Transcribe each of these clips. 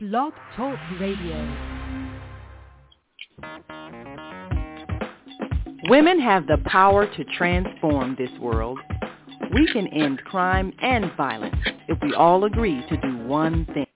Blog Talk Radio. Women have the power to transform this world. We can end crime and violence if we all agree to do one thing.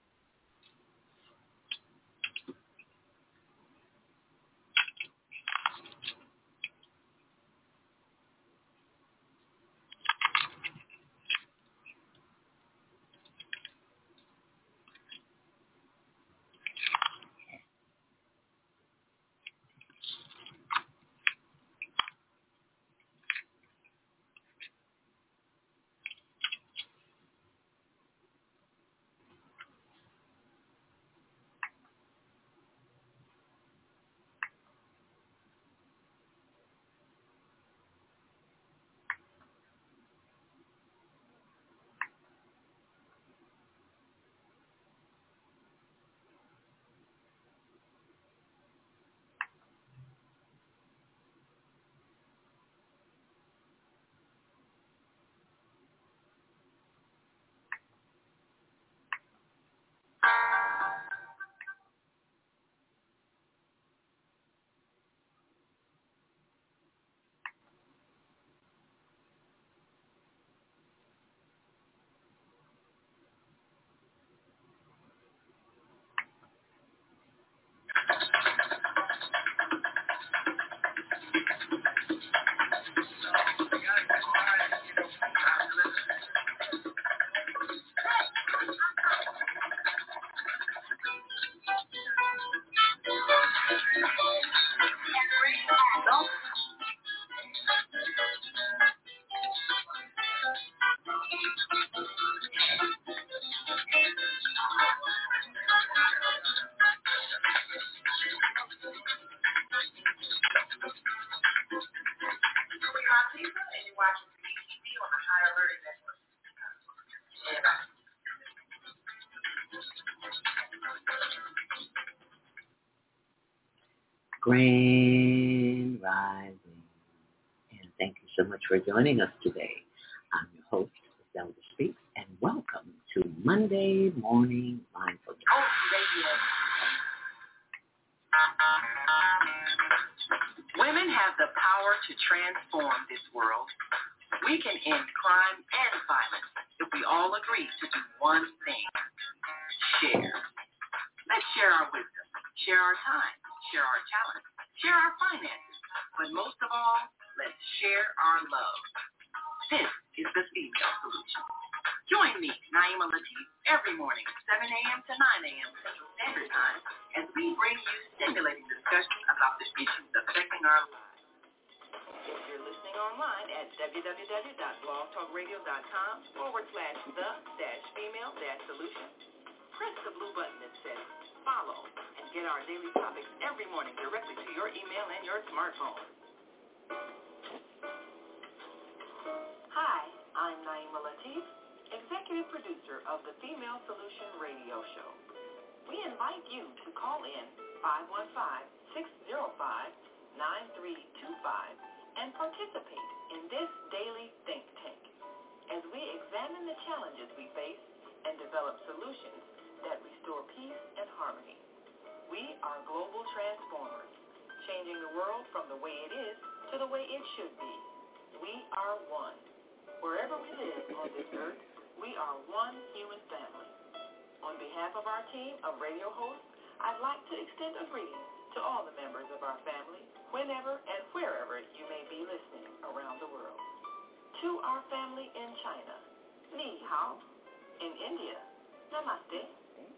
Grand Rising. And thank you so much for joining us today. I'm your host, Zelda Speaks, and welcome to Monday Morning Mindfulness. Women have the power to transform this world. We can end crime our daily topics every morning directly to your email and your smartphone. Hi, I'm Naima Latif, executive producer of the Female Solution Radio Show. We invite you to call in 515-605-9325 and participate in this daily think tank as we examine the challenges we face and develop solutions that restore peace and harmony. We are global transformers, changing the world from the way it is to the way it should be. We are one. Wherever we live on this earth, we are one human family. On behalf of our team of radio hosts, I'd like to extend a greeting to all the members of our family, whenever and wherever you may be listening around the world. To our family in China, Ni Hao. In India, Namaste.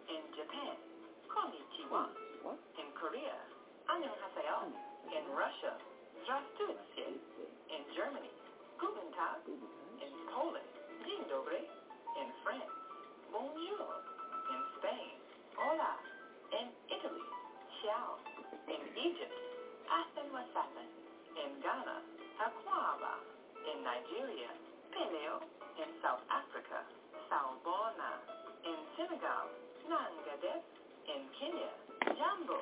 In Japan, Konnichiwa. What? In Korea, 안녕하세요. In Russia, Здравствуйте. In Germany, Guten Tag. In Poland, Dzień dobry. In France, Bonjour. In Spain, Hola. In Italy, Ciao. In Egypt, Ahlan wa. In Ghana, Takwaba. In Nigeria, Peleo. In South Africa, Sawubona. In Senegal, Nangadef. In Kenya, Jambo.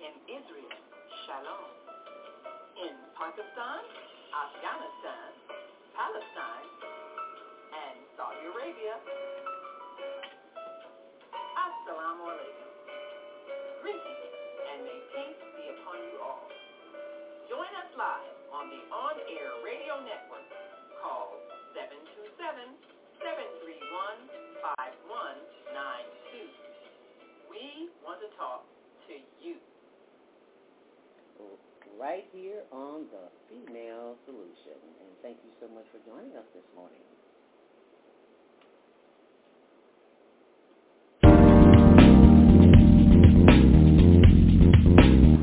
In Israel, Shalom. In Pakistan, Afghanistan, Palestine, and Saudi Arabia. Assalamu alaikum. Greetings and may peace be upon you all. Join us live on the On Air Radio Network. Call 727 731 5192 we want to talk to you. Right here on the Female Solution. And thank you so much for joining us this morning.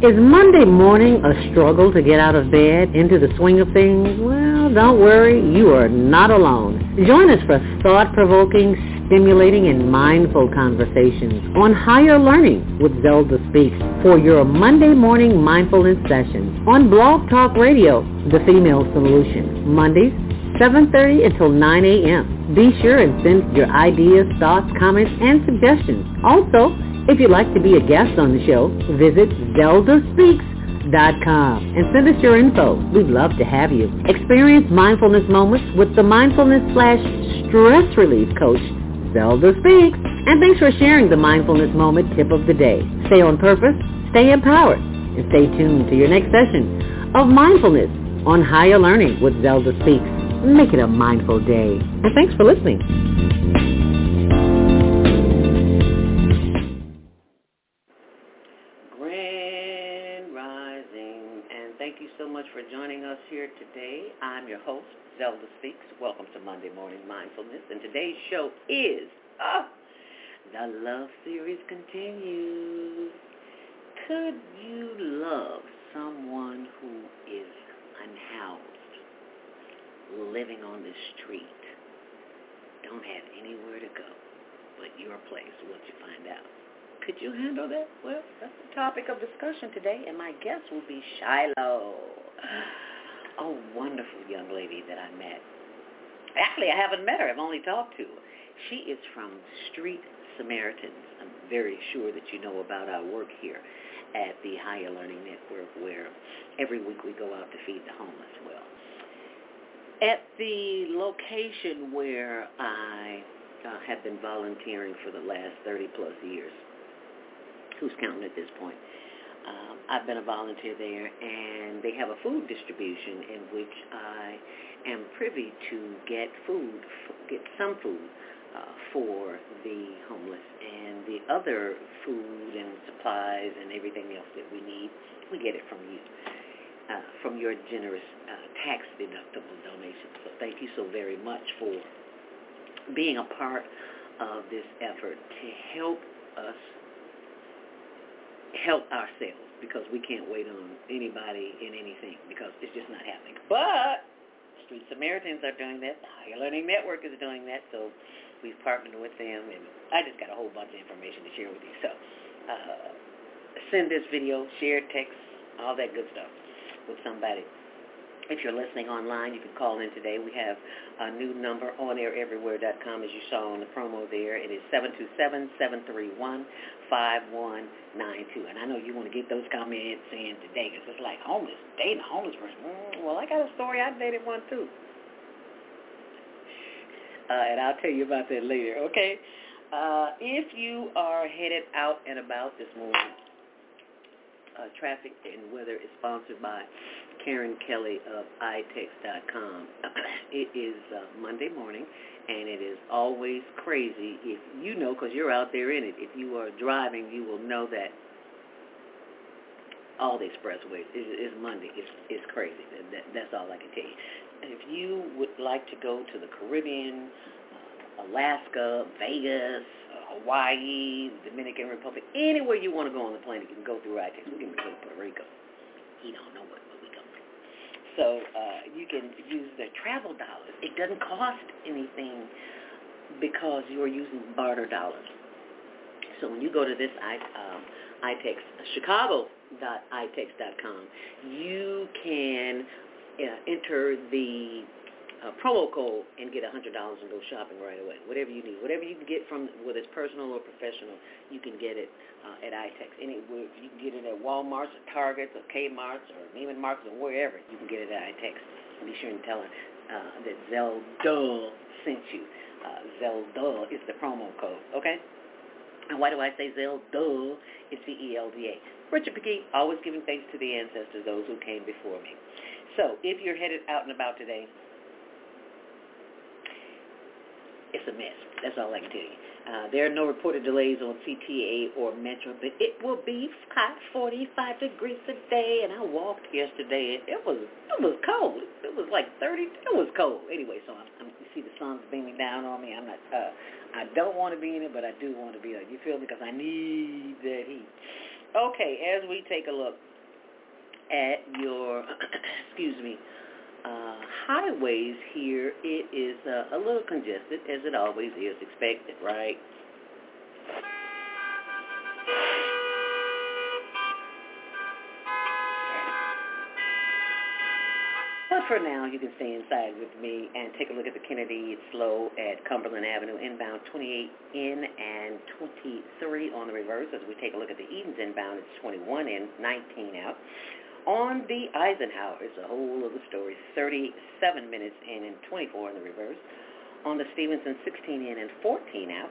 Is Monday morning a struggle to get out of bed into the swing of things? Well, don't worry, you are not alone. Join us for thought-provoking, stimulating, and mindful conversations on higher learning with Zelda Speaks for your Monday morning mindfulness sessions on Blog Talk Radio, The Female Solution, Mondays, 7.30 until 9 a.m. Be sure and send your ideas, thoughts, comments, and suggestions. Also, if you'd like to be a guest on the show, visit zeldaspeaks.com and send us your info. We'd love to have you. Experience mindfulness moments with the mindfulness slash stress relief coach, Zelda Speaks. And thanks for sharing the mindfulness moment tip of the day. Stay on purpose, stay empowered, and stay tuned to your next session of mindfulness on higher learning with Zelda Speaks. Make it a mindful day. And thanks for listening. Grand Rising, and thank you so much for joining us here today. I'm your host, Zelda Speaks. Welcome to Monday Morning Mindfulness. And today's show is, oh, the love series continues. Could you love someone who is unhoused, living on the street, don't have anywhere to go but your place? What you find out? Could you handle that? Well, that's the topic of discussion today, and my guest will be Shiloh a wonderful young lady that I met. Actually, I haven't met her. I've only talked to her. She is from Street Samaritans. I'm very sure that you know about our work here at the Higher Learning Network where every week we go out to feed the homeless. Well, at the location where I uh, have been volunteering for the last 30 plus years, who's counting at this point, um, I've been a volunteer there, and they have a food distribution in which I am privy to get food, get some food uh, for the homeless, and the other food and supplies and everything else that we need, we get it from you, uh, from your generous uh, tax deductible donations. So thank you so very much for being a part of this effort to help us help ourselves because we can't wait on anybody in anything because it's just not happening. But Street Samaritans are doing that. The Higher Learning Network is doing that. So we've partnered with them, and I just got a whole bunch of information to share with you. So uh, send this video, share, text, all that good stuff with somebody. If you're listening online, you can call in today. We have a new number, on onaireverywhere.com, as you saw on the promo there. It is 727-731-5192. And I know you want to get those comments in today because it's like homeless, dating a homeless person. Mm, well, I got a story. I dated one too. Uh, and I'll tell you about that later, okay? Uh, if you are headed out and about this morning, uh, traffic and weather is sponsored by Karen Kelly of ITEX.com. it is uh, Monday morning, and it is always crazy. If you know, because you're out there in it, if you are driving, you will know that all the expressways is, is Monday. It's, it's crazy. That, that's all I can tell you. If you would like to go to the Caribbean, uh, Alaska, Vegas, Hawaii, Dominican Republic, anywhere you want to go on the planet, you can go through ITEX. We can go to Puerto Rico. You don't know what but we go. so uh, you can use the travel dollars. It doesn't cost anything because you're using barter dollars. So when you go to this I, um, ITEX, chicago.itex.com, you can uh, enter the uh, promo code and get $100 and go shopping right away. Whatever you need. Whatever you can get from, whether it's personal or professional, you can get it uh, at ITEX. Any, you can get it at Walmart's or Target's or Kmart's or Neiman Marcus or wherever. You can get it at ITEX. Be sure and tell her uh, that Zelda sent you. Uh, Zelda is the promo code, okay? And why do I say Zelda? It's C-E-L-D-A. Richard McGee, always giving thanks to the ancestors, those who came before me. So if you're headed out and about today, it's a mess. That's all I can tell you. Uh, there are no reported delays on CTA or Metro, but it will be hot, 45 degrees today. And I walked yesterday, and it was it was cold. It was like 30. It was cold. Anyway, so I'm, I'm, you see the sun's beaming down on me. I'm not. Uh, I don't want to be in it, but I do want to be in it. You feel me? Because I need that heat. Okay, as we take a look at your, excuse me, uh, highways here, it is uh, a little congested, as it always is expected, right? But for now, you can stay inside with me and take a look at the Kennedy. It's slow at Cumberland Avenue, inbound 28 in and 23 on the reverse. As we take a look at the Edens inbound, it's 21 in, 19 out. On the Eisenhower, it's a whole other story. 37 minutes in and 24 in the reverse. On the Stevenson, 16 in and 14 out.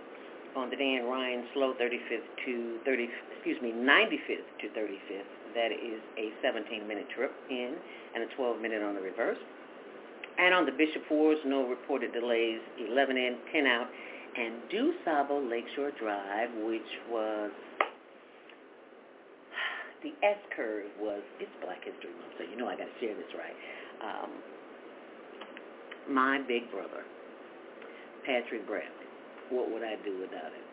On the Dan Ryan, slow 35th to 30, excuse me, 95th to 35th. That is a 17-minute trip in and a 12-minute on the reverse. And on the Bishop Ford, no reported delays, 11 in, 10 out. And DuSable Lakeshore Drive, which was the S curve was it's Black History Month, so you know I got to share this right. Um, my big brother, Patrick Bradley. What would I do without him?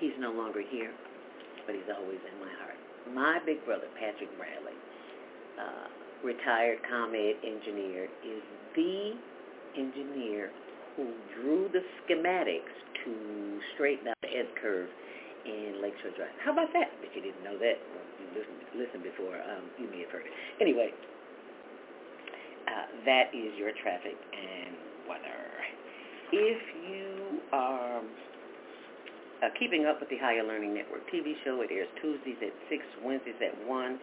He's no longer here, but he's always in my heart. My big brother, Patrick Bradley, uh, retired ComEd engineer, is the engineer who drew the schematics to straighten out the S curve in Lakeshore Drive. How about that? If you didn't know that, well, you listened, before, um, you may have heard it. Anyway, uh, that is your traffic and weather. If you are uh, keeping up with the Higher Learning Network TV show, it airs Tuesdays at 6, Wednesdays at 1,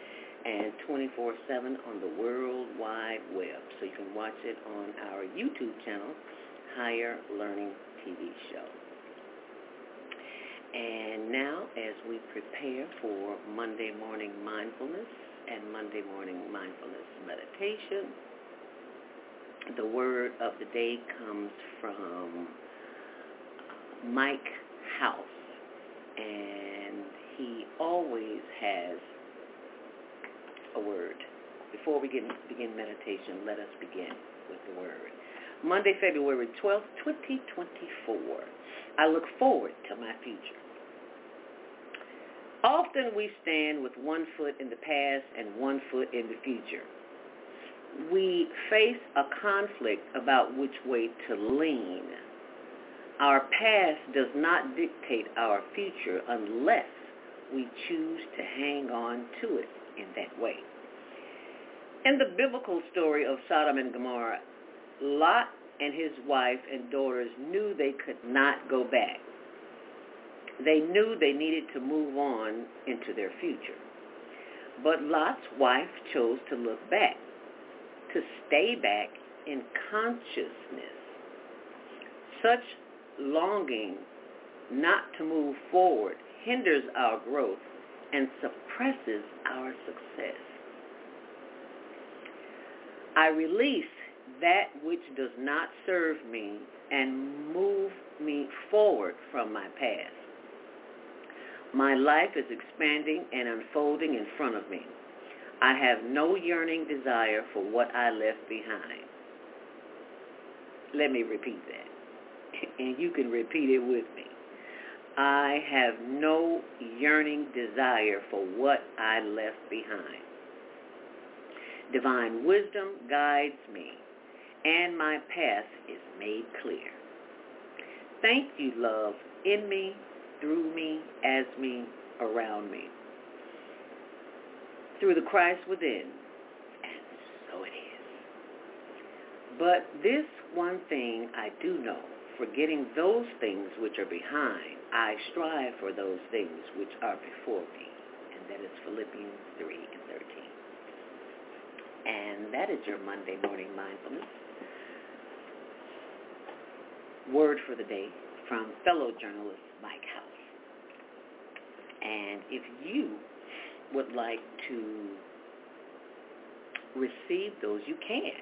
and 24-7 on the World Wide Web. So you can watch it on our YouTube channel, Higher Learning TV show. And now, as we prepare for Monday morning mindfulness and Monday morning mindfulness meditation, the word of the day comes from uh, Mike House. And he always has a word. Before we begin, begin meditation, let us begin with the word. Monday, February 12th, 2024. I look forward to my future. Often we stand with one foot in the past and one foot in the future. We face a conflict about which way to lean. Our past does not dictate our future unless we choose to hang on to it in that way. In the biblical story of Sodom and Gomorrah, Lot and his wife and daughters knew they could not go back. They knew they needed to move on into their future. But Lot's wife chose to look back, to stay back in consciousness. Such longing not to move forward hinders our growth and suppresses our success. I release that which does not serve me and move me forward from my past. My life is expanding and unfolding in front of me. I have no yearning desire for what I left behind. Let me repeat that. And you can repeat it with me. I have no yearning desire for what I left behind. Divine wisdom guides me, and my path is made clear. Thank you, love, in me through me, as me, around me. Through the Christ within. And so it is. But this one thing I do know, forgetting those things which are behind, I strive for those things which are before me. And that is Philippians 3 and 13. And that is your Monday morning mindfulness. Word for the day from fellow journalist Mike House. And if you would like to receive those, you can.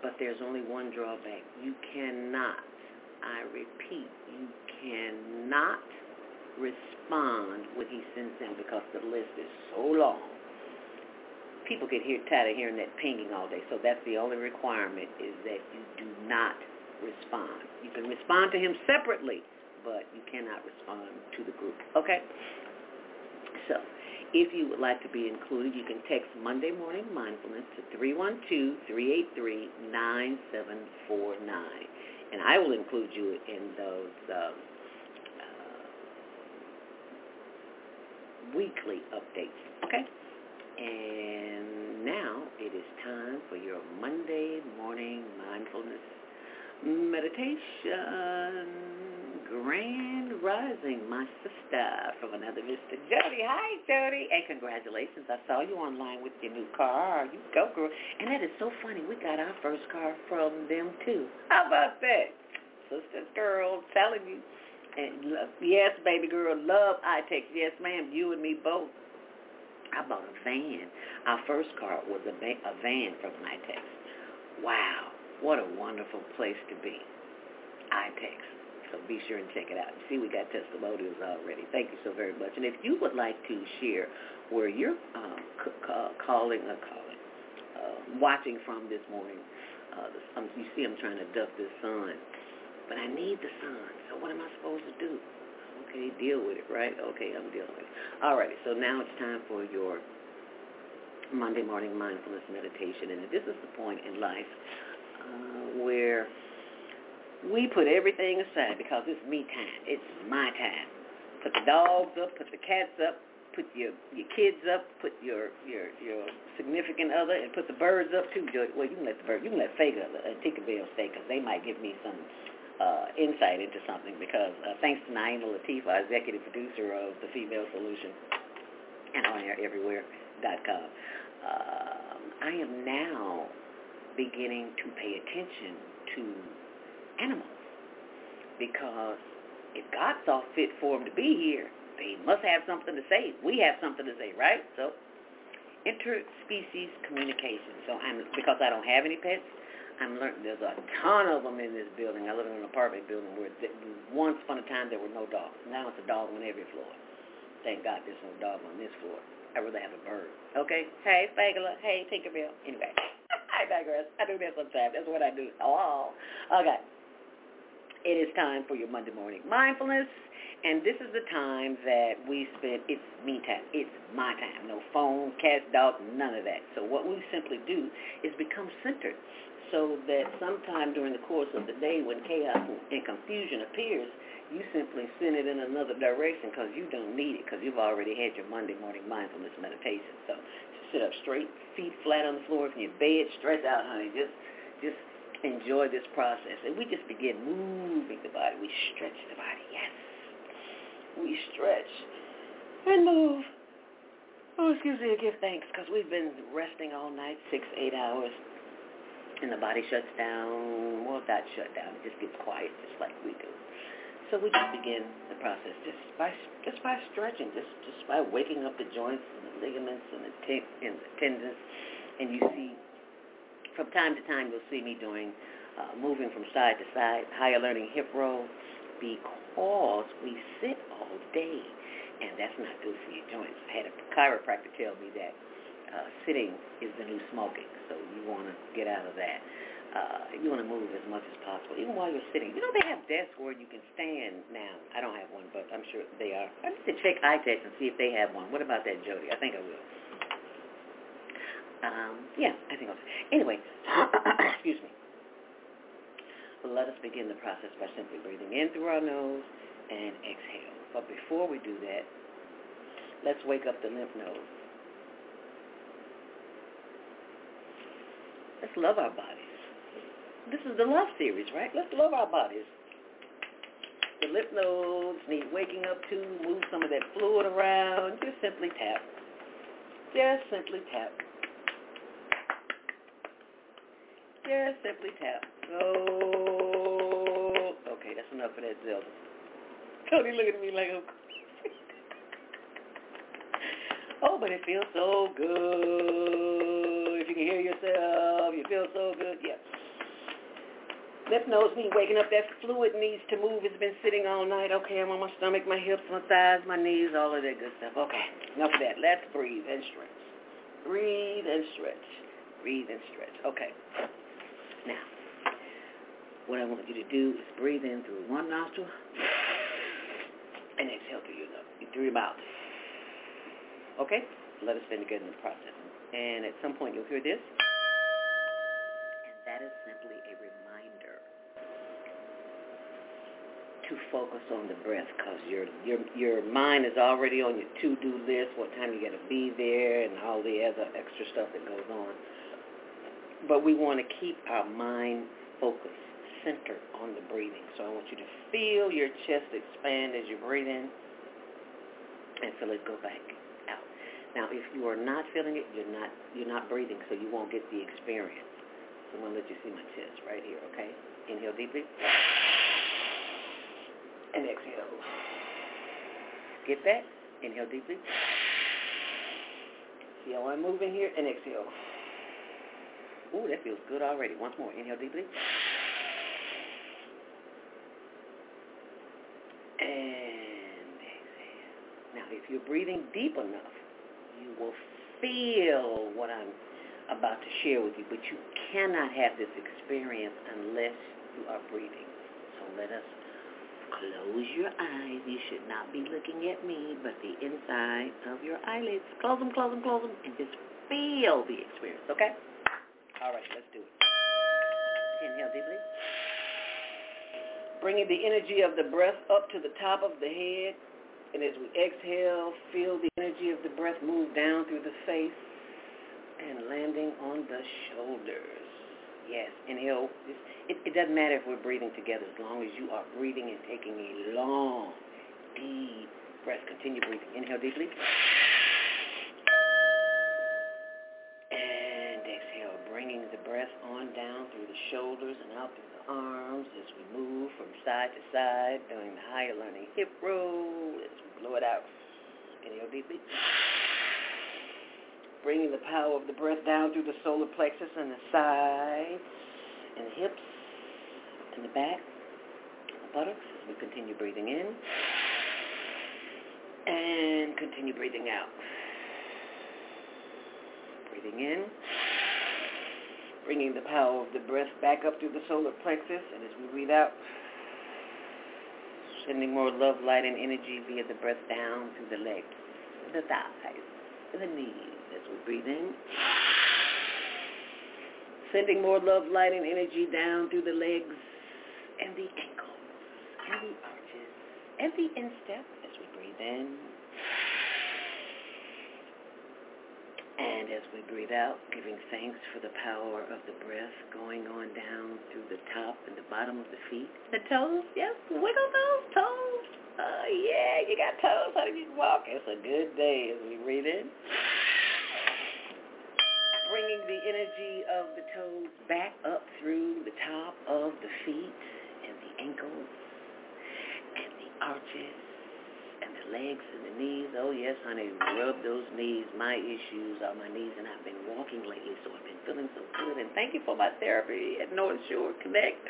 But there's only one drawback. You cannot, I repeat, you cannot respond when he sends in because the list is so long. People get here tired of hearing that pinging all day. So that's the only requirement is that you do not respond. You can respond to him separately, but you cannot respond to the group. Okay? So if you would like to be included, you can text Monday Morning Mindfulness to 312-383-9749. And I will include you in those um, uh, weekly updates. Okay? And now it is time for your Monday Morning Mindfulness Meditation grand rising, my sister from another Mr. Jody. Hi, Jody. And congratulations. I saw you online with your new car. You go, girl. And that is so funny. We got our first car from them, too. How about that? Sisters, girl, telling you. And love, yes, baby girl, love ITEX. Yes, ma'am. You and me both. I bought a van. Our first car was a, a van from ITEX. Wow. What a wonderful place to be. ITEX. So be sure and check it out. You see, we got testimonials already. Thank you so very much. And if you would like to share where you're um, c- c- calling, uh, calling, uh, watching from this morning, uh, the, um, you see I'm trying to duck this sun, but I need the sun. So what am I supposed to do? Okay, deal with it, right? Okay, I'm dealing with it. All righty, so now it's time for your Monday morning mindfulness meditation. And this is the point in life uh, where we put everything aside because it's me time. It's my time. Put the dogs up, put the cats up, put your your kids up, put your your your significant other, and put the birds up too. Well, you can let the bird, you can let Faga and Tinkerbell stay because they might give me some uh, insight into something. Because uh, thanks to Naima Latif, executive producer of the Female Solution and on air everywhere dot com, um, I am now beginning to pay attention to animals. Because if God saw fit for them to be here, they must have something to say. We have something to say, right? So interspecies communication. So I'm because I don't have any pets, I'm learning. There's a ton of them in this building. I live in an apartment building where once upon a time there were no dogs. Now it's a dog on every floor. Thank God there's no dog on this floor. I'd rather have a bird. Okay? Hey, Spagula. Hey, Tinkerbell. Anyway, I digress. I do that sometimes. That's what I do. Oh, okay. It is time for your Monday morning mindfulness. And this is the time that we spend, it's me time. It's my time. No phone, cat, dog, none of that. So what we simply do is become centered so that sometime during the course of the day when chaos and confusion appears, you simply send it in another direction because you don't need it because you've already had your Monday morning mindfulness meditation. So sit up straight, feet flat on the floor from your bed, stretch out, honey. Just, just enjoy this process. And we just begin moving the body. We stretch the body. Yes. We stretch and move. Oh, excuse me, give thanks because we've been resting all night, six, eight hours. And the body shuts down. Well, not shut down. It just gets quiet just like we do. So we just begin the process just by just by stretching, just just by waking up the joints and the ligaments and the, t- and the tendons. And you see from time to time you'll see me doing uh, moving from side to side, higher learning hip roll, because we sit all day, and that's not good for your joints. I had a chiropractor tell me that uh, sitting is the new smoking, so you want to get out of that. Uh, you want to move as much as possible, even while you're sitting. You know they have desks where you can stand now. I don't have one, but I'm sure they are. I need to check ITEX and see if they have one. What about that, Jody? I think I will. Um, yeah, I think I'll. Anyway, excuse me. Let us begin the process by simply breathing in through our nose and exhale. But before we do that, let's wake up the lymph nodes. Let's love our bodies. This is the love series, right? Let's love our bodies. The lymph nodes need waking up to. Move some of that fluid around. Just simply tap. Just simply tap. Just simply tap. Oh, okay, that's enough of that Zelda. Tony looking at me like I'm Oh, but it feels so good. If you can hear yourself, you feel so good. Yeah. Lymph nodes need waking up. That fluid needs to move. It's been sitting all night. Okay, I'm on my stomach, my hips, my thighs, my knees, all of that good stuff. Okay, enough of that. Let's breathe and stretch. Breathe and stretch. Breathe and stretch. Okay. Now, what I want you to do is breathe in through one nostril and exhale through your, through your mouth. Okay? Let us begin the process. And at some point you'll hear this. And that is simply a reminder to focus on the breath because your, your, your mind is already on your to-do list, what time you got to be there and all the other extra stuff that goes on. But we want to keep our mind focused, centered on the breathing. So I want you to feel your chest expand as you breathe in and feel it go back out. now, if you are not feeling it, you're not you're not breathing, so you won't get the experience. So I'm gonna let you see my chest right here, okay? Inhale deeply. And exhale. Get that? Inhale deeply. See how I'm moving here? And exhale. Ooh, that feels good already. Once more. Inhale deeply. And exhale. Now, if you're breathing deep enough, you will feel what I'm about to share with you, but you cannot have this experience unless you are breathing. So let us close your eyes. You should not be looking at me, but the inside of your eyelids. Close them, close them, close them, and just feel the experience, okay? All right, let's do it. Inhale deeply. Bringing the energy of the breath up to the top of the head and as we exhale, feel the energy of the breath move down through the face and landing on the shoulders. Yes, inhale. It, it doesn't matter if we're breathing together as long as you are breathing and taking a long, deep breath. Continue breathing. Inhale deeply. The shoulders and out through the arms as we move from side to side, doing the higher learning hip roll as we blow it out. Inhale deeply. Bringing the power of the breath down through the solar plexus and the sides and the hips and the back, the buttocks as we continue breathing in and continue breathing out. Breathing in bringing the power of the breath back up through the solar plexus. And as we breathe out, sending more love, light, and energy via the breath down through the legs, the thighs, the knees as we breathe in. Sending more love, light, and energy down through the legs and the ankles and the arches and the instep as we breathe in. And as we breathe out, giving thanks for the power of the breath going on down through the top and the bottom of the feet. The toes, yes, wiggle those toes. Oh, yeah, you got toes, honey, you can walk. It's a good day as we breathe in. Bringing the energy of the toes back up through the top of the feet and the ankles and the arches legs and the knees. Oh yes, honey, rub those knees. My issues are my knees, and I've been walking lately, so I've been feeling so good. And thank you for my therapy at North Shore Connect.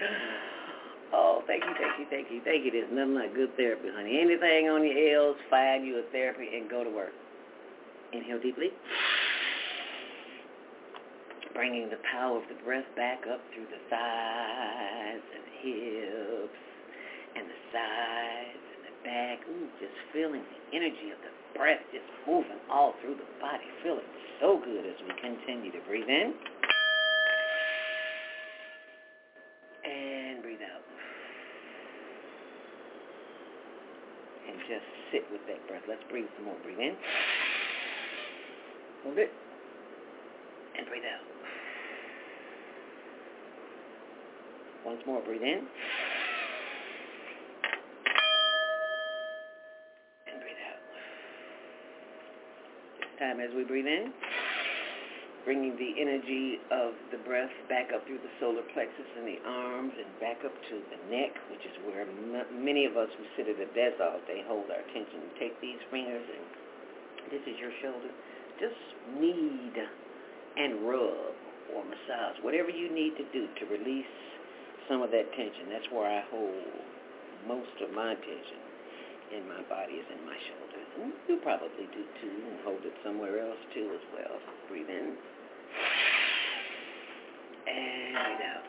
Oh, thank you, thank you, thank you, thank you. There's nothing like good therapy, honey. Anything on your L's, find you a therapy and go to work. Inhale deeply. Bringing the power of the breath back up through the thighs and hips and the sides back. Ooh, just feeling the energy of the breath just moving all through the body. Feeling so good as we continue to breathe in. And breathe out. And just sit with that breath. Let's breathe some more. Breathe in. Hold it. And breathe out. Once more, breathe in. Time as we breathe in. bringing the energy of the breath back up through the solar plexus in the arms and back up to the neck, which is where m- many of us who sit at a desk all day hold our attention. Take these fingers and this is your shoulder. Just knead and rub or massage, whatever you need to do to release some of that tension. That's where I hold most of my tension in my body is in my shoulders. And you probably do too, and hold it somewhere else too as well. Breathe in. And breathe out.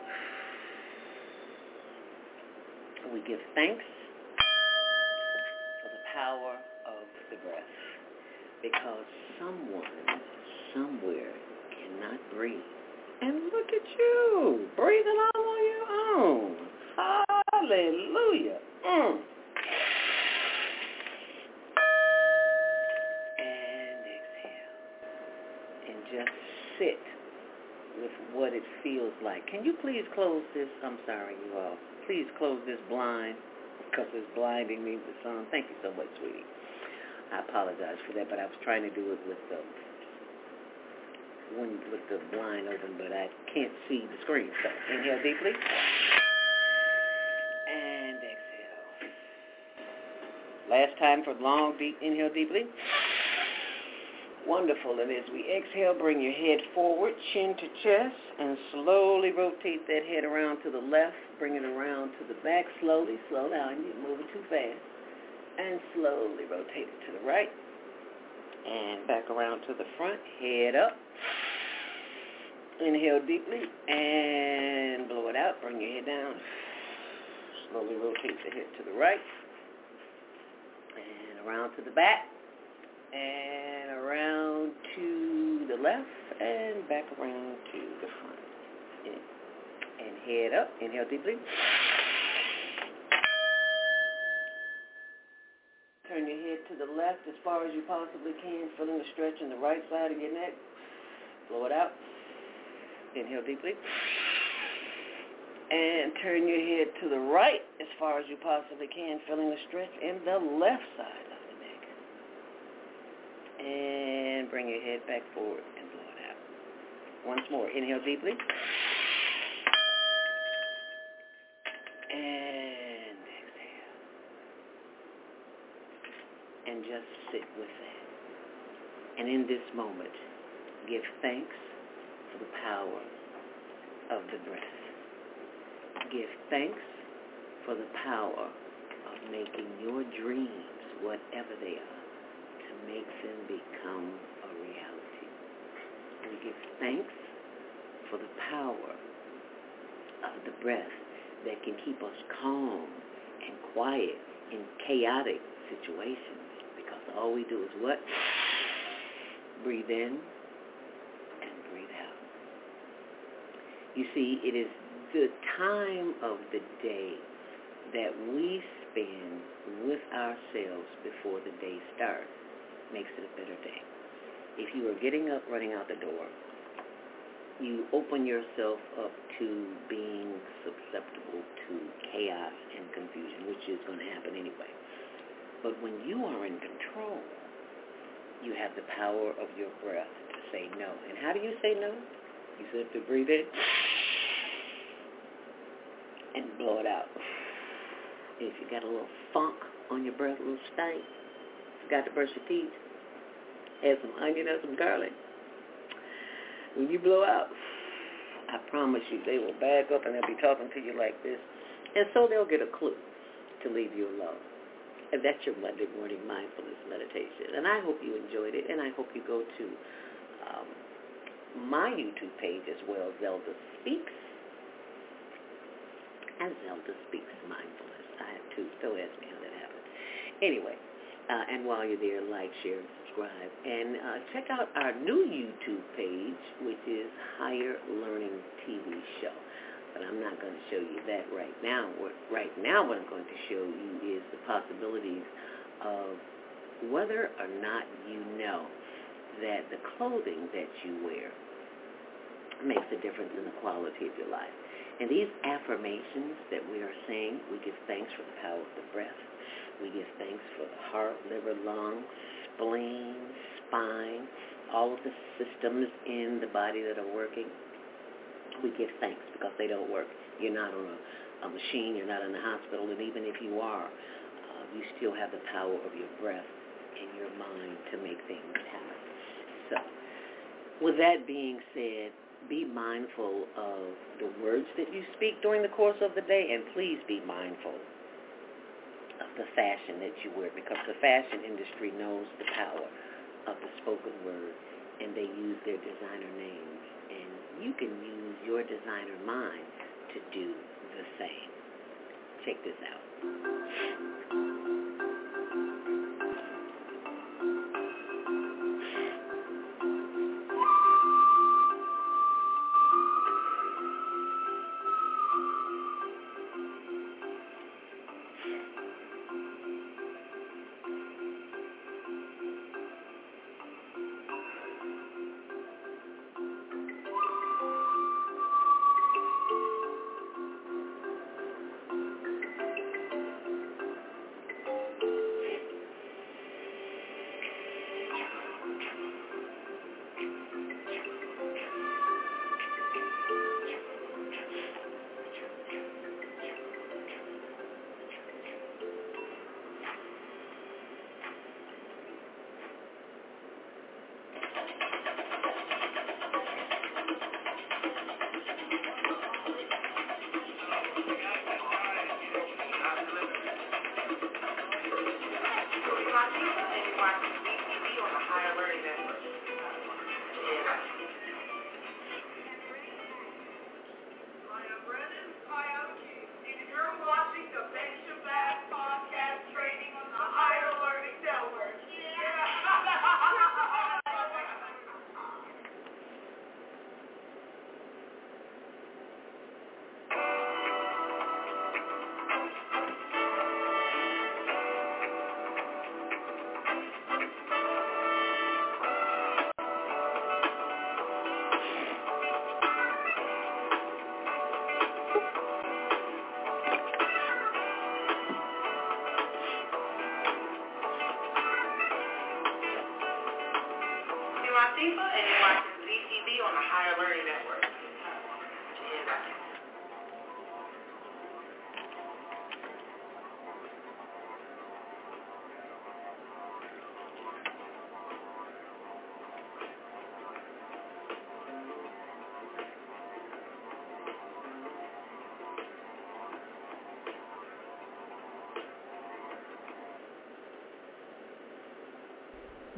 We give thanks for the power of the breath because someone somewhere cannot breathe. And look at you, breathing all on your own. Hallelujah. Mm. Just sit with what it feels like. Can you please close this? I'm sorry, you all. Please close this blind because it's blinding me with sun. Thank you so much, sweetie. I apologize for that, but I was trying to do it with the when with the blind open, but I can't see the screen. So inhale deeply and exhale. Last time for long, deep inhale deeply. Wonderful. And as we exhale, bring your head forward, chin to chest, and slowly rotate that head around to the left. Bring it around to the back. Slowly, slow down. You're moving too fast. And slowly rotate it to the right. And back around to the front. Head up. Inhale deeply and blow it out. Bring your head down. Slowly rotate the head to the right. And around to the back and around to the left and back around to the front. And head up. Inhale deeply. Turn your head to the left as far as you possibly can, feeling the stretch in the right side of your neck. Blow it out. Inhale deeply. And turn your head to the right as far as you possibly can, feeling the stretch in the left side and bring your head back forward and blow it out. Once more. Inhale deeply. And exhale. And just sit with that. And in this moment, give thanks for the power of the breath. Give thanks for the power of making your dreams, whatever they are, makes them become a reality. We give thanks for the power of the breath that can keep us calm and quiet in chaotic situations because all we do is what? Breathe in and breathe out. You see, it is the time of the day that we spend with ourselves before the day starts makes it a better day. If you are getting up, running out the door, you open yourself up to being susceptible to chaos and confusion, which is going to happen anyway. But when you are in control, you have the power of your breath to say no. And how do you say no? You simply breathe in and blow it out. If you got a little funk on your breath, a little stank, forgot to brush your teeth, add some onion or some garlic. When you blow out, I promise you they will back up and they'll be talking to you like this. And so they'll get a clue to leave you alone. And that's your Monday morning mindfulness meditation. And I hope you enjoyed it. And I hope you go to um, my YouTube page as well, Zelda Speaks. And Zelda Speaks Mindfulness. I have two. Don't ask me how that happened. Anyway, uh, and while you're there, like, share, and subscribe. And uh, check out our new YouTube page, which is Higher Learning TV Show. But I'm not going to show you that right now. What, right now what I'm going to show you is the possibilities of whether or not you know that the clothing that you wear makes a difference in the quality of your life. And these affirmations that we are saying, we give thanks for the power of the breath. We give thanks for the heart, liver, lungs, spleen, spine, all of the systems in the body that are working, we give thanks because they don't work. You're not on a, a machine. You're not in the hospital. And even if you are, uh, you still have the power of your breath and your mind to make things happen. So with that being said, be mindful of the words that you speak during the course of the day, and please be mindful of the fashion that you wear because the fashion industry knows the power of the spoken word, and they use their designer names. And you can use your designer mind to do the same. Check this out.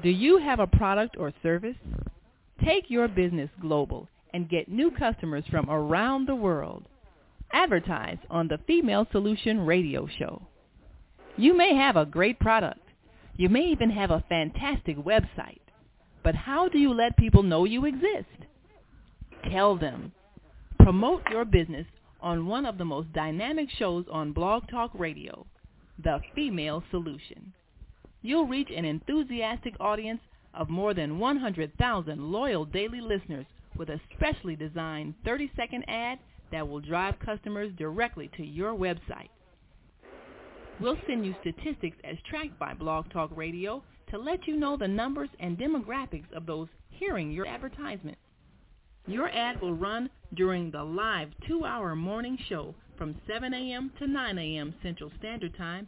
Do you have a product or service? Take your business global and get new customers from around the world. Advertise on the Female Solution Radio Show. You may have a great product. You may even have a fantastic website. But how do you let people know you exist? Tell them. Promote your business on one of the most dynamic shows on Blog Talk Radio, The Female Solution. You'll reach an enthusiastic audience of more than 100,000 loyal daily listeners with a specially designed 30-second ad that will drive customers directly to your website. We'll send you statistics as tracked by Blog Talk Radio to let you know the numbers and demographics of those hearing your advertisement. Your ad will run during the live two-hour morning show from 7 a.m. to 9 a.m. Central Standard Time,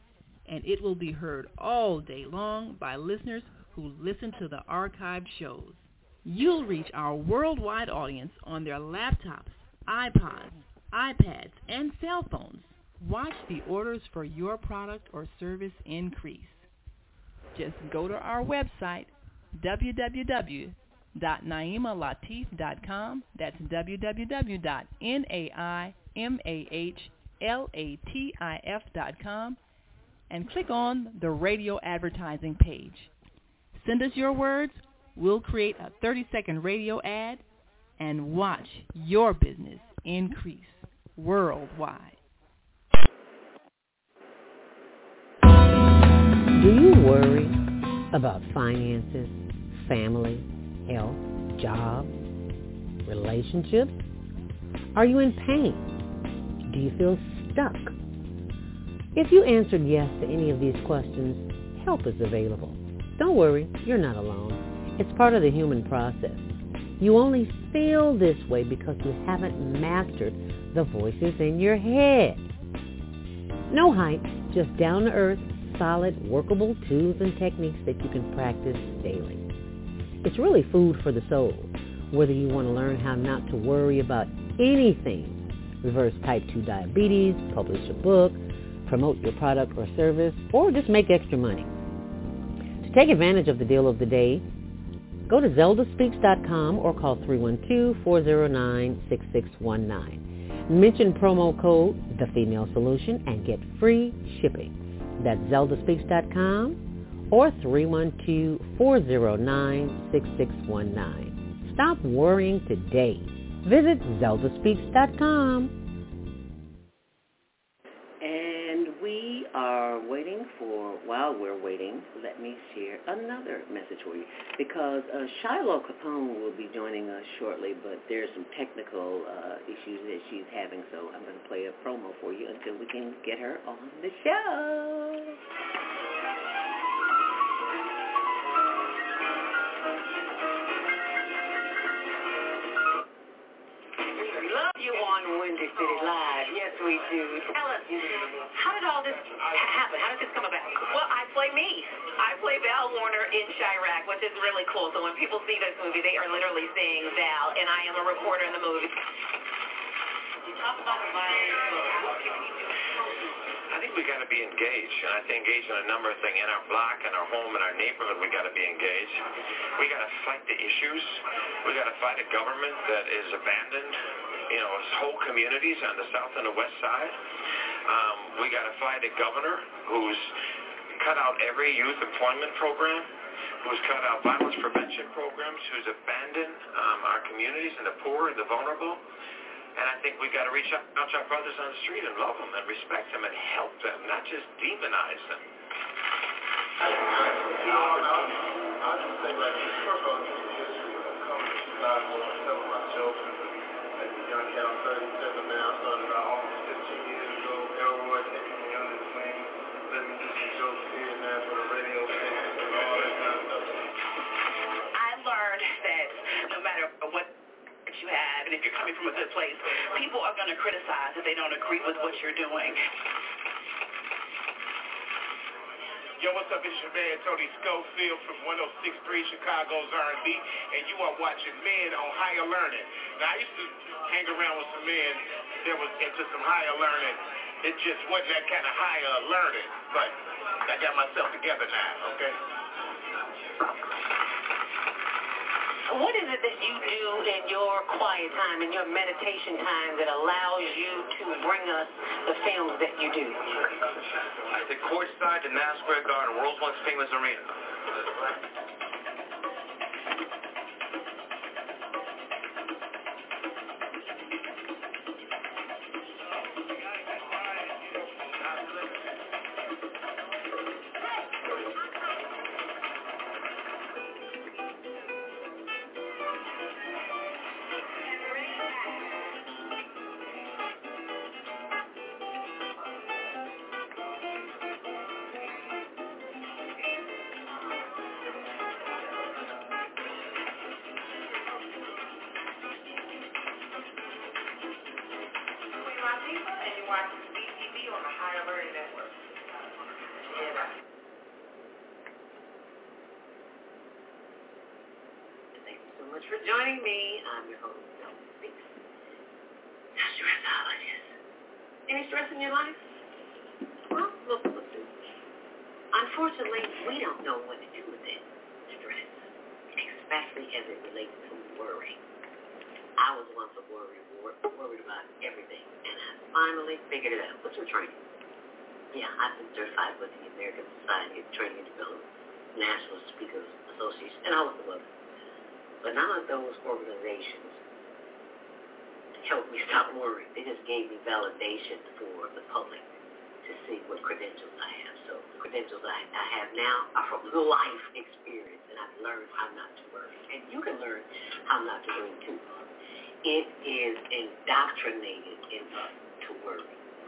and it will be heard all day long by listeners who listen to the archived shows. You'll reach our worldwide audience on their laptops, iPods, iPads, and cell phones. Watch the orders for your product or service increase. Just go to our website, www.naimalatif.com. That's www.naimalatif.com and click on the radio advertising page. Send us your words. We'll create a 30-second radio ad and watch your business increase worldwide. Do you worry about finances, family, health, job, relationships? Are you in pain? Do you feel stuck? If you answered yes to any of these questions, help is available. Don't worry, you're not alone. It's part of the human process. You only feel this way because you haven't mastered the voices in your head. No hype, just down-to-earth, solid, workable tools and techniques that you can practice daily. It's really food for the soul, whether you want to learn how not to worry about anything, reverse type 2 diabetes, publish a book, promote your product or service, or just make extra money. To take advantage of the deal of the day, Go to zeldaspeaks.com or call 312-409-6619. Mention promo code The Female Solution and get free shipping. That's zeldaspeaks.com or 312-409-6619. Stop worrying today. Visit zeldaspeaks.com. we are waiting for, while we're waiting, let me share another message for you because uh, Shiloh Capone will be joining us shortly, but there's some technical uh, issues that she's having, so I'm going to play a promo for you until we can get her on the show. Windy City Live. Yes, we do. Tell us, how did all this happen? How did this come about? Well, I play me. I play Val Warner in Chi-Raq, which is really cool. So when people see this movie, they are literally seeing Val, and I am a reporter in the movie. You talk about the violence. We do? I think we got to be engaged, and I think engaged in a number of things in our block, in our home, in our neighborhood. We got to be engaged. We got to fight the issues. We got to fight a government that is abandoned you know, whole communities on the south and the west side. Um, we got to find a governor who's cut out every youth employment program, who's cut out violence prevention programs, who's abandoned um, our communities and the poor and the vulnerable. And I think we've got to reach out to our brothers on the street and love them and respect them and help them, not just demonize them. I'll just say like all, this is history of coming to Chicago my children Young Cal 37 now, started out almost 15 years ago. Elroy taking me under his wing, let me do some jokes here and there for the radio stations and all that kind of stuff. I learned that no matter what you have, and if you're coming from a good place, people are going to criticize if they don't agree with what you're doing. Yo, what's up? It's your man Tony Sculfield from 106.3 Chicago's R&B, and you are watching Men on Higher Learning. Now, I used to hang around with some men that was into some higher learning. It just wasn't that kind of higher learning, but I got myself together now, okay? What is it that you do in your quiet time, in your meditation time that allows you to bring us the films that you do? I sit courtside in Madison Square Garden, world's most famous arena.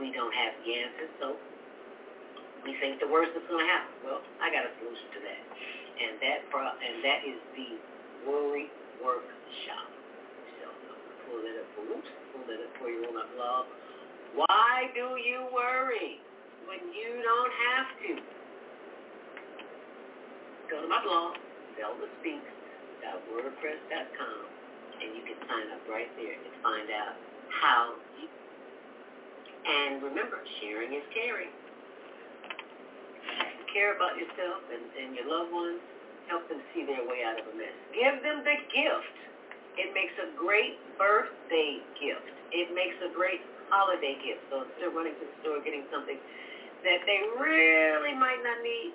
We don't have the answers, so we think the worst is going to happen. Well, I got a solution to that. And that pro- and that is the Worry Workshop. So pull it up for oops, pull it up for you on my blog. Why do you worry when you don't have to? Go to my blog, zeldaspeaks.wordpress.com, and you can sign up right there and find out how you. And remember, sharing is caring care about yourself and, and your loved ones, help them see their way out of a mess. Give them the gift. It makes a great birthday gift. It makes a great holiday gift. So instead of running to the store getting something that they really might not need,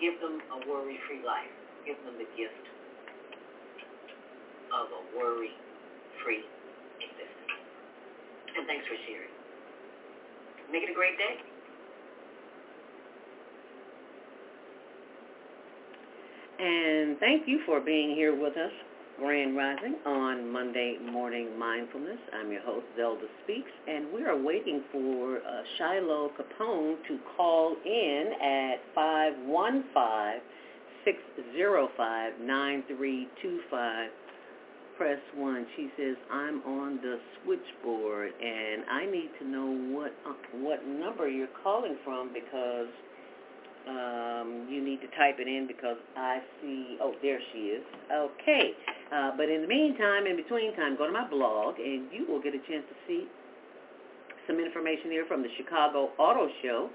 give them a worry-free life. Give them the gift of a worry-free existence. And thanks for sharing. Make it a great day. And thank you for being here with us, Grand Rising, on Monday Morning Mindfulness. I'm your host, Zelda Speaks, and we are waiting for uh, Shiloh Capone to call in at 515-605-9325. Press 1. She says, I'm on the switchboard, and I need to know what uh, what number you're calling from because um, you need to type it in because I see, oh, there she is. Okay. Uh, but in the meantime, in between time, go to my blog and you will get a chance to see some information here from the Chicago Auto Show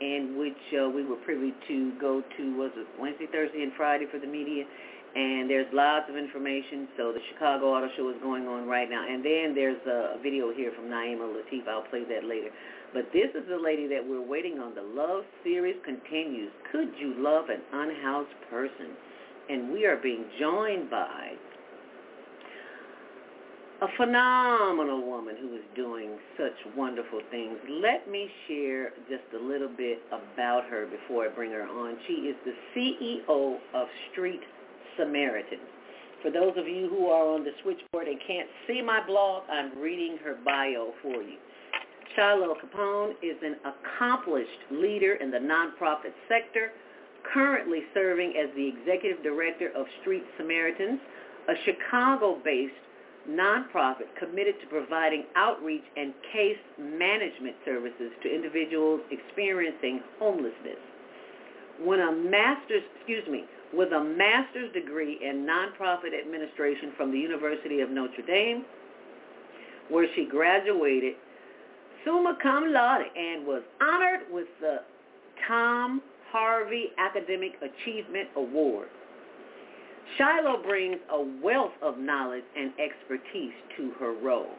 in which uh, we were privy to go to, was it Wednesday, Thursday, and Friday for the media. And there's lots of information. So the Chicago Auto Show is going on right now. And then there's a video here from Naima Latif. I'll play that later. But this is the lady that we're waiting on. The love series continues. Could you love an unhoused person? And we are being joined by a phenomenal woman who is doing such wonderful things. Let me share just a little bit about her before I bring her on. She is the CEO of Street Samaritans. For those of you who are on the switchboard and can't see my blog, I'm reading her bio for you. Shiloh Capone is an accomplished leader in the nonprofit sector, currently serving as the executive director of Street Samaritans, a Chicago-based nonprofit committed to providing outreach and case management services to individuals experiencing homelessness. When a master's, excuse me, with a master's degree in nonprofit administration from the University of Notre Dame, where she graduated summa cum laude and was honored with the Tom Harvey Academic Achievement Award. Shiloh brings a wealth of knowledge and expertise to her role.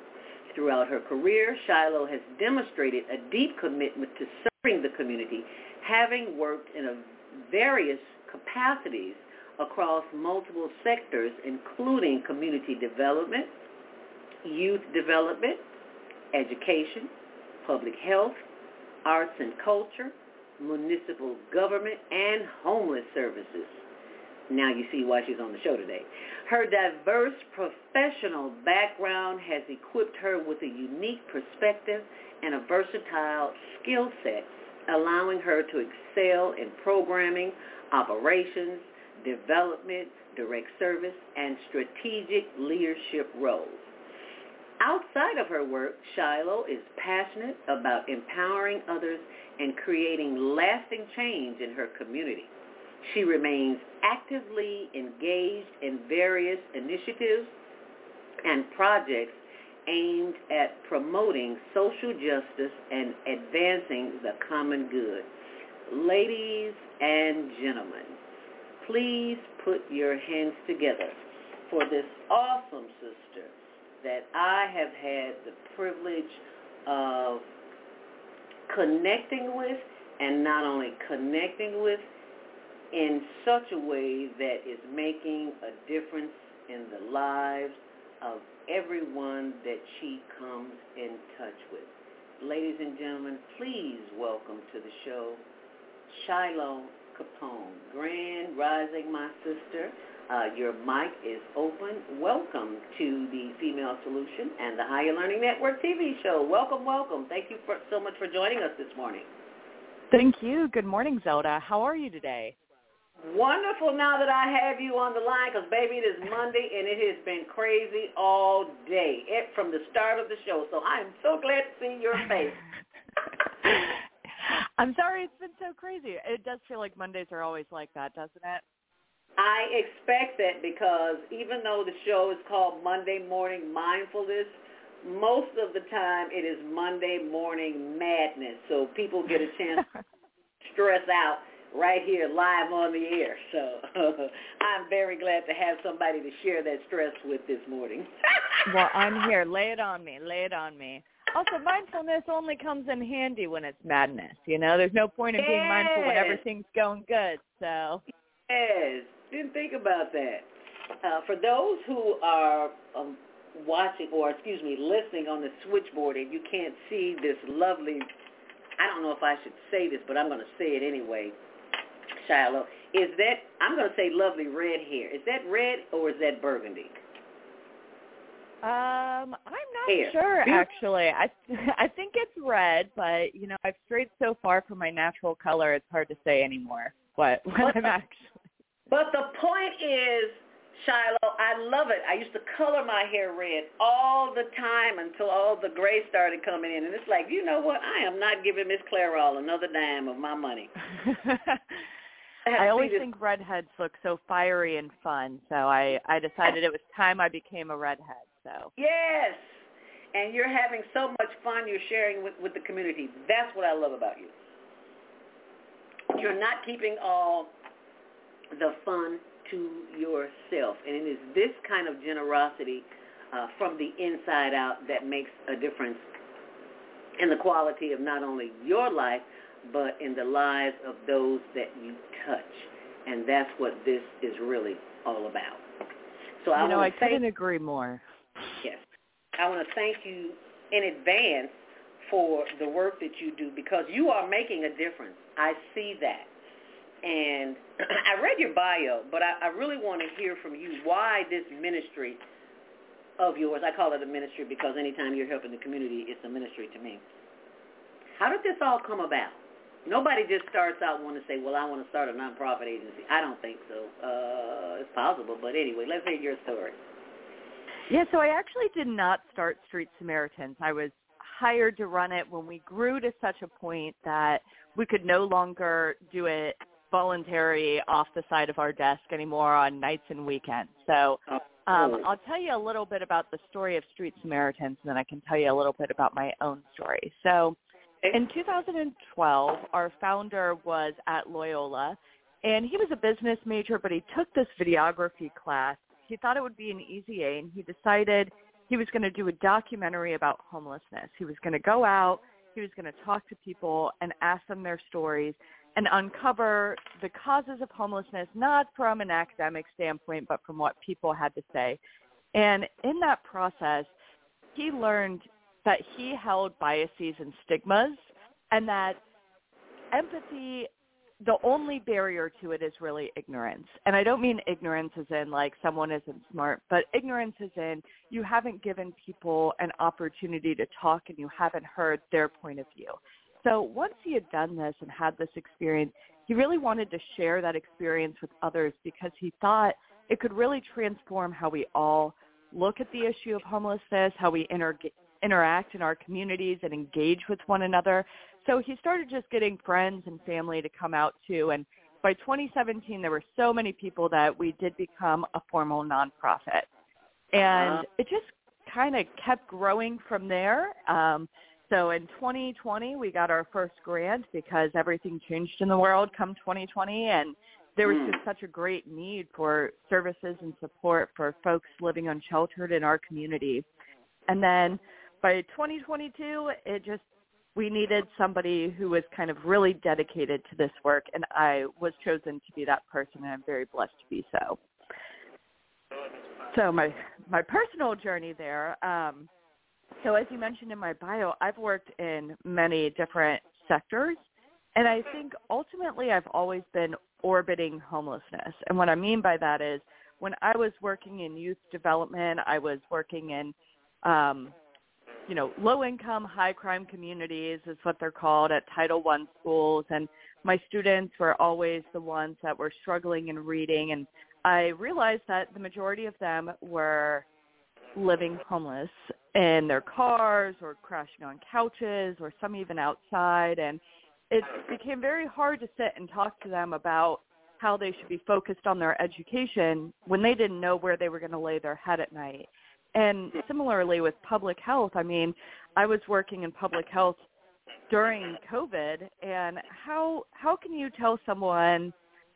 Throughout her career, Shiloh has demonstrated a deep commitment to serving the community, having worked in various capacities across multiple sectors, including community development, youth development, education, public health, arts and culture, municipal government, and homeless services. Now you see why she's on the show today. Her diverse professional background has equipped her with a unique perspective and a versatile skill set, allowing her to excel in programming, operations, development, direct service, and strategic leadership roles. Outside of her work, Shiloh is passionate about empowering others and creating lasting change in her community. She remains actively engaged in various initiatives and projects aimed at promoting social justice and advancing the common good. Ladies and gentlemen, please put your hands together for this awesome sister that I have had the privilege of connecting with and not only connecting with in such a way that is making a difference in the lives of everyone that she comes in touch with. Ladies and gentlemen, please welcome to the show Shiloh Capone. Grand Rising, my sister. Uh, your mic is open. Welcome to the Female Solution and the Higher Learning Network TV show. Welcome, welcome. Thank you for, so much for joining us this morning. Thank you. Good morning, Zelda. How are you today? Wonderful now that I have you on the line because, baby, it is Monday and it has been crazy all day it, from the start of the show. So I am so glad to see your face. I'm sorry it's been so crazy. It does feel like Mondays are always like that, doesn't it? I expect that because even though the show is called Monday Morning Mindfulness, most of the time it is Monday morning madness. So people get a chance to stress out right here live on the air. So I'm very glad to have somebody to share that stress with this morning. well, I'm here. Lay it on me. Lay it on me. Also, mindfulness only comes in handy when it's madness. You know, there's no point in yes. being mindful when everything's going good. So. Yes, didn't think about that. Uh, for those who are um, watching, or excuse me, listening on the switchboard, and you can't see this lovely. I don't know if I should say this, but I'm going to say it anyway. Shiloh, is that I'm going to say lovely red hair. Is that red or is that burgundy? Um, I'm not hair. sure actually. I I think it's red, but you know, I've strayed so far from my natural color, it's hard to say anymore what what I'm actually. But the point is, Shiloh, I love it. I used to color my hair red all the time until all the gray started coming in, and it's like, you know what? I am not giving Miss Clairol another dime of my money. I, always think redheads look so fiery and fun, so I I decided it was time I became a redhead. So yes, and you're having so much fun. You're sharing with with the community. That's what I love about you. You're not keeping all the fun to yourself, and it is this kind of generosity uh, from the inside out that makes a difference in the quality of not only your life but in the lives of those that you touch. And that's what this is really all about. So I you know, I couldn't agree more. Yes. I want to thank you in advance for the work that you do because you are making a difference. I see that. And I read your bio, but I, I really want to hear from you why this ministry of yours, I call it a ministry because anytime you're helping the community, it's a ministry to me. How did this all come about? Nobody just starts out wanting to say, well, I want to start a nonprofit agency. I don't think so. Uh, it's possible. But anyway, let's hear your story. Yeah, so I actually did not start Street Samaritans. I was hired to run it when we grew to such a point that we could no longer do it voluntary off the side of our desk anymore on nights and weekends. So oh. um, I'll tell you a little bit about the story of Street Samaritans, and then I can tell you a little bit about my own story. So in 2012, our founder was at Loyola, and he was a business major, but he took this videography class. He thought it would be an easy A, and he decided he was going to do a documentary about homelessness. He was going to go out, he was going to talk to people and ask them their stories and uncover the causes of homelessness, not from an academic standpoint, but from what people had to say. And in that process, he learned that he held biases and stigmas and that empathy the only barrier to it is really ignorance. And I don't mean ignorance as in like someone isn't smart, but ignorance as in you haven't given people an opportunity to talk and you haven't heard their point of view. So once he had done this and had this experience, he really wanted to share that experience with others because he thought it could really transform how we all look at the issue of homelessness, how we inter- interact in our communities and engage with one another. So he started just getting friends and family to come out too. And by 2017, there were so many people that we did become a formal nonprofit. And uh-huh. it just kind of kept growing from there. Um, so in 2020, we got our first grant because everything changed in the world come 2020. And there was hmm. just such a great need for services and support for folks living unsheltered in our community. And then by 2022, it just we needed somebody who was kind of really dedicated to this work, and I was chosen to be that person, and I'm very blessed to be so. So my my personal journey there. Um, so as you mentioned in my bio, I've worked in many different sectors, and I think ultimately I've always been orbiting homelessness. And what I mean by that is when I was working in youth development, I was working in um, you know, low income, high crime communities is what they're called at Title One schools. And my students were always the ones that were struggling in reading and I realized that the majority of them were living homeless in their cars or crashing on couches or some even outside and it became very hard to sit and talk to them about how they should be focused on their education when they didn't know where they were going to lay their head at night. And similarly with public health, I mean, I was working in public health during COVID and how how can you tell someone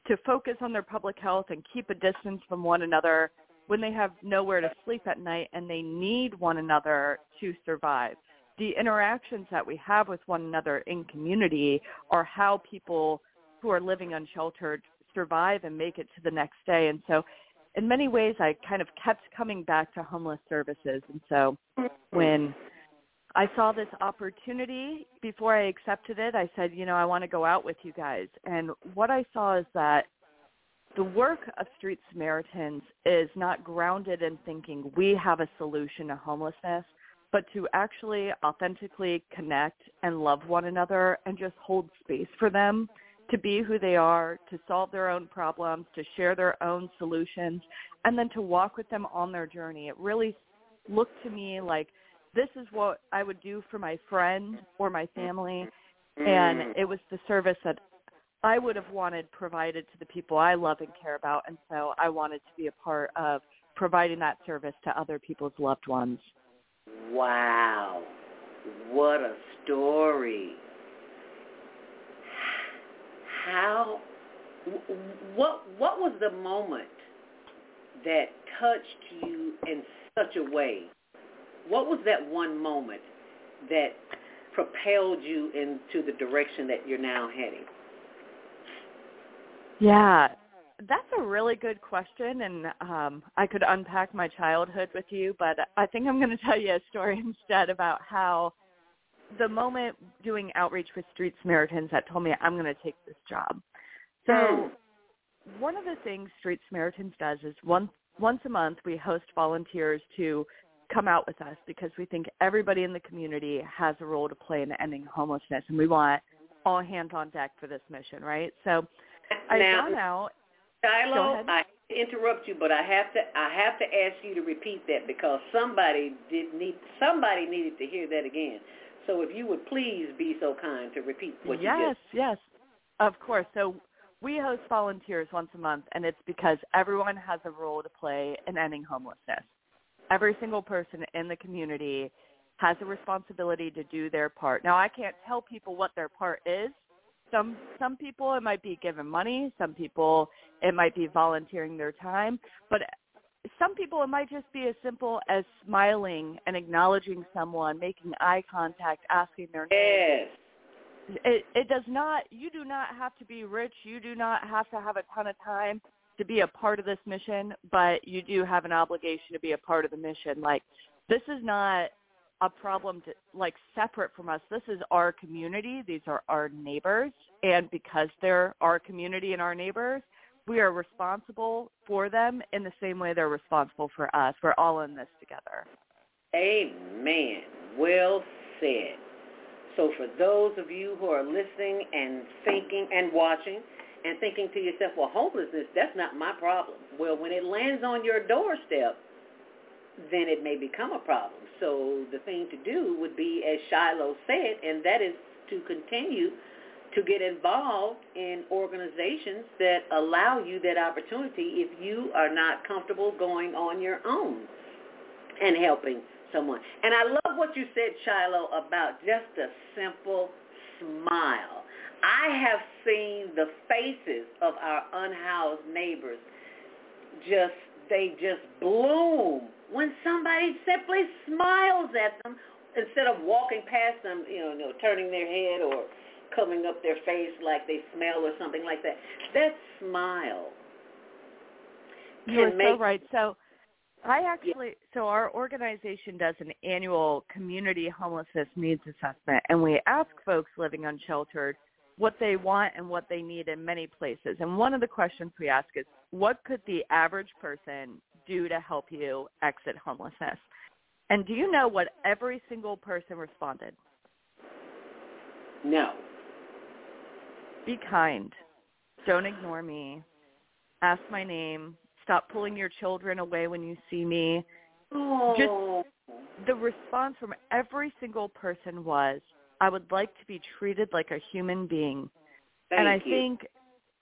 to focus on their public health and keep a distance from one another when they have nowhere to sleep at night and they need one another to survive? The interactions that we have with one another in community are how people who are living unsheltered survive and make it to the next day. And so in many ways I kind of kept coming back to homeless services. And so mm-hmm. when I saw this opportunity before I accepted it, I said, you know, I want to go out with you guys. And what I saw is that the work of Street Samaritans is not grounded in thinking we have a solution to homelessness, but to actually authentically connect and love one another and just hold space for them to be who they are, to solve their own problems, to share their own solutions, and then to walk with them on their journey. It really looked to me like this is what I would do for my friend or my family, and Mm. it was the service that I would have wanted provided to the people I love and care about, and so I wanted to be a part of providing that service to other people's loved ones. Wow. What a story. How what what was the moment that touched you in such a way? What was that one moment that propelled you into the direction that you're now heading? Yeah, that's a really good question, and um, I could unpack my childhood with you, but I think I'm going to tell you a story instead about how the moment doing outreach with Street Samaritans that told me I'm going to take this job. So hmm. one of the things Street Samaritans does is once once a month we host volunteers to come out with us because we think everybody in the community has a role to play in ending homelessness, and we want all hands on deck for this mission, right? So I've now, gone out. Shiloh. I interrupt you, but I have to I have to ask you to repeat that because somebody did need somebody needed to hear that again. So if you would please be so kind to repeat what you just yes, yes, of course. So we host volunteers once a month, and it's because everyone has a role to play in ending homelessness. Every single person in the community has a responsibility to do their part. Now, I can't tell people what their part is. Some some people it might be giving money, some people it might be volunteering their time, but some people it might just be as simple as smiling and acknowledging someone, making eye contact, asking their name. Yes. it it does not you do not have to be rich. You do not have to have a ton of time to be a part of this mission but you do have an obligation to be a part of the mission. Like this is not a problem to like separate from us. This is our community. These are our neighbors. And because they're our community and our neighbors we are responsible for them in the same way they're responsible for us we're all in this together Amen. Well said. So for those of you who are listening and thinking and watching and thinking to yourself, well, homelessness, that's not my problem. Well, when it lands on your doorstep, then it may become a problem. So the thing to do would be, as Shiloh said, and that is to continue to get involved in organizations that allow you that opportunity if you are not comfortable going on your own and helping someone. And I love what you said, Shiloh, about just a simple smile. I have seen the faces of our unhoused neighbors just, they just bloom when somebody simply smiles at them instead of walking past them, you know, you know turning their head or covering up their face like they smell or something like that. That smile You're so make right. So I actually, so our organization does an annual community homelessness needs assessment, and we ask folks living unsheltered what they want and what they need in many places. And one of the questions we ask is, what could the average person do to help you exit homelessness? And do you know what every single person responded? no. Be kind. Don't ignore me. Ask my name. Stop pulling your children away when you see me. Oh. Just the response from every single person was, I would like to be treated like a human being. Thank and I you. think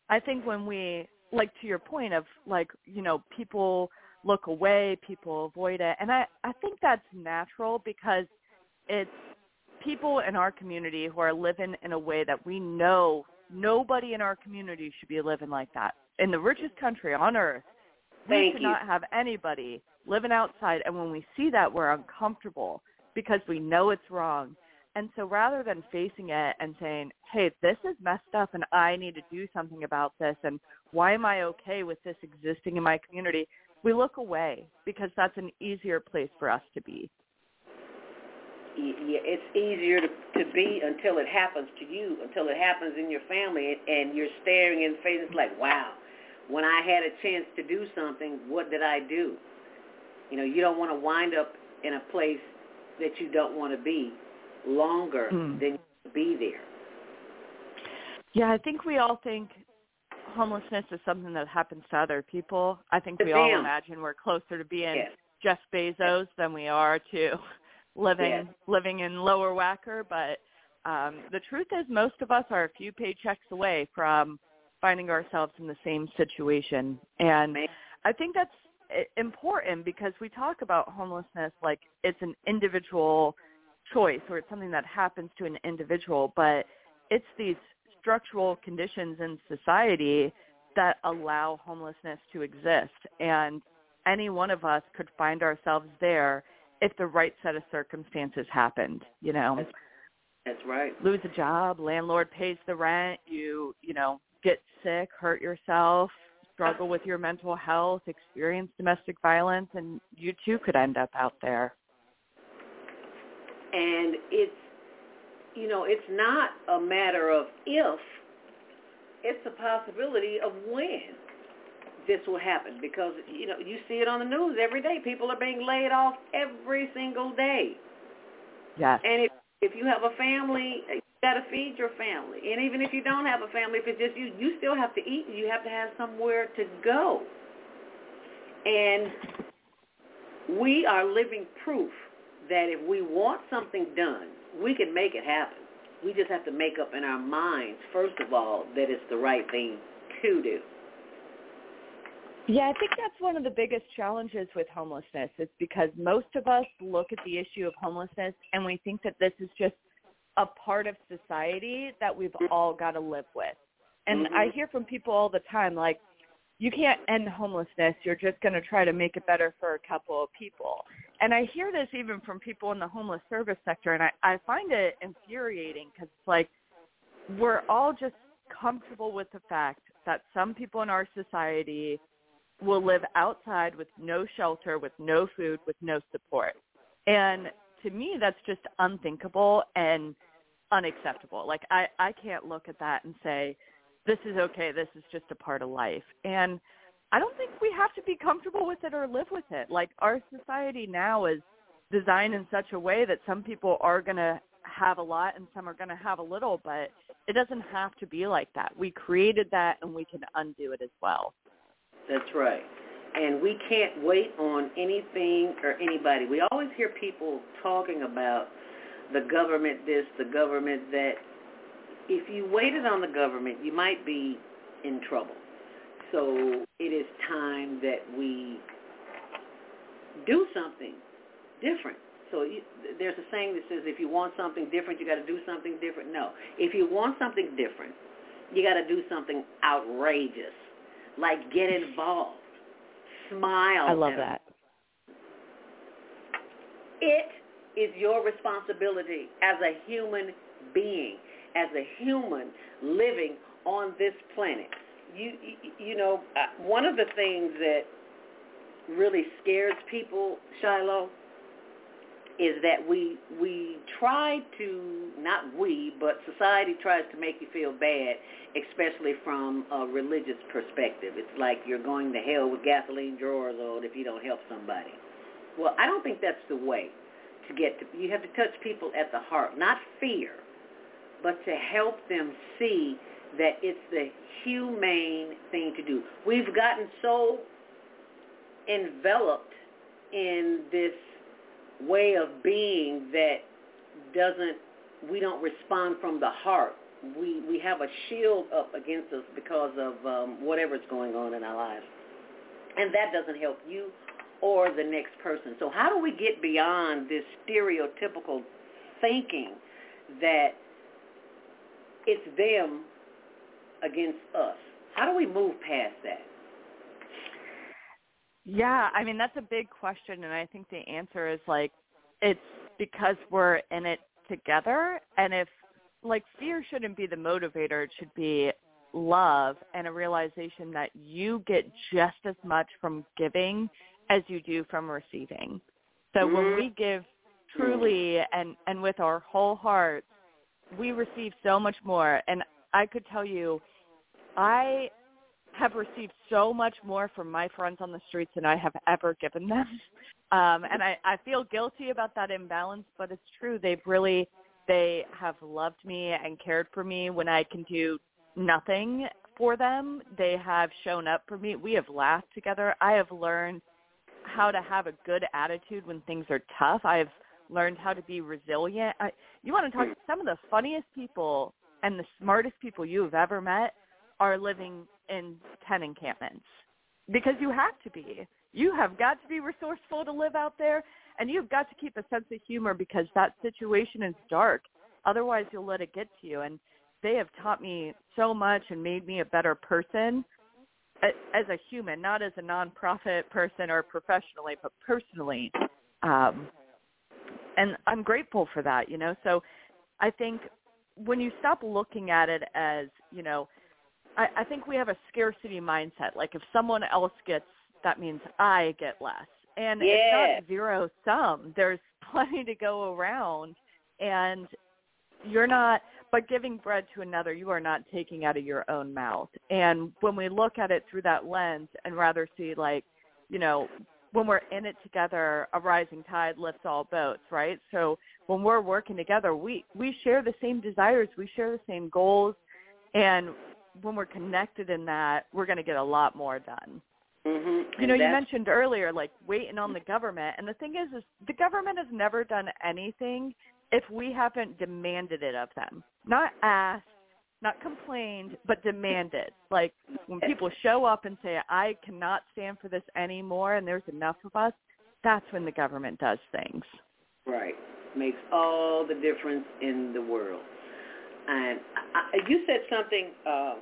I think when we like to your point of like, you know, people look away, people avoid it. And I I think that's natural because it's people in our community who are living in a way that we know nobody in our community should be living like that. In the richest country on earth, we Thank should you. not have anybody living outside and when we see that we're uncomfortable because we know it's wrong. And so rather than facing it and saying, "Hey, this is messed up and I need to do something about this and why am I okay with this existing in my community?" we look away because that's an easier place for us to be. Yeah, it's easier to to be until it happens to you, until it happens in your family, and you're staring in the face. It's like, wow, when I had a chance to do something, what did I do? You know, you don't want to wind up in a place that you don't want to be longer Mm. than you be there. Yeah, I think we all think homelessness is something that happens to other people. I think we all imagine we're closer to being Yes. Jeff Bezos than we are to living Yes. living in Lower Wacker. But um, the truth is, most of us are a few paychecks away from finding ourselves in the same situation, and I think that's i- important because we talk about homelessness like it's an individual choice or it's something that happens to an individual, but it's these structural conditions in society that allow homelessness to exist. And any one of us could find ourselves there if the right set of circumstances happened, you know. That's- That's right. Lose a job, landlord pays the rent, you, you know, get sick, hurt yourself, struggle with your mental health, experience domestic violence, and you too could end up out there. And it's, you know, it's not a matter of if, it's a possibility of when this will happen because, you know, you see it on the news every day. People are being laid off every single day. Yes. And if, if you have a family, you got to feed your family. And even if you don't have a family, if it's just you, you still have to eat. You have to have somewhere to go. And we are living proof that if we want something done, we can make it happen. We just have to make up in our minds, first of all, that it's the right thing to do. Yeah, I think that's one of the biggest challenges with homelessness is because most of us look at the issue of homelessness and we think that this is just a part of society that we've all got to live with. And Mhm. I hear from people all the time like, you can't end homelessness. You're just going to try to make it better for a couple of people. And I hear this even from people in the homeless service sector, and I, I find it infuriating because it's like we're all just comfortable with the fact that some people in our society will live outside with no shelter, with no food, with no support. And to me, that's just unthinkable and unacceptable. Like I, I can't look at that and say, this is okay, this is just a part of life. And I don't think we have to be comfortable with it or live with it. Like our society now is designed in such a way that some people are going to have a lot and some are going to have a little, but it doesn't have to be like that. We created that and we can undo it as well. That's right. And we can't wait on anything or anybody. We always hear people talking about the government this, the government that. If you waited on the government, you might be in trouble. So it is time that we do something different. So you, there's a saying that says if you want something different, you got to do something different. No. If you want something different, you got to do something outrageous, like get involved, smile. I love that. It is your responsibility as a human being, as a human living on this planet. You, you, know, uh, one of the things that really scares people, Shiloh, is that we we try to not we, but society tries to make you feel bad, especially from a religious perspective. It's like you're going to hell with gasoline drawers on if you don't help somebody. Well, I don't think that's the way to get to. You have to touch people at the heart, not fear, but to help them see that it's the humane thing to do. We've gotten so enveloped in this way of being that doesn't we don't respond from the heart. We we have a shield up against us because of um, whatever's going on in our lives, and that doesn't help you or the next person. So how do we get beyond this stereotypical thinking that it's them against us? How do we move past that? Yeah, I mean that's a big question and I think the answer is like it's because we're in it together and if like fear shouldn't be the motivator, it should be love and a realization that you get just as much from giving as you do from receiving. So mm-hmm. when we give truly and and with our whole heart, we receive so much more and I could tell you I have received so much more from my friends on the streets than I have ever given them. Um, and I, I feel guilty about that imbalance, but it's true. They've really, they have loved me and cared for me when I can do nothing for them. They have shown up for me. We have laughed together. I have learned how to have a good attitude when things are tough. I have learned how to be resilient. I, you want to talk to some of the funniest people and the smartest people you have ever met are living in tent encampments because you have to be. You have got to be resourceful to live out there, and you've got to keep a sense of humor because that situation is dark. Otherwise, you'll let it get to you. And they have taught me so much and made me a better person as a human, not as a nonprofit person or professionally, but personally. Um, and I'm grateful for that, you know. So I think when you stop looking at it as, you know, I, I think we have a scarcity mindset. Like if someone else gets, that means I get less. And yeah. it's not zero sum. There's plenty to go around, and you're not. But giving bread to another, you are not taking out of your own mouth. And when we look at it through that lens, and rather see like, you know, when we're in it together, a rising tide lifts all boats, right? So when we're working together, we we share the same desires, we share the same goals, and when we're connected in that, we're going to get a lot more done. Mm-hmm. You know, you mentioned earlier like waiting on the government, and the thing is, is the government has never done anything if we haven't demanded it of them. Not asked, not complained, but demanded. Like when people show up and say, "I cannot stand for this anymore," and there's enough of us, that's when the government does things. Right, makes all the difference in the world. And I, you said something um,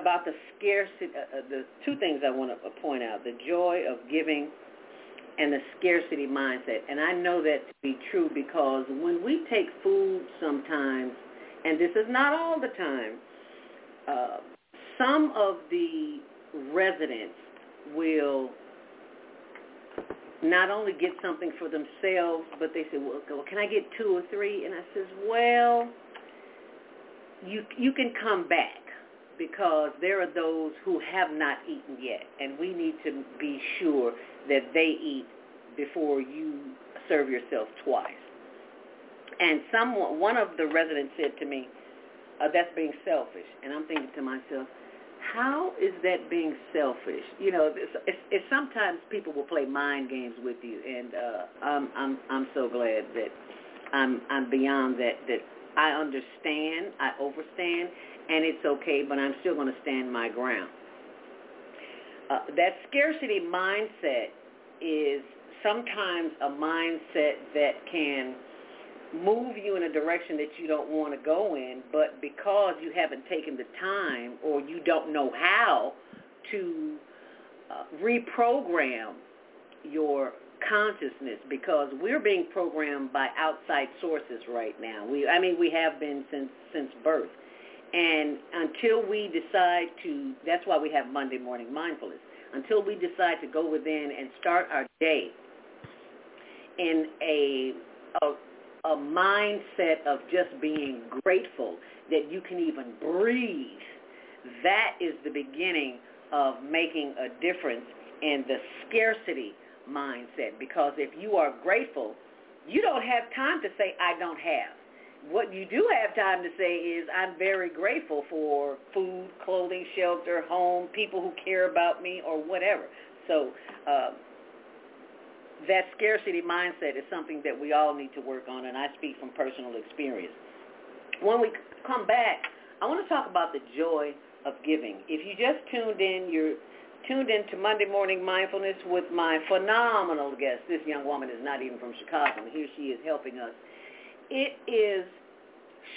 about the scarcity, uh, uh, the two things I want to point out, the joy of giving and the scarcity mindset. And I know that to be true because when we take food sometimes, and this is not all the time, uh, some of the residents will not only get something for themselves, but they say, well, can I get two or three? And I says, well, you you can come back because there are those who have not eaten yet, and we need to be sure that they eat before you serve yourself twice. And someone, one of the residents said to me, uh, "That's being selfish," and I'm thinking to myself, how is that being selfish? You know, it's, it's, it's sometimes people will play mind games with you, and uh, I'm I'm I'm so glad that I'm I'm beyond that that I understand, I overstand, and it's okay, but I'm still going to stand my ground. Uh, that scarcity mindset is sometimes a mindset that can move you in a direction that you don't want to go in, but because you haven't taken the time or you don't know how to uh, reprogram your consciousness because we're being programmed by outside sources right now. We, I mean, we have been since since birth, and until we decide to, that's why we have Monday morning mindfulness. Until we decide to go within and start our day in a, a, a mindset of just being grateful that you can even breathe, that is the beginning of making a difference in the scarcity mindset because if you are grateful, you don't have time to say, I don't have. what you do have time to say is I'm very grateful for food, clothing, shelter, home, people who care about me or whatever. So uh, that scarcity mindset is something that we all need to work on, and I speak from personal experience. When we come back, I want to talk about the joy of giving. If you just tuned in, you're tuned in to Monday Morning Mindfulness with my phenomenal guest. This young woman is not even from Chicago. And here she is helping us. It is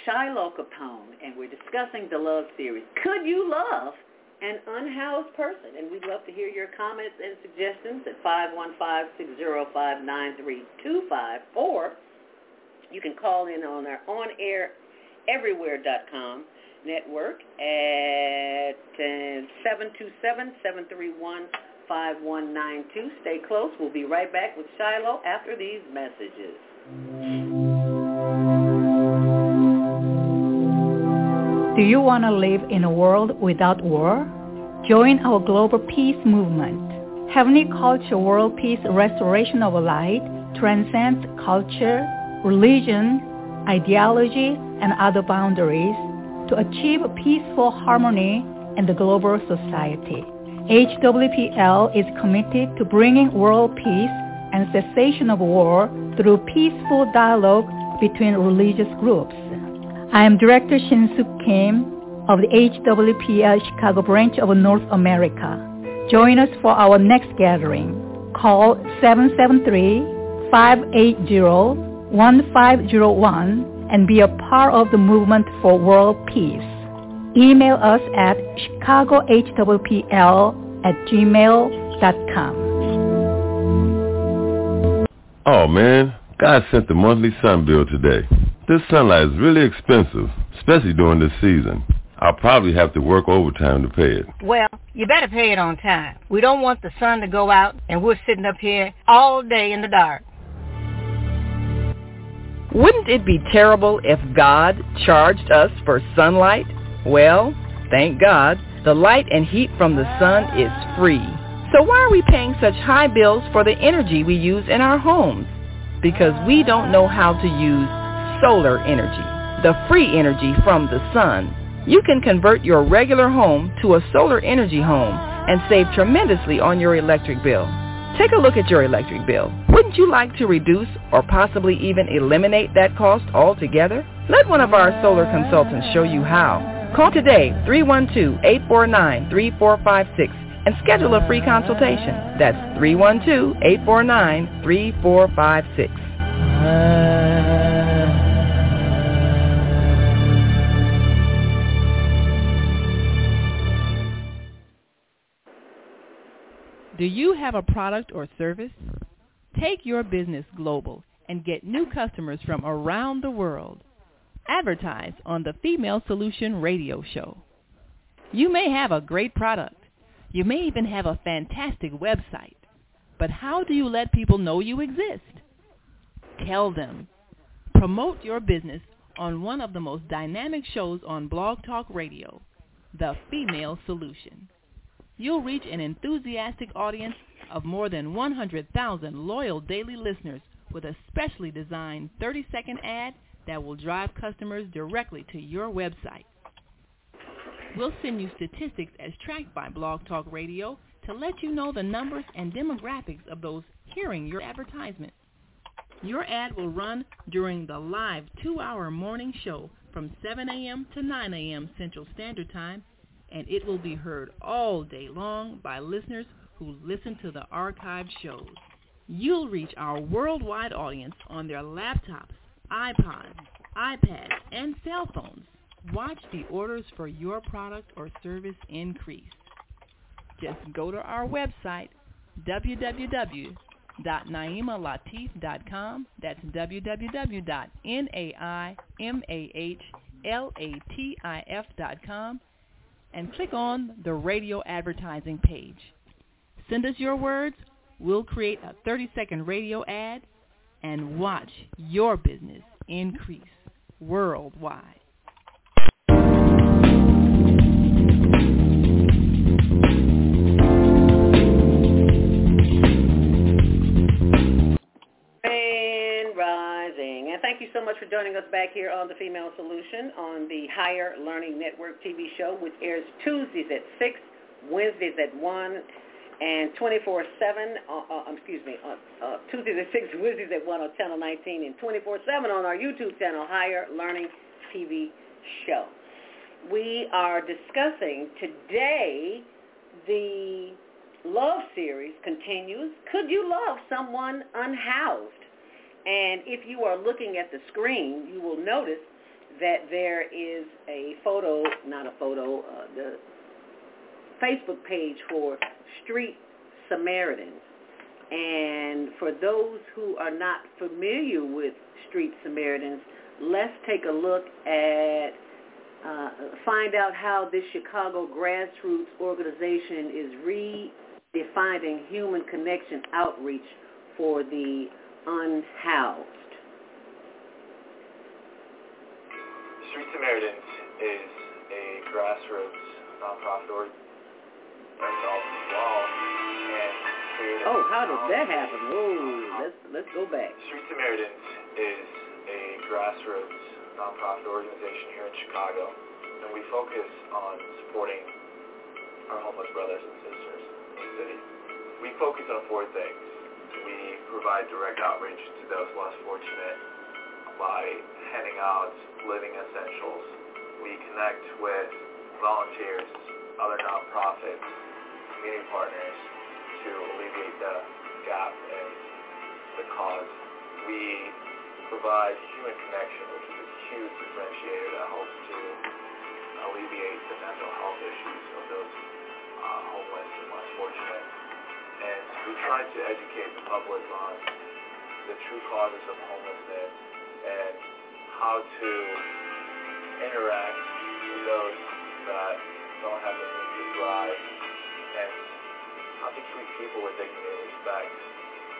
Shiloh Capone, and we're discussing the love series. Could you love an unhoused person? And we'd love to hear your comments and suggestions at 515-605-9325, or you can call in on our on-air everywhere.com network at uh, 727-731-5192. Stay close. We'll be right back with Shiloh after these messages. Do you want to live in a world without war? Join our global peace movement. Heavenly Culture World Peace Restoration of Light transcends culture, religion, ideology, and other boundaries to achieve peaceful harmony in the global society. HWPL is committed to bringing world peace and cessation of war through peaceful dialogue between religious groups. I am Director Shin-Suk Kim of the HWPL Chicago branch of North America. Join us for our next gathering. Call 773-580-1501 and be a part of the movement for world peace. Email us at chicagohwpl at gmail.com. Oh man, God sent the monthly sun bill today. This sunlight is really expensive, especially during this season. I'll probably have to work overtime to pay it. Well, you better pay it on time. We don't want the sun to go out and we're sitting up here all day in the dark. Wouldn't it be terrible if God charged us for sunlight? Well, thank God, the light and heat from the sun is free. So why are we paying such high bills for the energy we use in our homes? Because we don't know how to use solar energy, the free energy from the sun. You can convert your regular home to a solar energy home and save tremendously on your electric bill. Take a look at your electric bill. Wouldn't you like to reduce or possibly even eliminate that cost altogether? Let one of our solar consultants show you how. Call today 312-849-3456 and schedule a free consultation. That's 312-849-3456. Do you have a product or service? Take your business global and get new customers from around the world. Advertise on the Female Solution Radio Show. You may have a great product. You may even have a fantastic website. But how do you let people know you exist? Tell them. Promote your business on one of the most dynamic shows on Blog Talk Radio, The Female Solution. You'll reach an enthusiastic audience of more than 100,000 loyal daily listeners with a specially designed 30-second ad that will drive customers directly to your website. We'll send you statistics as tracked by Blog Talk Radio to let you know the numbers and demographics of those hearing your advertisement. Your ad will run during the live two-hour morning show from 7 a.m. to 9 a.m. Central Standard Time, and it will be heard all day long by listeners who listen to the archived shows. You'll reach our worldwide audience on their laptops, iPods, iPads, and cell phones. Watch the orders for your product or service increase. Just go to our website, www.naimalatif.com. That's www.naimalatif.com and click on the radio advertising page. Send us your words. We'll create a 30-second radio ad and watch your business increase worldwide. Joining us back here on The Female Solution on the Higher Learning Network TV show, which airs Tuesdays at 6, Wednesdays at 1, and 24-7, uh, uh, excuse me, uh, uh, Tuesdays at 6, Wednesdays at 1 on Channel 19, and 24-7 on our YouTube channel, Higher Learning TV show. We are discussing today the love series continues. Could you love someone unhoused? And if you are looking at the screen, you will notice that there is a photo, not a photo, uh, the Facebook page for Street Samaritans. And for those who are not familiar with Street Samaritans, let's take a look at, uh, find out how this Chicago grassroots organization is redefining human connection outreach for the unhoused. Street Samaritans is a grassroots nonprofit organization Oh, how did that happen? Oh, let's let's go back. Street Samaritans is a grassroots nonprofit organization here in Chicago, and we focus on supporting our homeless brothers and sisters in the city. We focus on four things. We provide direct outreach to those less fortunate by handing out living essentials. We connect with volunteers, other nonprofits, community partners to alleviate the gap in the cause. We provide human connection, which is a huge differentiator that helps to alleviate the mental health issues of those uh, homeless and less fortunate. And we try to educate the public on the true causes of homelessness and how to interact with those that don't have the means to thrive and how to treat people with dignity and respect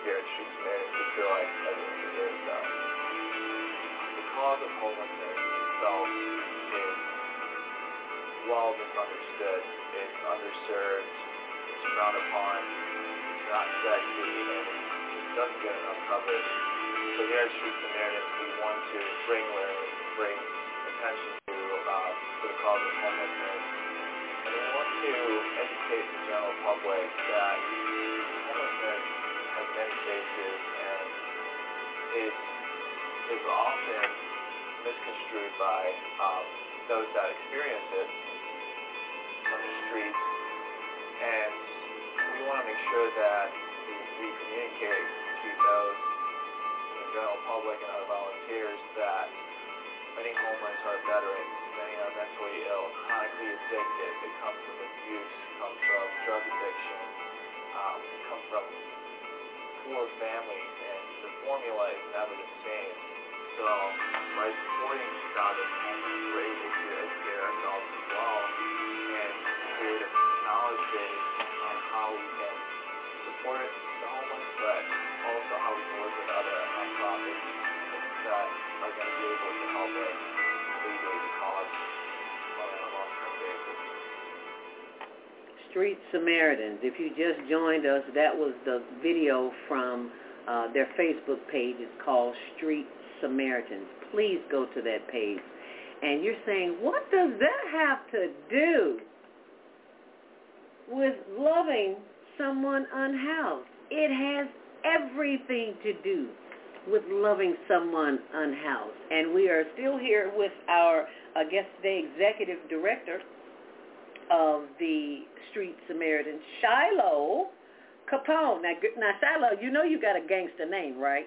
here at Street Samaritans to feel like everyone deserves that. The cause of homelessness itself is well misunderstood. It's underserved, frowned upon, not sexy, and it doesn't get enough coverage. So here at Street Samaritans, we want to bring awareness, bring attention to, uh, the cause of homelessness, and we want to educate the general public that homelessness has many faces and it is often misconstrued by um, those that experience it on the streets. Make sure that we communicate to those the general public and our volunteers that many homeless are veterans, many are mentally ill, chronically addicted. They come from abuse, come from drug addiction, um, come from poor families, and the formula is never the same. So by supporting Chicago we're able to educate ourselves as well and create a knowledge base on how we can support the homeless, but also how we can work with other nonprofits that are going to be able to help us the cause on a long-term basis. Street Samaritans. If you just joined us, that was the video from uh, their Facebook page. It's called Street Samaritans. Please go to that page. And you're saying, what does that have to do with loving someone unhoused? It has everything to do with loving someone unhoused. And we are still here with our uh, guest today, executive director of the Street Samaritan, Shiloh Capone. Now, now, Shiloh, you know you got a gangster name, right?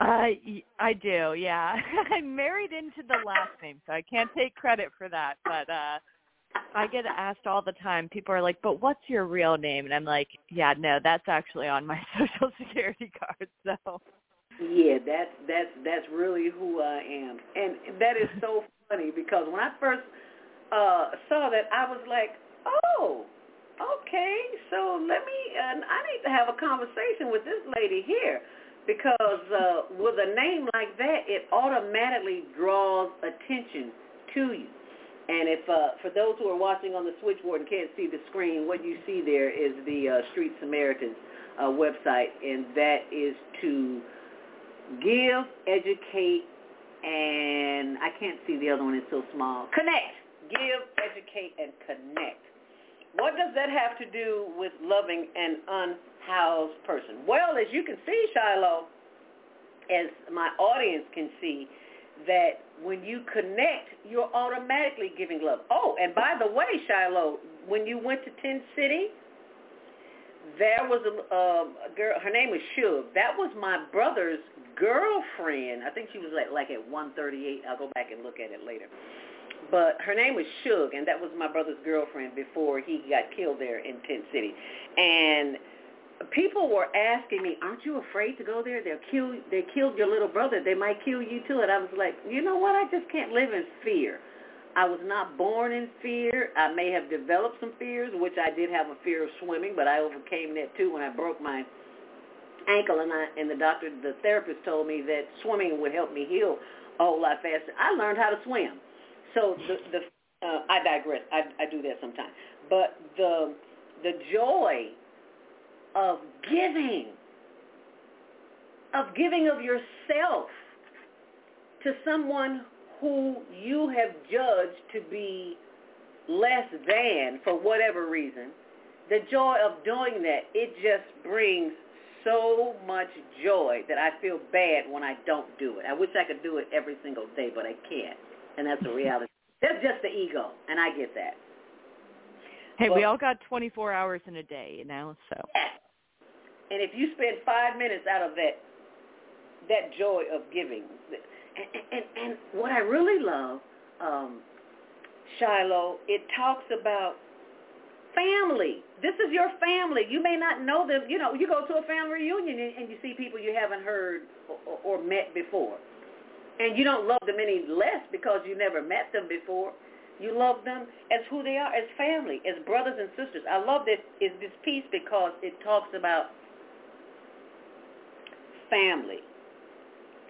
Uh, I do, yeah. I'm married into the last name, so I can't take credit for that. But uh, I get asked all the time. People are like, "But what's your real name?" And I'm like, "Yeah, no, that's actually on my social security card." So. Yeah, that's that's that's really who I am, and that is so funny because when I first uh saw that, I was like, "Oh, okay, so let me. Uh, I need to have a conversation with this lady here." because uh, with a name like that, it automatically draws attention to you. And if uh, for those who are watching on the switchboard and can't see the screen, what you see there is the uh, Street Samaritans uh, website, and that is to give, educate, and I can't see the other one, it's so small. Connect. Give, educate, and connect. What does that have to do with loving an unhoused person? Well, as you can see, Shiloh, as my audience can see, that when you connect, you're automatically giving love. Oh, and by the way, Shiloh, when you went to Tent City, there was a, a girl. Her name was Shug. That was my brother's girlfriend. I think she was like like at 138. I'll go back and look at it later. But her name was Shug, and that was my brother's girlfriend before he got killed there in Tent City. And people were asking me, "Aren't you afraid to go there? They'll kill. They killed your little brother. They might kill you too." And I was like, "You know what? I just can't live in fear." I was not born in fear. I may have developed some fears, which I did have a fear of swimming, but I overcame that too when I broke my ankle and I and the doctor the therapist told me that swimming would help me heal a whole lot faster. I learned how to swim. So the the uh, I digress. I I do that sometimes. But the the joy of giving of giving of yourself to someone who you have judged to be less than for whatever reason, the joy of doing that, it just brings so much joy that I feel bad when I don't do it. I wish I could do it every single day, but I can't. And that's a reality. that's just the ego, and I get that. Hey, but, we all got 24 hours in a day, you know, so. And if you spend five minutes out of that, that joy of giving, and, and, and what I really love, um, Shiloh, it talks about family. This is your family. You may not know them. You know, you go to a family reunion and, and you see people you haven't heard or, or met before. And you don't love them any less because you never met them before. You love them as who they are, as family, as brothers and sisters. I love this is this piece because it talks about family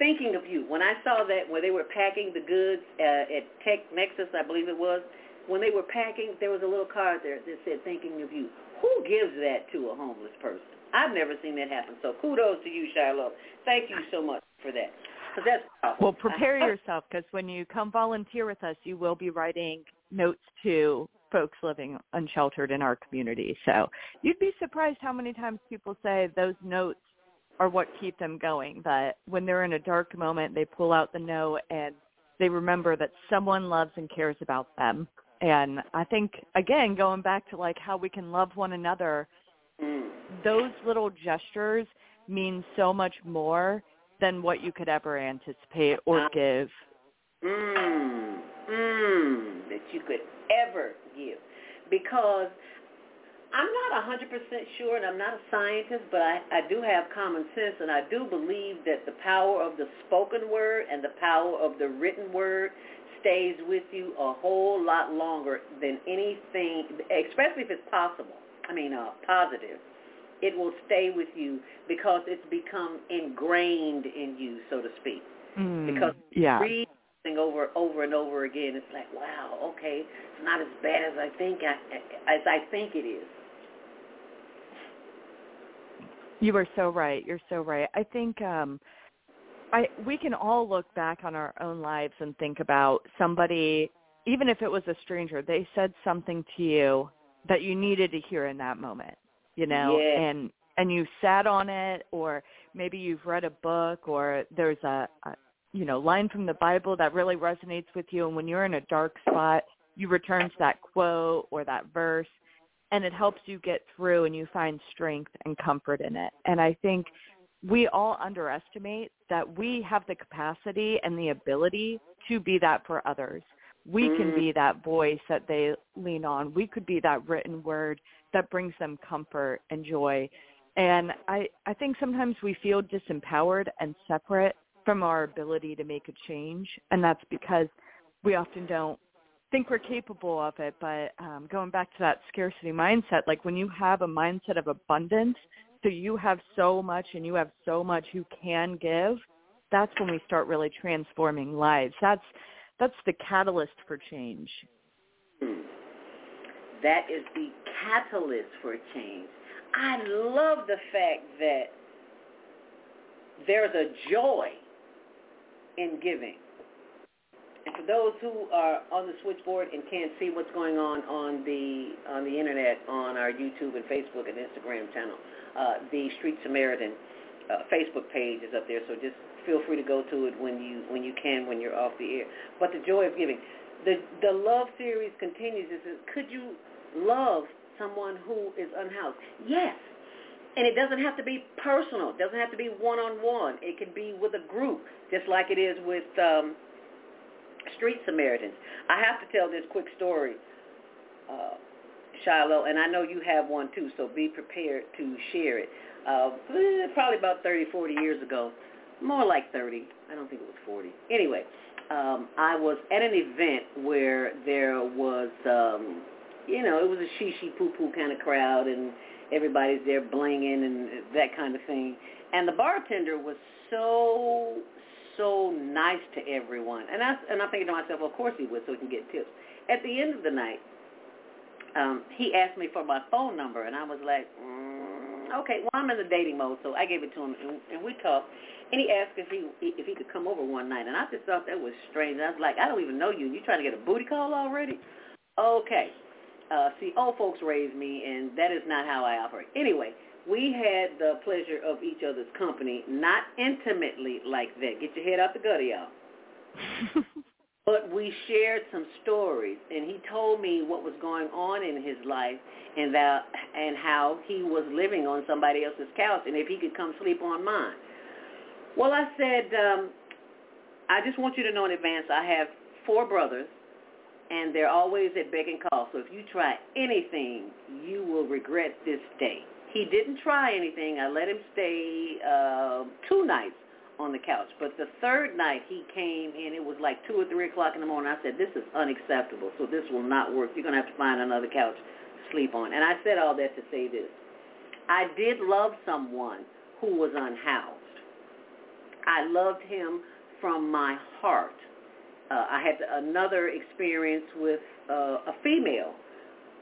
thinking of you. When I saw that when they were packing the goods uh, at Tech Nexus, I believe it was, when they were packing, there was a little card there that said thinking of you. Who gives that to a homeless person? I've never seen that happen. So kudos to you, Shiloh. Thank you so much for that. That's powerful. Well, prepare yourself because when you come volunteer with us, you will be writing notes to folks living unsheltered in our community. So you'd be surprised how many times people say those notes are what keep them going. That when they're in a dark moment, they pull out the note and they remember that someone loves and cares about them. And I think again, going back to like how we can love one another, mm. those little gestures mean so much more than what you could ever anticipate or give. Mm, mm, that you could ever give. Because I'm not 100% sure, and I'm not a scientist, but I, I do have common sense, and I do believe that the power of the spoken word and the power of the written word stays with you a whole lot longer than anything, especially if it's possible. I mean, uh, positive. It will stay with you because it's become ingrained in you, so to speak. Mm, because yeah. read over over and over again, it's like, wow, okay, it's not as bad as I think I, as I think it is. You are so right. You're so right. I think um I we can all look back on our own lives and think about somebody even if it was a stranger, they said something to you that you needed to hear in that moment, you know, yeah. and and you sat on it or maybe you've read a book or there's a, a you know, line from the Bible that really resonates with you and when you're in a dark spot, you return to that quote or that verse and it helps you get through and you find strength and comfort in it. And I think we all underestimate that we have the capacity and the ability to be that for others. We mm. can be that voice that they lean on. We could be that written word that brings them comfort and joy. And I, I think sometimes we feel disempowered and separate from our ability to make a change. And that's because we often don't think we're capable of it, but um, going back to that scarcity mindset, like when you have a mindset of abundance, so you have so much and you have so much you can give, that's when we start really transforming lives. That's that's the catalyst for change. That is the catalyst for change. I love the fact that there's a joy in giving and for those who are on the switchboard and can't see what's going on on the on the internet, on our YouTube and Facebook and Instagram channel, uh, the Street Samaritan uh, Facebook page is up there. So just feel free to go to it when you when you can when you're off the air. But the joy of giving, the the love series continues. Is could you love someone who is unhoused? Yes. And it doesn't have to be personal. It doesn't have to be one-on-one. It can be with a group, just like it is with um, Street Samaritans. I have to tell this quick story, uh, Shiloh, and I know you have one too, so be prepared to share it. Uh, probably about 30, 40 years ago, more like 30. I don't think it was 40. Anyway, um, I was at an event where there was, um, you know, it was a she-she poo-poo kind of crowd, and everybody's there blinging and that kind of thing. And the bartender was so so nice to everyone. And I and I'm thinking to myself, of course he would, so he can get tips. At the end of the night, um, he asked me for my phone number, and I was like, mm, okay, well I'm in the dating mode, so I gave it to him, and, and we talked. And he asked if he if he could come over one night, and I just thought that was strange. I was like, I don't even know you, you trying to get a booty call already? Okay. Uh, see, old folks raised me, and that is not how I operate. Anyway, we had the pleasure of each other's company, not intimately like that. Get your head out the gutter, y'all. but we shared some stories, and he told me what was going on in his life and that and how he was living on somebody else's couch, and if he could come sleep on mine. Well, I said, um, I just want you to know in advance, I have four brothers, and they're always at beck and call. So if you try anything, you will regret this day. He didn't try anything. I let him stay uh, two nights on the couch. But the third night he came in, it was like 2 or 3 o'clock in the morning. I said, this is unacceptable, so this will not work. You're going to have to find another couch to sleep on. And I said all that to say this. I did love someone who was unhoused. I loved him from my heart. Uh, I had another experience with uh, a female.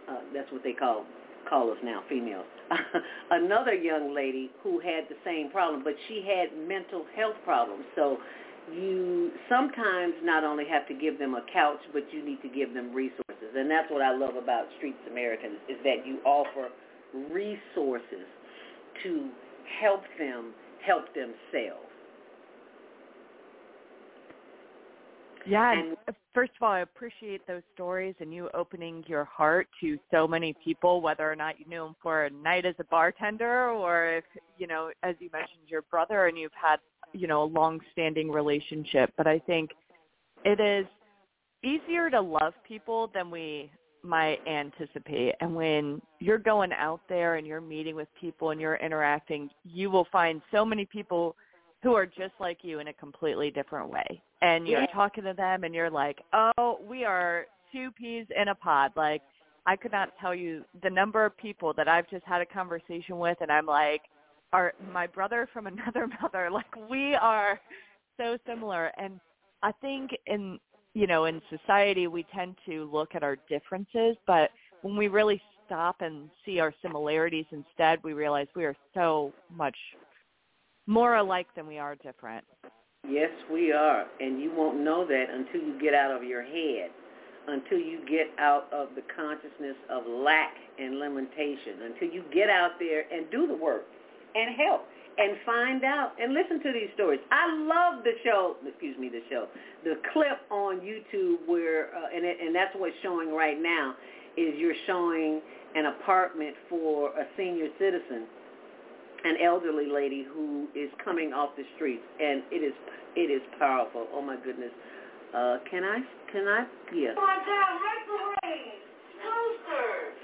Uh, that's what they call call us now, females. Another young lady who had the same problem, but she had mental health problems. So you sometimes not only have to give them a couch, but you need to give them resources. And that's what I love about Street Samaritans is that you offer resources to help them help themselves. Yeah, and first of all, I appreciate those stories and you opening your heart to so many people, whether or not you knew him for a night as a bartender or if, you know, as you mentioned, your brother and you've had, you know, a long-standing relationship. But I think it is easier to love people than we might anticipate. And when you're going out there and you're meeting with people and you're interacting, you will find so many people – who are just like you in a completely different way. And you're yeah. talking to them and you're like, oh, we are two peas in a pod. Like, I could not tell you the number of people that I've just had a conversation with and I'm like, are my brother from another mother. Like, we are so similar. And I think in, you know, in society, we tend to look at our differences, but when we really stop and see our similarities instead, we realize we are so much more alike than we are different. Yes, we are. And you won't know that until you get out of your head, until you get out of the consciousness of lack and limitation, until you get out there and do the work and help and find out and listen to these stories. I love the show, excuse me, the show, the clip on YouTube where, uh, and, it, and that's what's showing right now, is you're showing an apartment for a senior citizen an elderly lady who is coming off the streets, and it is it is powerful. Oh my goodness. Uh, can I can I yeah. Oh my God, microwave, toaster.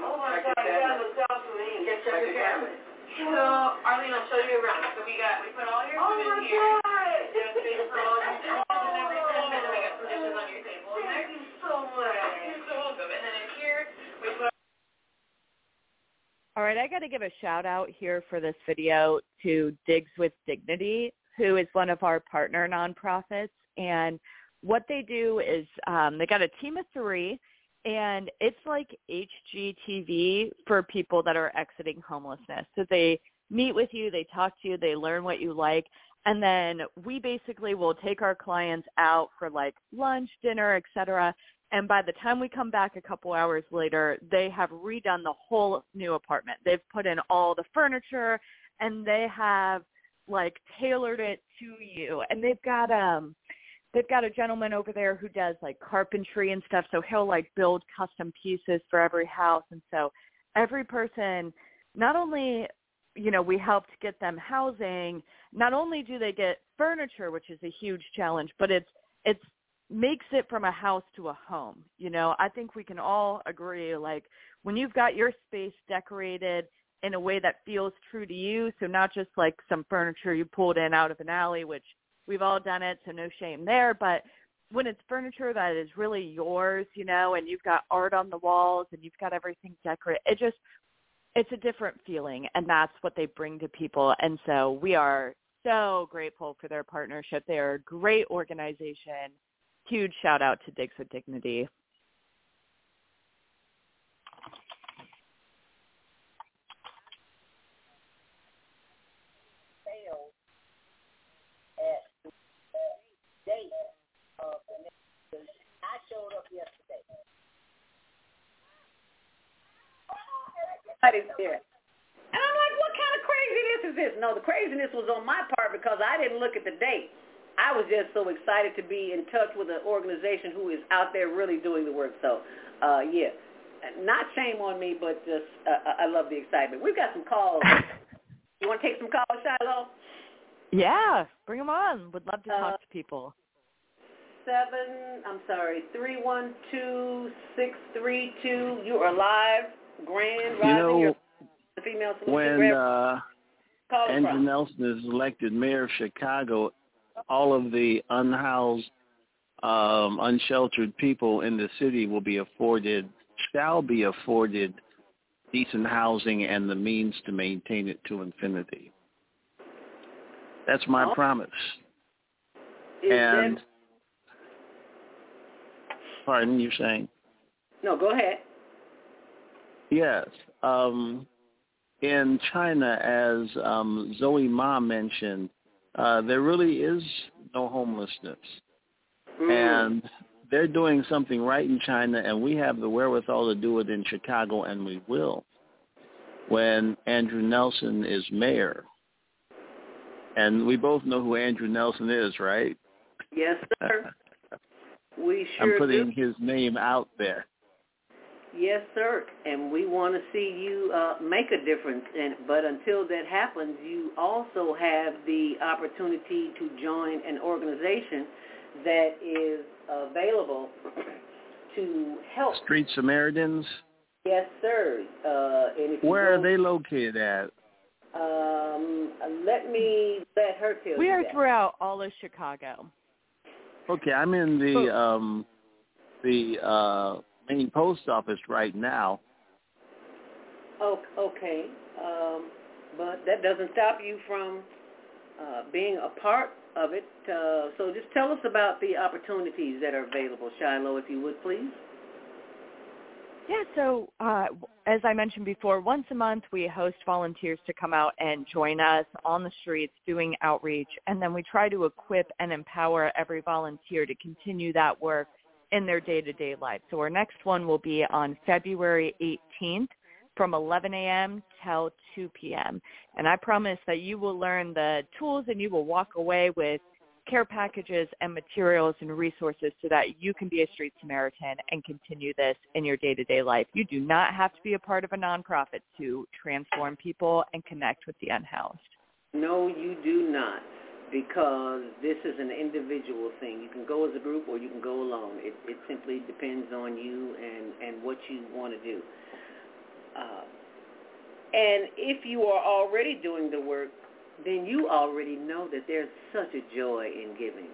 Oh my God, you got the sauce for me. Get check your camera. So Arlene, I'll show you around. So we got we put all your food oh in here. Oh my God. There's space for all your dishes and everything, and then we got some dishes on your table. Thank you so much. You're so welcome. And then in here we put all right, I got to give a shout out here for this video to Digs with Dignity, who is one of our partner nonprofits. And what they do is um, they got a team of three, and it's like HGTV for people that are exiting homelessness. So they meet with you, they talk to you, they learn what you like, and then we basically will take our clients out for like lunch, dinner, etc. And by the time we come back a couple hours later, they have redone the whole new apartment. They've put in all the furniture and they have like tailored it to you. And they've got um they've got a gentleman over there who does like carpentry and stuff, so he'll like build custom pieces for every house and so every person not only you know, we helped get them housing. Not only do they get furniture, which is a huge challenge, but it's it's makes it from a house to a home. You know, I think we can all agree like when you've got your space decorated in a way that feels true to you, so not just like some furniture you pulled in out of an alley, which we've all done it, so no shame there, but when it's furniture that is really yours, you know, and you've got art on the walls and you've got everything decorated, it just it's a different feeling and that's what they bring to people and so we are so grateful for their partnership they are a great organization huge shout out to digs with dignity I showed up yesterday. somebody's there. And I'm like, what kind of craziness is this? No, the craziness was on my part because I didn't look at the date. I was just so excited to be in touch with an organization who is out there really doing the work. So, uh, yeah, not shame on me, but just uh, I love the excitement. We've got some calls. you want to take some calls, Shiloh? Yeah, bring them on. Would love to talk uh, to people. Seven, I'm sorry, three one two six three two. You are live. Grand Rising. you know, female when uh, Andrew from. Nelson is elected mayor of Chicago, all of the unhoused, um, unsheltered people in the city will be afforded, shall be afforded decent housing and the means to maintain it to infinity. That's my oh. promise. Is and pardon, you're saying? No, go ahead. Yes. Um, in China, as um, Zoe Ma mentioned, uh, there really is no homelessness. Mm. And they're doing something right in China, and we have the wherewithal to do it in Chicago, and we will. When Andrew Nelson is mayor, and we both know who Andrew Nelson is, right? Yes, sir. we sure I'm putting do. his name out there. Yes, sir. And we want to see you uh, make a difference. And but until that happens, you also have the opportunity to join an organization that is available to help. Street Samaritans. Yes, sir. Uh, Where go, are they located at? Um, let me let her tell we you. We are that. throughout all of Chicago. Okay, I'm in the um, the uh, main post office right now. Oh, okay. Um, but that doesn't stop you from uh, being a part of it. Uh, so just tell us about the opportunities that are available, Shiloh, if you would, please. Yeah, so uh, as I mentioned before, once a month we host volunteers to come out and join us on the streets doing outreach, and then we try to equip and empower every volunteer to continue that work in their day-to-day lives. So our next one will be on February 18th from 11 a.m. till 2 p.m. And I promise that you will learn the tools and you will walk away with care packages and materials and resources so that you can be a street Samaritan and continue this in your day-to-day life. You do not have to be a part of a nonprofit to transform people and connect with the unhoused. No, you do not because this is an individual thing. You can go as a group or you can go alone. It, it simply depends on you and, and what you want to do. Uh, and if you are already doing the work, then you already know that there's such a joy in giving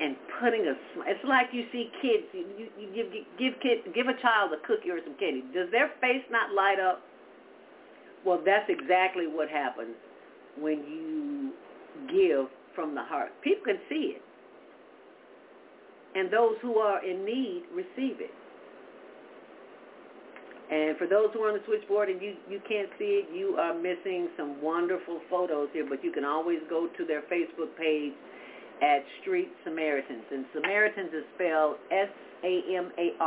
and putting a smile. it's like you see kids you, you give give kid give a child a cookie or some candy does their face not light up well that's exactly what happens when you give from the heart. People can see it. And those who are in need receive it. And for those who are on the switchboard and you, you can't see it, you are missing some wonderful photos here, but you can always go to their Facebook page at Street Samaritans. And Samaritans is spelled S-A-M-A-R-I-T-A-N-S.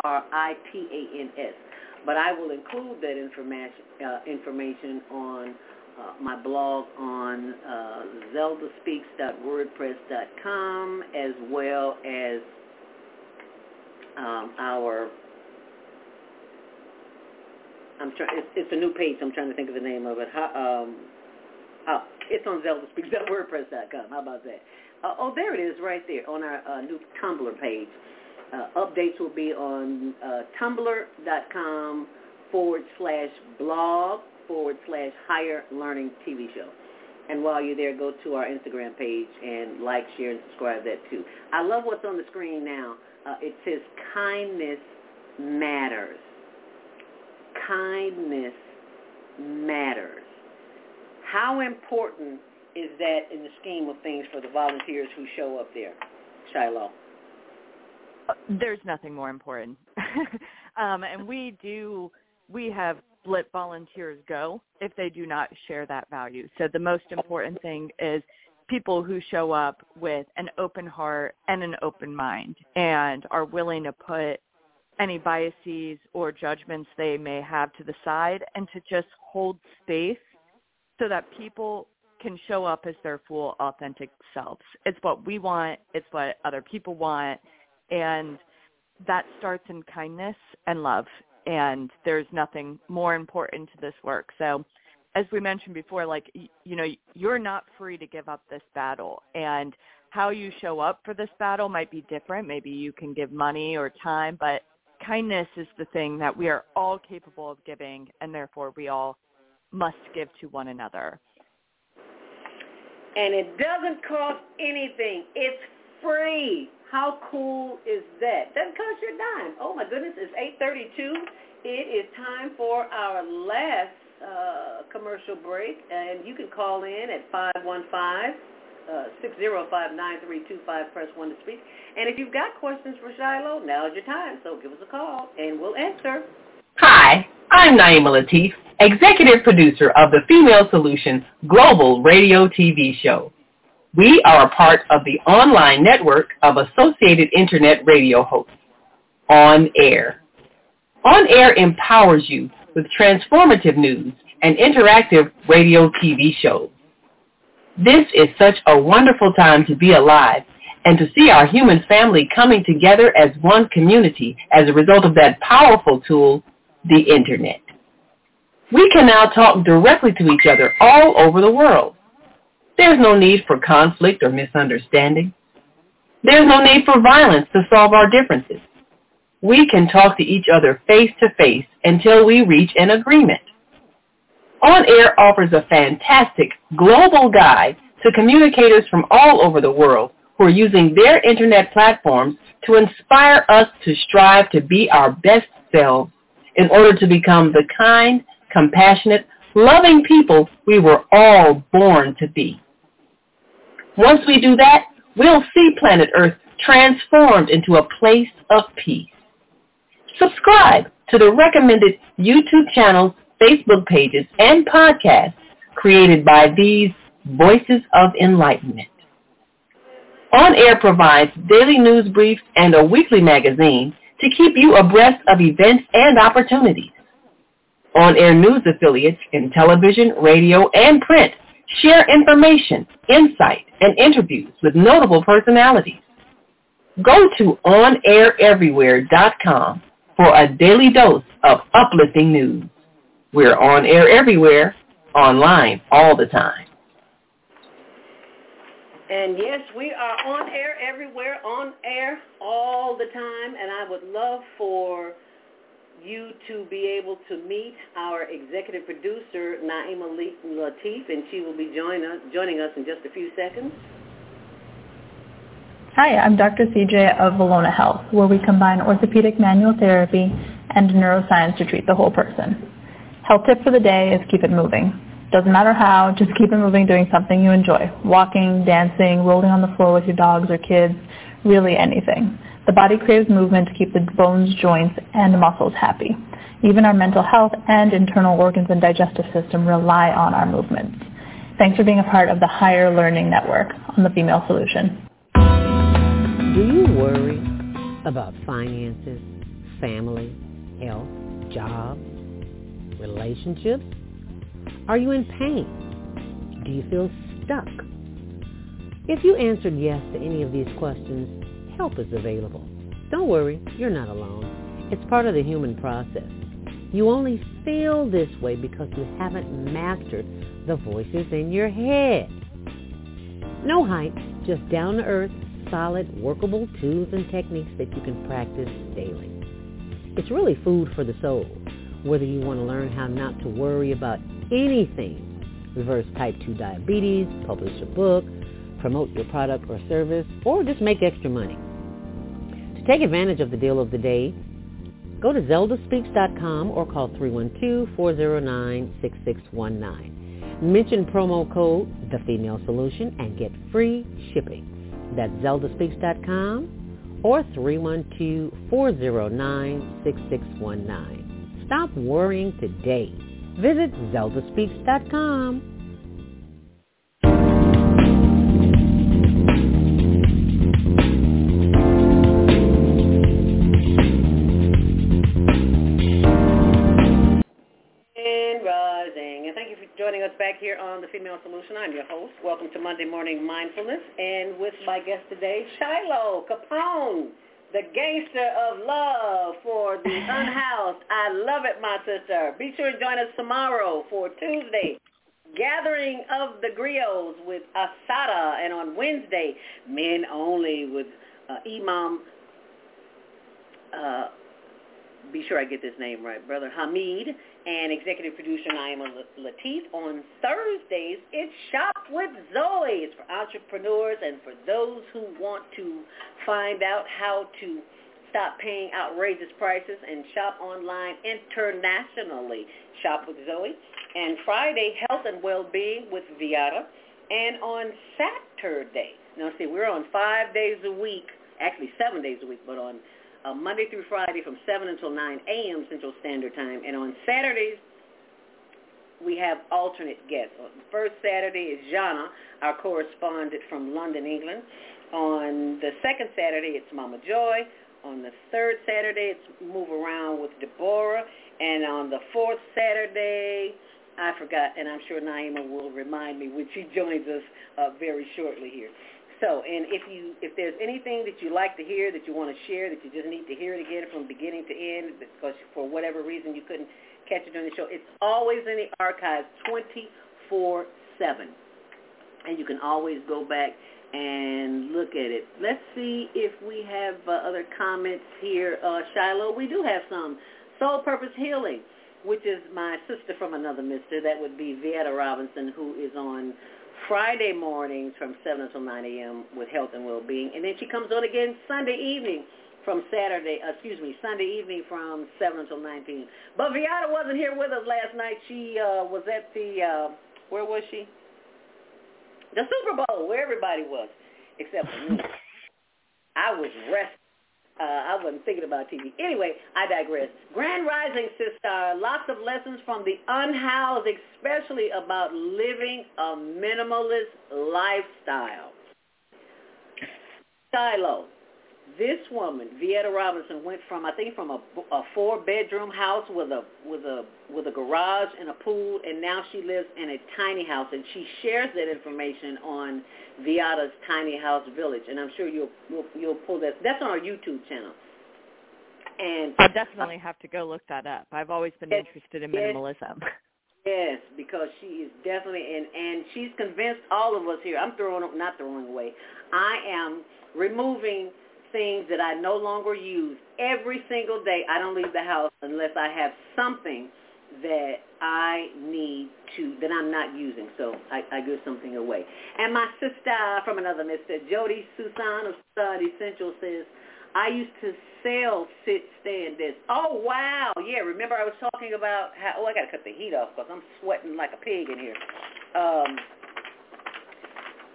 But I will include that information, uh, information on uh, my blog on uh, zeldaspeaks.wordpress.com as well as um, our I'm trying. It's, it's a new page. I'm trying to think of the name of it. How, um, oh, it's on ZeldaSpeaks.wordpress.com. How about that? Uh, oh, there it is, right there on our uh, new Tumblr page. Uh, updates will be on uh, tumblr.com forward slash blog forward slash higher learning TV show. And while you're there, go to our Instagram page and like, share, and subscribe that too. I love what's on the screen now. Uh, it says kindness matters kindness matters. How important is that in the scheme of things for the volunteers who show up there, Shiloh? There's nothing more important. um, and we do, we have let volunteers go if they do not share that value. So the most important thing is people who show up with an open heart and an open mind and are willing to put any biases or judgments they may have to the side and to just hold space so that people can show up as their full authentic selves. It's what we want, it's what other people want, and that starts in kindness and love. And there's nothing more important to this work. So as we mentioned before, like, you know, you're not free to give up this battle. And how you show up for this battle might be different. Maybe you can give money or time, but kindness is the thing that we are all capable of giving, and therefore we all must give to one another. And it doesn't cost anything. It's free. How cool is that? Doesn't cost you a dime. Oh my goodness, it's 8:32. It is time for our last uh, commercial break, and you can call in at 515 uh, 605-9325, press 1 to speak. And if you've got questions for Shiloh, now's your time. So give us a call, and we'll answer. Hi, I'm Naima Latif, executive producer of the Female Solutions Global Radio TV show. We are a part of the online network of Associated Internet radio hosts, On Air. On Air empowers you with transformative news and interactive radio TV shows. This is such a wonderful time to be alive and to see our human family coming together as one community as a result of that powerful tool, the Internet. We can now talk directly to each other all over the world. There's no need for conflict or misunderstanding. There's no need for violence to solve our differences. We can talk to each other face to face until we reach an agreement. On Air offers a fantastic global guide to communicators from all over the world who are using their internet platforms to inspire us to strive to be our best selves in order to become the kind, compassionate, loving people we were all born to be. Once we do that, we'll see planet Earth transformed into a place of peace. Subscribe to the recommended YouTube channels Facebook pages, and podcasts created by these Voices of Enlightenment. On Air provides daily news briefs and a weekly magazine to keep you abreast of events and opportunities. On Air news affiliates in television, radio, and print share information, insight, and interviews with notable personalities. Go to onaireverywhere.com for a daily dose of uplifting news. We're on air everywhere, online all the time. And yes, we are on air everywhere, on air all the time. And I would love for you to be able to meet our executive producer, Naima Latif, and she will be join us, joining us in just a few seconds. Hi, I'm Dr. CJ of Valona Health, where we combine orthopedic manual therapy and neuroscience to treat the whole person. Health tip for the day is keep it moving. Doesn't matter how, just keep it moving doing something you enjoy. Walking, dancing, rolling on the floor with your dogs or kids, really anything. The body craves movement to keep the bones, joints, and muscles happy. Even our mental health and internal organs and digestive system rely on our movements. Thanks for being a part of the Higher Learning Network on the Female Solution. Do you worry about finances, family, health, job, relationships? Are you in pain? Do you feel stuck? If you answered yes to any of these questions, help is available. Don't worry, you're not alone. It's part of the human process. You only feel this way because you haven't mastered the voices in your head. No hype, just down-to-earth, solid, workable tools and techniques that you can practice daily. It's really food for the soul, whether you want to learn how not to worry about anything, reverse type 2 diabetes, publish a book, promote your product or service, or just make extra money. Take advantage of the deal of the day, go to zeldaspeaks.com or call 312-409-6619. Mention promo code The Female Solution and get free shipping. That's zeldaspeaks.com or 312-409-6619. Stop worrying today. Visit zeldaspeaks.com. on The Female Solution. I'm your host. Welcome to Monday Morning Mindfulness. And with my guest today, Shiloh Capone, the gangster of love for the unhoused. I love it, my sister. Be sure to join us tomorrow for Tuesday, Gathering of the Griots with Asada. And on Wednesday, Men Only with uh, Imam uh, be sure I get this name right, Brother Hamid and executive producer Naima Latif. On Thursdays, it's Shop with Zoe. It's for entrepreneurs and for those who want to find out how to stop paying outrageous prices and shop online internationally. Shop with Zoe. And Friday, Health and Well-Being with Viata. And on Saturday, now see, we're on five days a week, actually seven days a week, but on uh, Monday through Friday from 7 until 9 a.m. Central Standard Time. And on Saturdays, we have alternate guests. On the first Saturday is Jana, our correspondent from London, England. On the second Saturday, it's Mama Joy. On the third Saturday, it's Move Around with Deborah. And on the fourth Saturday, I forgot, and I'm sure Naima will remind me when she joins us uh, very shortly here. So, and if you if there's anything that you like to hear that you want to share that you just need to hear it again from beginning to end because for whatever reason you couldn't catch it during the show, it's always in the archives 24/7, and you can always go back and look at it. Let's see if we have uh, other comments here. Uh, Shiloh, we do have some. Soul Purpose Healing, which is my sister from another mister. That would be Vieta Robinson, who is on Friday mornings from 7 until 9 a.m. with health and well-being. And then she comes on again Sunday evening from Saturday, uh, excuse me, Sunday evening from 7 until 9 p.m. But Viata wasn't here with us last night. She uh, was at the, uh, where was she? The Super Bowl, where everybody was, except for me. I was resting uh, I wasn't thinking about TV. Anyway, I digress. Grand Rising, sister. Lots of lessons from the unhoused, especially about living a minimalist lifestyle. Shiloh. This woman, Vieta Robinson, went from I think from a, a four bedroom house with a with a with a garage and a pool, and now she lives in a tiny house, and she shares that information on Viata's Tiny House Village, and I'm sure you'll you'll, you'll pull that. That's on our YouTube channel. And I definitely have to go look that up. I've always been yes, interested in minimalism. Yes, because she is definitely and and she's convinced all of us here. I'm throwing not throwing away. I am removing things that I no longer use every single day. I don't leave the house unless I have something that I need to, that I'm not using. So I, I give something away. And my sister from another mister, Jody Susan of Stud Essential says, I used to sell sit, stand this. Oh, wow. Yeah, remember I was talking about how, oh, I got to cut the heat off because I'm sweating like a pig in here. Um,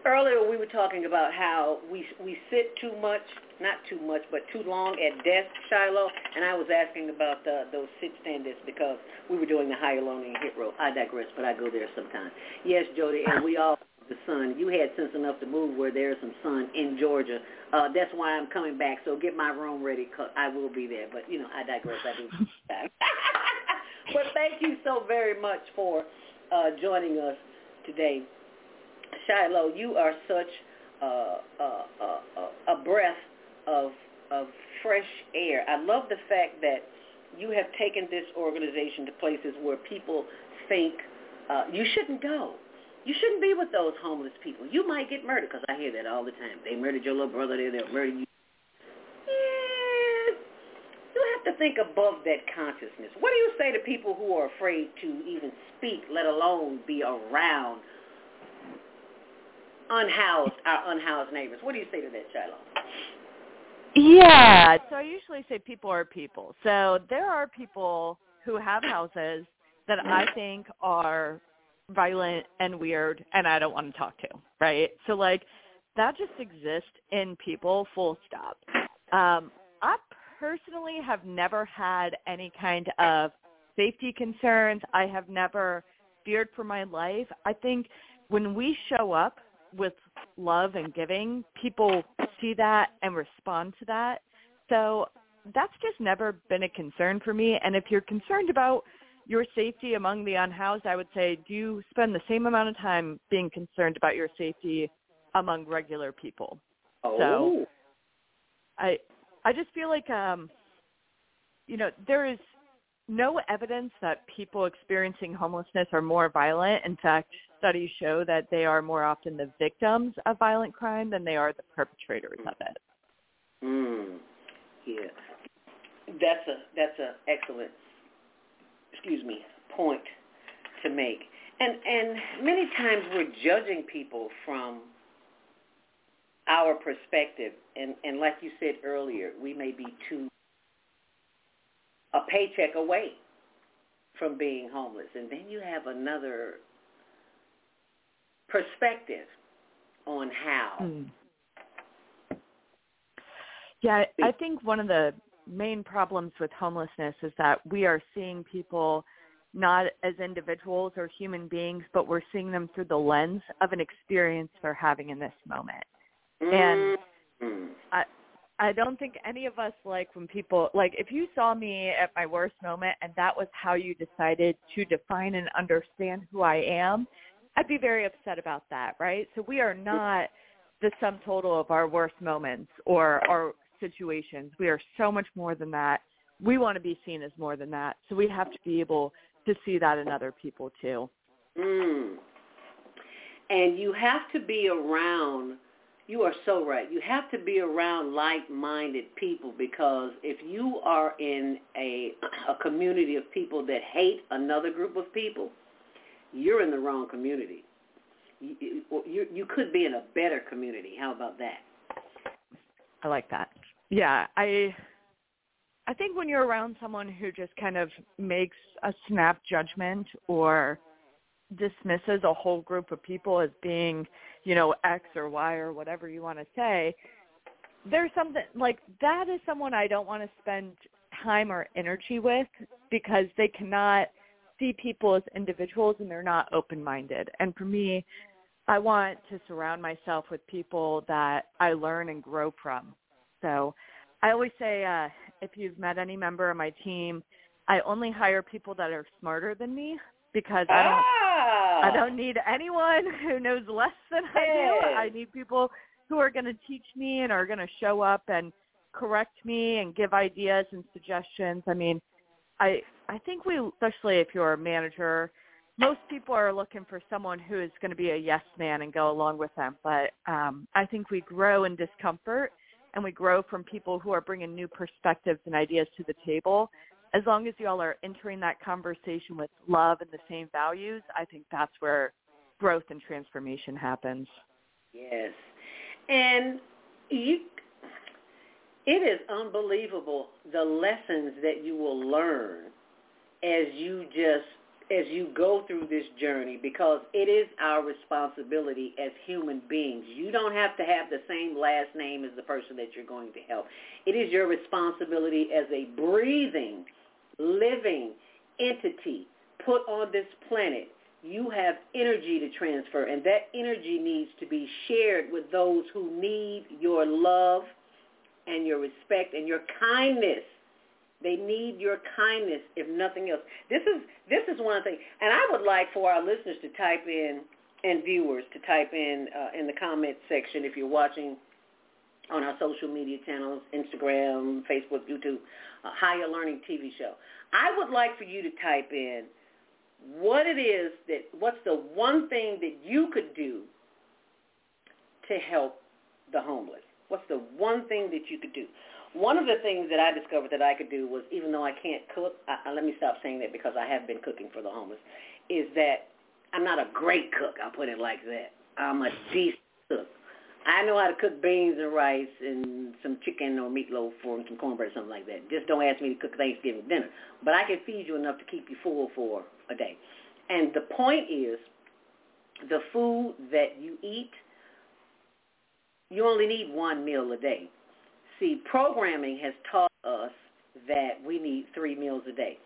earlier we were talking about how we we sit too much, not too much, but too long at desk, Shiloh, and I was asking about the, those sit-stand desks because we were doing the Hyalonian hit row. I digress, but I go there sometimes. Yes, Jody, and we all the sun. You had sense enough to move where there's some sun in Georgia. Uh, that's why I'm coming back. So get my room ready because I will be there. But you know, I digress. I do. but thank you so very much for uh, joining us today. Shiloh, you are such uh, uh, uh, a breath of of fresh air. I love the fact that you have taken this organization to places where people think uh, you shouldn't go. You shouldn't be with those homeless people. You might get murdered because I hear that all the time. They murdered your little brother. There, they'll murder you. Yeah, you have to think above that consciousness. What do you say to people who are afraid to even speak, let alone be around unhoused, our unhoused neighbors? What do you say to that, Shiloh? Yeah, so I usually say people are people. So there are people who have houses that I think are violent and weird and I don't want to talk to, right? So like that just exists in people full stop. Um I personally have never had any kind of safety concerns. I have never feared for my life. I think when we show up with love and giving, people see that and respond to that. So that's just never been a concern for me. And if you're concerned about your safety among the unhoused, I would say, do you spend the same amount of time being concerned about your safety among regular people? Oh. So I I just feel like um you know, there is no evidence that people experiencing homelessness are more violent. In fact, studies show that they are more often the victims of violent crime than they are the perpetrators of it. Mm. Yeah. That's a that's a excellent excuse me, point to make. And and many times we're judging people from our perspective and, and like you said earlier, we may be too a paycheck away from being homeless. And then you have another perspective on how. Mm. Yeah, I think one of the main problems with homelessness is that we are seeing people not as individuals or human beings, but we're seeing them through the lens of an experience they're having in this moment. And mm-hmm. I I don't think any of us like when people like if you saw me at my worst moment and that was how you decided to define and understand who I am, I'd be very upset about that, right? So we are not the sum total of our worst moments or our situations. We are so much more than that. We want to be seen as more than that. So we have to be able to see that in other people too. Mm. And you have to be around you are so right. You have to be around like-minded people because if you are in a a community of people that hate another group of people, you're in the wrong community. You, you, you could be in a better community. How about that? I like that. Yeah, I I think when you're around someone who just kind of makes a snap judgment or dismisses a whole group of people as being, you know, X or Y or whatever you want to say, there's something like that is someone I don't want to spend time or energy with because they cannot see people as individuals and they're not open-minded. And for me, I want to surround myself with people that I learn and grow from. So I always say uh, if you've met any member of my team, I only hire people that are smarter than me because I don't ah. I don't need anyone who knows less than I do. I need people who are going to teach me and are going to show up and correct me and give ideas and suggestions. I mean, I I think we especially if you're a manager, most people are looking for someone who is going to be a yes man and go along with them. But um, I think we grow in discomfort and we grow from people who are bringing new perspectives and ideas to the table. As long as you all are entering that conversation with love and the same values, I think that's where growth and transformation happens. Yes. And you it is unbelievable the lessons that you will learn as you just as you go through this journey because it is our responsibility as human beings. You don't have to have the same last name as the person that you're going to help. It is your responsibility as a breathing, living entity put on this planet. You have energy to transfer, and that energy needs to be shared with those who need your love and your respect and your kindness they need your kindness, if nothing else. This is this is one thing, and I would like for our listeners to type in and viewers to type in uh, in the comment section if you're watching on our social media channels, Instagram, Facebook, YouTube, Higher Learning TV show. I would like for you to type in what it is that what's the one thing that you could do to help the homeless. What's the one thing that you could do? One of the things that I discovered that I could do was, even though I can't cook, I, let me stop saying that because I have been cooking for the homeless, is that I'm not a great cook. I'll put it like that. I'm a decent. I know how to cook beans and rice and some chicken or meatloaf or some cornbread or something like that. Just don't ask me to cook Thanksgiving dinner. But I can feed you enough to keep you full for a day. And the point is, the food that you eat, you only need one meal a day. See, programming has taught us that we need three meals a day.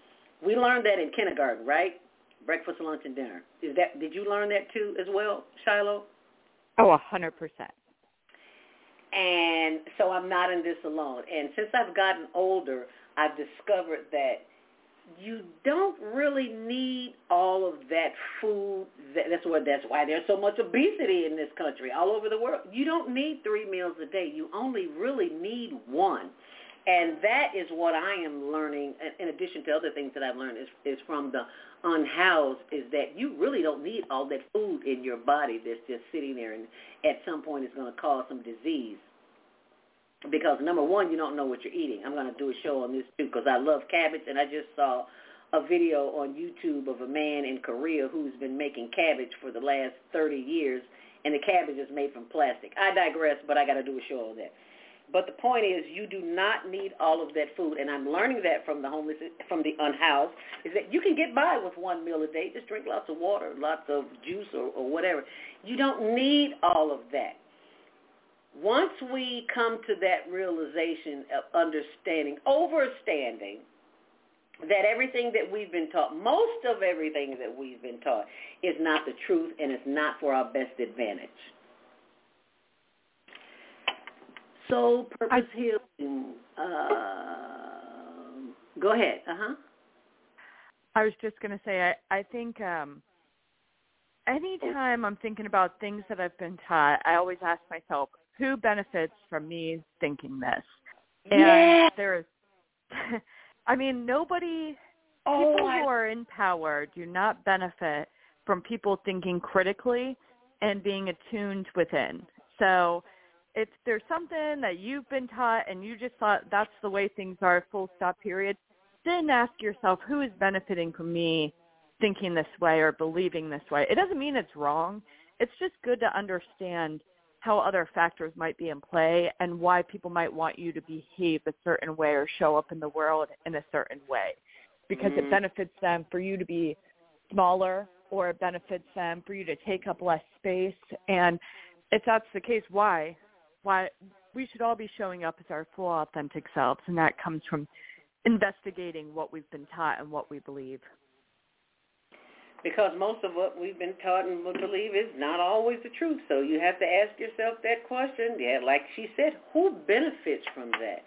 We learned that in kindergarten, right? Breakfast, lunch, and dinner. Is that? Did you learn that too as well, Shiloh? Oh, a hundred percent. And so I'm not in this alone. And since I've gotten older, I've discovered that you don't really need all of that food. That's what. That's why there's so much obesity in this country, all over the world. You don't need three meals a day. You only really need one, and that is what I am learning. In addition to other things that I've learned, is is from the unhoused. Is that you really don't need all that food in your body that's just sitting there, and at some point it's going to cause some disease because number one, you don't know what you're eating. I'm going to do a show on this too because I love cabbage, and I just saw a video on YouTube of a man in Korea who's been making cabbage for the last 30 years, and the cabbage is made from plastic. I digress, but I got to do a show on that. But the point is, you do not need all of that food, and I'm learning that from the homeless, from the unhoused, is that you can get by with one meal a day. Just drink lots of water, lots of juice, or, or whatever. You don't need all of that once we come to that realization of understanding, overstanding that everything that we've been taught, most of everything that we've been taught is not the truth and it's not for our best advantage. Soul purpose healing. Uh, go ahead. Uh-huh. I was just going to say, I, I think um, anytime I'm thinking about things that I've been taught, I always ask myself, who benefits from me thinking this? And yeah. there's, I mean, nobody, oh, people I, who are in power do not benefit from people thinking critically and being attuned within. So if there's something that you've been taught and you just thought that's the way things are, full stop period, then ask yourself who is benefiting from me thinking this way or believing this way. It doesn't mean it's wrong. It's just good to understand – how other factors might be in play and why people might want you to behave a certain way or show up in the world in a certain way because mm-hmm. it benefits them for you to be smaller or it benefits them for you to take up less space and if that's the case why why we should all be showing up as our full authentic selves and that comes from investigating what we've been taught and what we believe because most of what we've been taught and believe is not always the truth. So you have to ask yourself that question. Yeah, like she said, who benefits from that?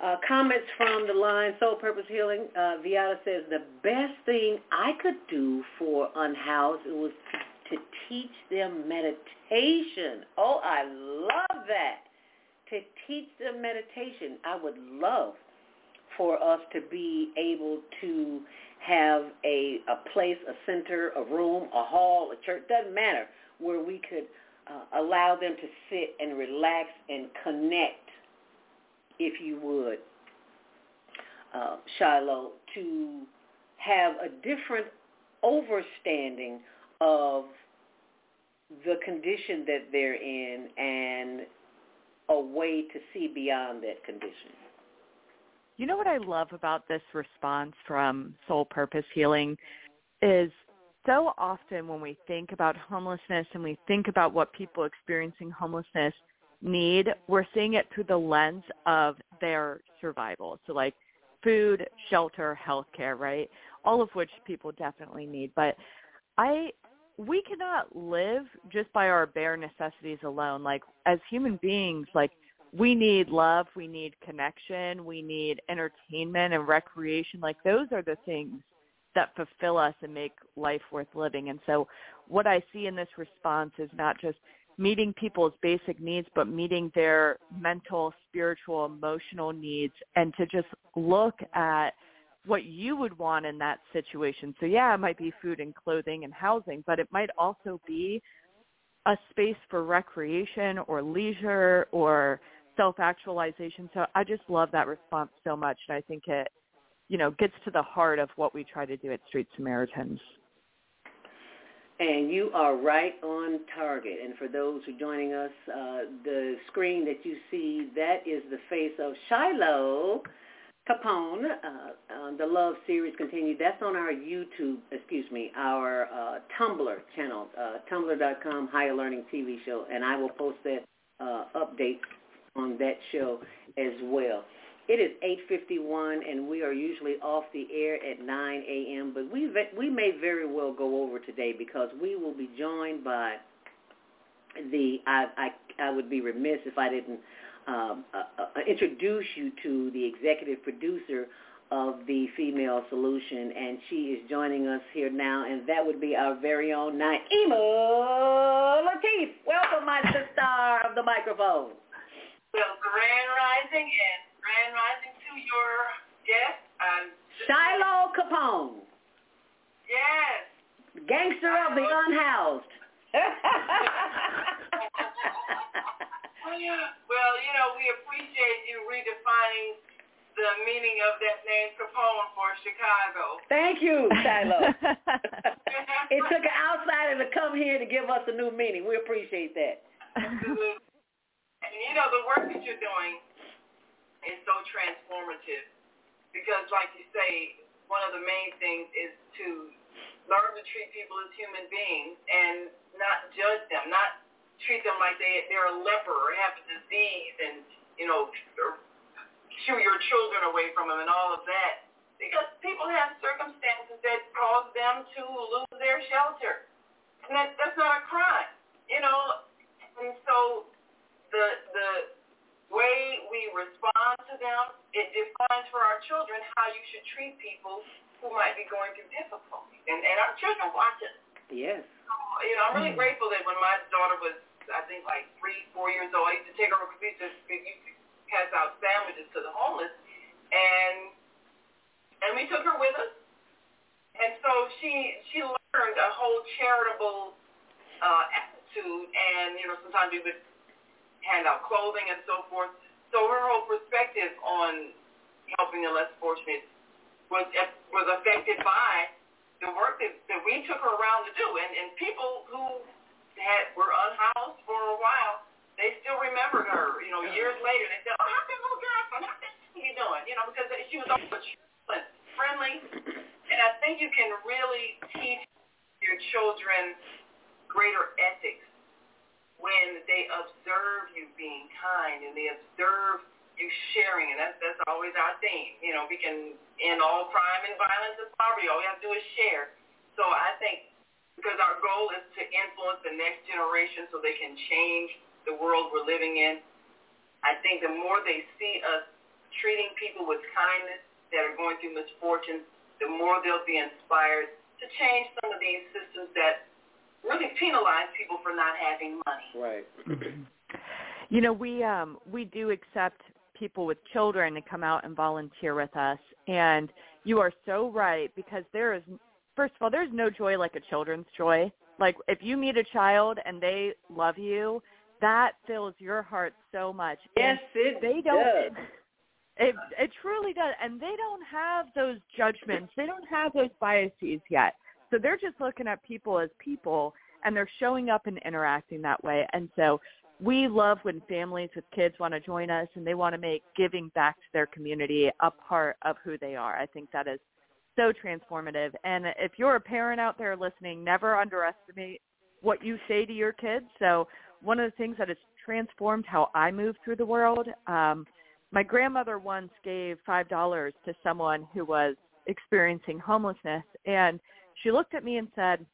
Uh, comments from the line Soul Purpose Healing. Uh, Viata says the best thing I could do for unhoused was to, teach them meditation. Oh, I love that. To teach them meditation. I would love for us to be able to have a, a place, a center, a room, a hall, a church, doesn't matter, where we could uh, allow them to sit and relax and connect, if you would, uh, Shiloh, to have a different overstanding of the condition that they're in and a way to see beyond that condition. you know what I love about this response from Soul Purpose Healing is so often when we think about homelessness and we think about what people experiencing homelessness need, we're seeing it through the lens of their survival. So like food, shelter, healthcare, right? All of which people definitely need. But I we cannot live just by our bare necessities alone. Like as human beings, like we need love, we need connection, we need entertainment and recreation. Like those are the things that fulfill us and make life worth living. And so what I see in this response is not just meeting people's basic needs, but meeting their mental, spiritual, emotional needs and to just look at what you would want in that situation. So yeah, it might be food and clothing and housing, but it might also be a space for recreation or leisure or self-actualization. So I just love that response so much, and I think it, you know, gets to the heart of what we try to do at Street Samaritans. And you are right on target. And for those who are joining us, uh, the screen that you see, that is the face of Shiloh Capone. Uh, on the Love series continued. That's on our YouTube, excuse me, our uh, Tumblr channel, uh, tumblr.com, Higher Learning TV show. And I will post that uh, update on that show as well. It is 8:51, and we are usually off the air at 9 a.m. But we we may very well go over today because we will be joined by the. I I, I would be remiss if I didn't um, uh, uh, introduce you to the executive producer of the Female Solution, and she is joining us here now, and that would be our very own Naima Latif. Welcome, my sister of the microphone. Well, grand rising and grand rising to your guest. Um, Shiloh Capone. Yes. Gangster of the unhoused. well, you know, we appreciate you redefining the meaning of that name Capone for Chicago. Thank you, Shiloh. it took an outsider to come here to give us a new meaning. We appreciate that. And you know, the work that you're doing is so transformative because, like you say, one of the main things is to learn to treat people as human beings and not judge them, not treat them like they they're a leper or have a disease and you know shoo your children away from them and all of that because people have circumstances that cause them to lose their shelter and that that's not a crime you know and so the the way we respond to them, it defines for our children how you should treat people who might be going through difficulty. And and our children watch it. Yes. So, you know, I'm really mm. grateful that when my daughter was I think like three, four years old, I used to take her over to, we used to pass out sandwiches to the homeless and and we took her with us. And so she she learned a whole charitable uh attitude and, you know, sometimes we would hand out clothing and so forth. So her whole perspective on helping the less fortunate was was affected by the work that, that we took her around to do. And, and people who had were unhoused for a while, they still remembered her, you know, years later. They said, oh, how's that little girlfriend? How's that you doing? You know, because she was always friendly. And I think you can really teach your children greater ethics when they observe you being kind and they observe you sharing, and that's that's always our theme. You know, we can end all crime and violence and poverty. All we have to do is share. So I think because our goal is to influence the next generation so they can change the world we're living in. I think the more they see us treating people with kindness that are going through misfortune, the more they'll be inspired to change some of these systems that really penalize people for not having money. Right. you know, we um we do accept people with children to come out and volunteer with us and you are so right because there is first of all there's no joy like a children's joy. Like if you meet a child and they love you, that fills your heart so much. Yes, and it they don't does. It it truly does, and they don't have those judgments. They don't have those biases yet. So they're just looking at people as people and they're showing up and interacting that way. And so we love when families with kids want to join us and they want to make giving back to their community a part of who they are. I think that is so transformative. And if you're a parent out there listening, never underestimate what you say to your kids. So one of the things that has transformed how I move through the world, um, my grandmother once gave five dollars to someone who was experiencing homelessness and she looked at me and said,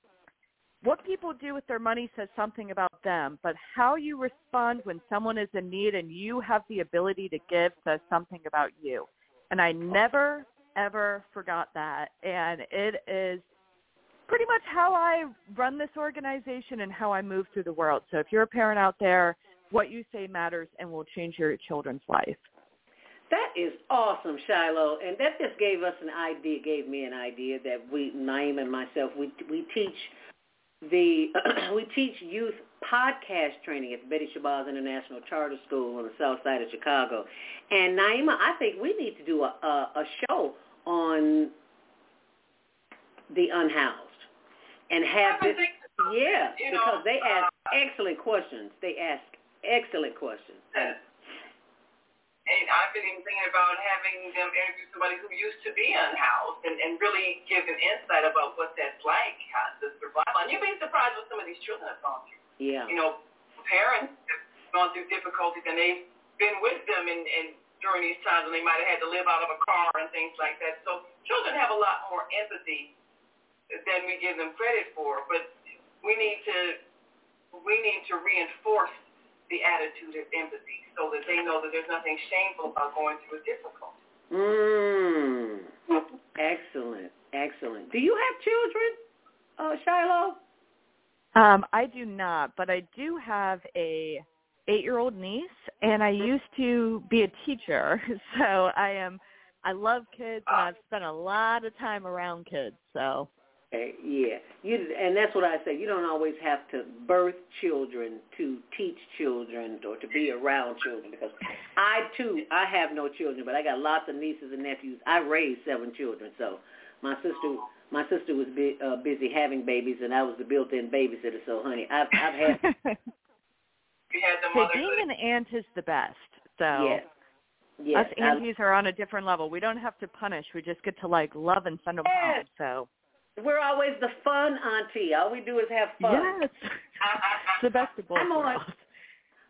what people do with their money says something about them, but how you respond when someone is in need and you have the ability to give says something about you. And I never, ever forgot that. And it is pretty much how I run this organization and how I move through the world. So if you're a parent out there, what you say matters and will change your children's life. That is awesome, Shiloh, and that just gave us an idea. Gave me an idea that we, Naima and myself, we we teach the we teach youth podcast training at the Betty Shabazz International Charter School on the south side of Chicago. And Naima, I think we need to do a, a, a show on the unhoused and have this. Yeah, because they uh, ask excellent questions. They ask excellent questions. And I've been even thinking about having them interview somebody who used to be unhoused and, and really give an insight about what that's like, how to survive. And you'd be surprised what some of these children have gone through. Yeah. You know, parents have gone through difficulties and they've been with them and, and during these times when they might have had to live out of a car and things like that. So children have a lot more empathy than we give them credit for. But we need to we need to reinforce the attitude of empathy so that they know that there's nothing shameful about going through a difficulty. Mm. excellent, excellent. Do you have children, uh, Shiloh? Um, I do not, but I do have a eight-year-old niece, and I mm-hmm. used to be a teacher, so I am. I love kids, and ah. I've spent a lot of time around kids. So eh, yeah, you and that's what I say. You don't always have to birth children to teach children or to be around children because I too I have no children, but I got lots of nieces and nephews. I raised seven children, so my sister my sister was bu- uh, busy having babies, and I was the built-in babysitter. So, honey, I've I've had. you had the hey, mother. being an aunt is the best. So Yes. Yes, us I- aunties are on a different level. We don't have to punish. We just get to like love and send them home. So We're always the fun auntie. All we do is have fun. yes, it's the best of both I'm on.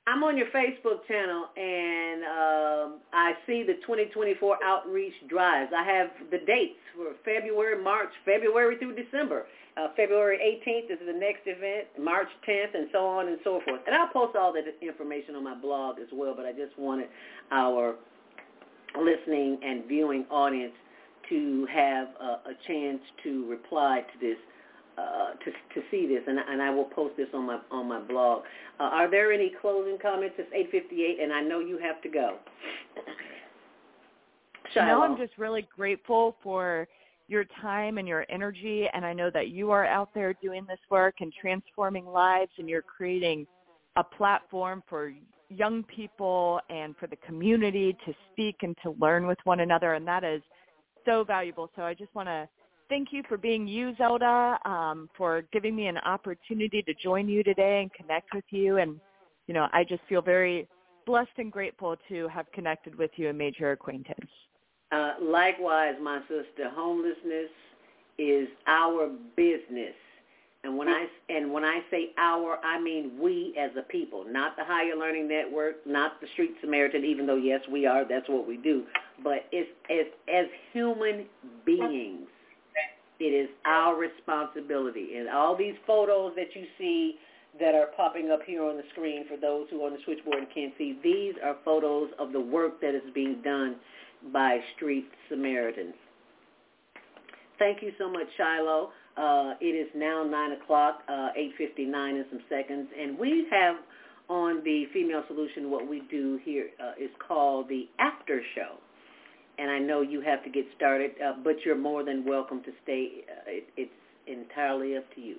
I'm on your Facebook channel, and um, I see the 2024 outreach drives. I have the dates for February, March, February through December. Uh, February 18th is the next event, March 10th, and so on and so forth. And I'll post all that information on my blog as well, but I just wanted our listening and viewing audience to have a chance to reply to this uh, to to see this, and, and I will post this on my on my blog. Uh, are there any closing comments? It's eight fifty eight, and I know you have to go. No, Shiloh. I'm just really grateful for your time and your energy, and I know that you are out there doing this work and transforming lives, and you're creating a platform for young people and for the community to speak and to learn with one another, and that is so valuable. So I just want to thank you for being you, Zelda, um, for giving me an opportunity to join you today and connect with you. And, you know, I just feel very blessed and grateful to have connected with you and made your acquaintance. Uh, likewise, my sister, homelessness is our business. And when I and when I say our, I mean we as a people, not the Higher Learning Network, not the Street Samaritan. Even though yes, we are, that's what we do. But it's as as human beings, it is our responsibility. And all these photos that you see that are popping up here on the screen for those who are on the switchboard and can't see, these are photos of the work that is being done by Street Samaritans. Thank you so much, Shiloh. Uh, it is now 9 o'clock, uh, 8.59 in some seconds, and we have on the Female Solution what we do here uh, is called the after show. And I know you have to get started, uh, but you're more than welcome to stay. Uh, it, it's entirely up to you.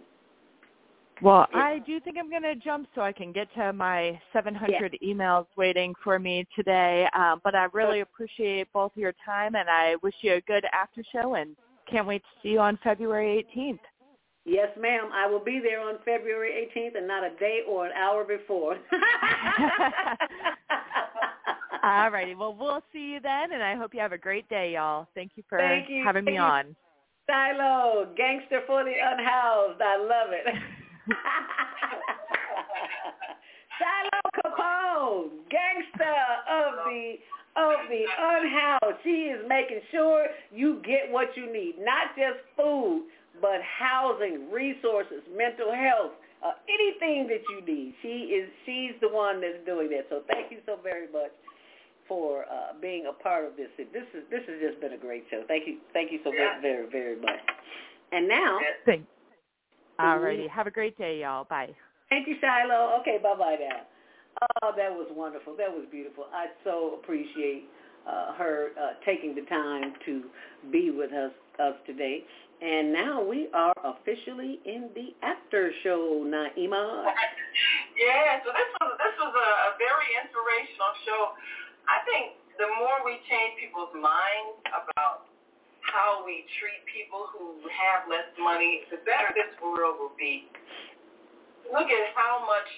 Well, I do think I'm going to jump so I can get to my 700 emails waiting for me today. Um, but I really appreciate both your time, and I wish you a good after show and can't wait to see you on February 18th. Yes, ma'am. I will be there on February 18th and not a day or an hour before. All righty. Well, we'll see you then, and I hope you have a great day, y'all. Thank you for Thank you. having me on. Shiloh, gangster fully unhoused. I love it. Shiloh Capone, gangster of the of the unhoused. She is making sure you get what you need, not just food, but housing, resources, mental health, uh, anything that you need. She is she's the one that's doing that. So thank you so very much for uh, being a part of this. This is this has just been a great show. Thank you, thank you so very very very much. And now, Thanks. All righty. Have a great day, y'all. Bye. thank you, Shiloh. Okay, bye bye now. Oh, that was wonderful. That was beautiful. I so appreciate uh, her uh, taking the time to be with us us today. And now we are officially in the after show, Naima. Yeah, so this was this was a, a very inspirational show. I think the more we change people's minds about how we treat people who have less money, the better this world will be. Look at how much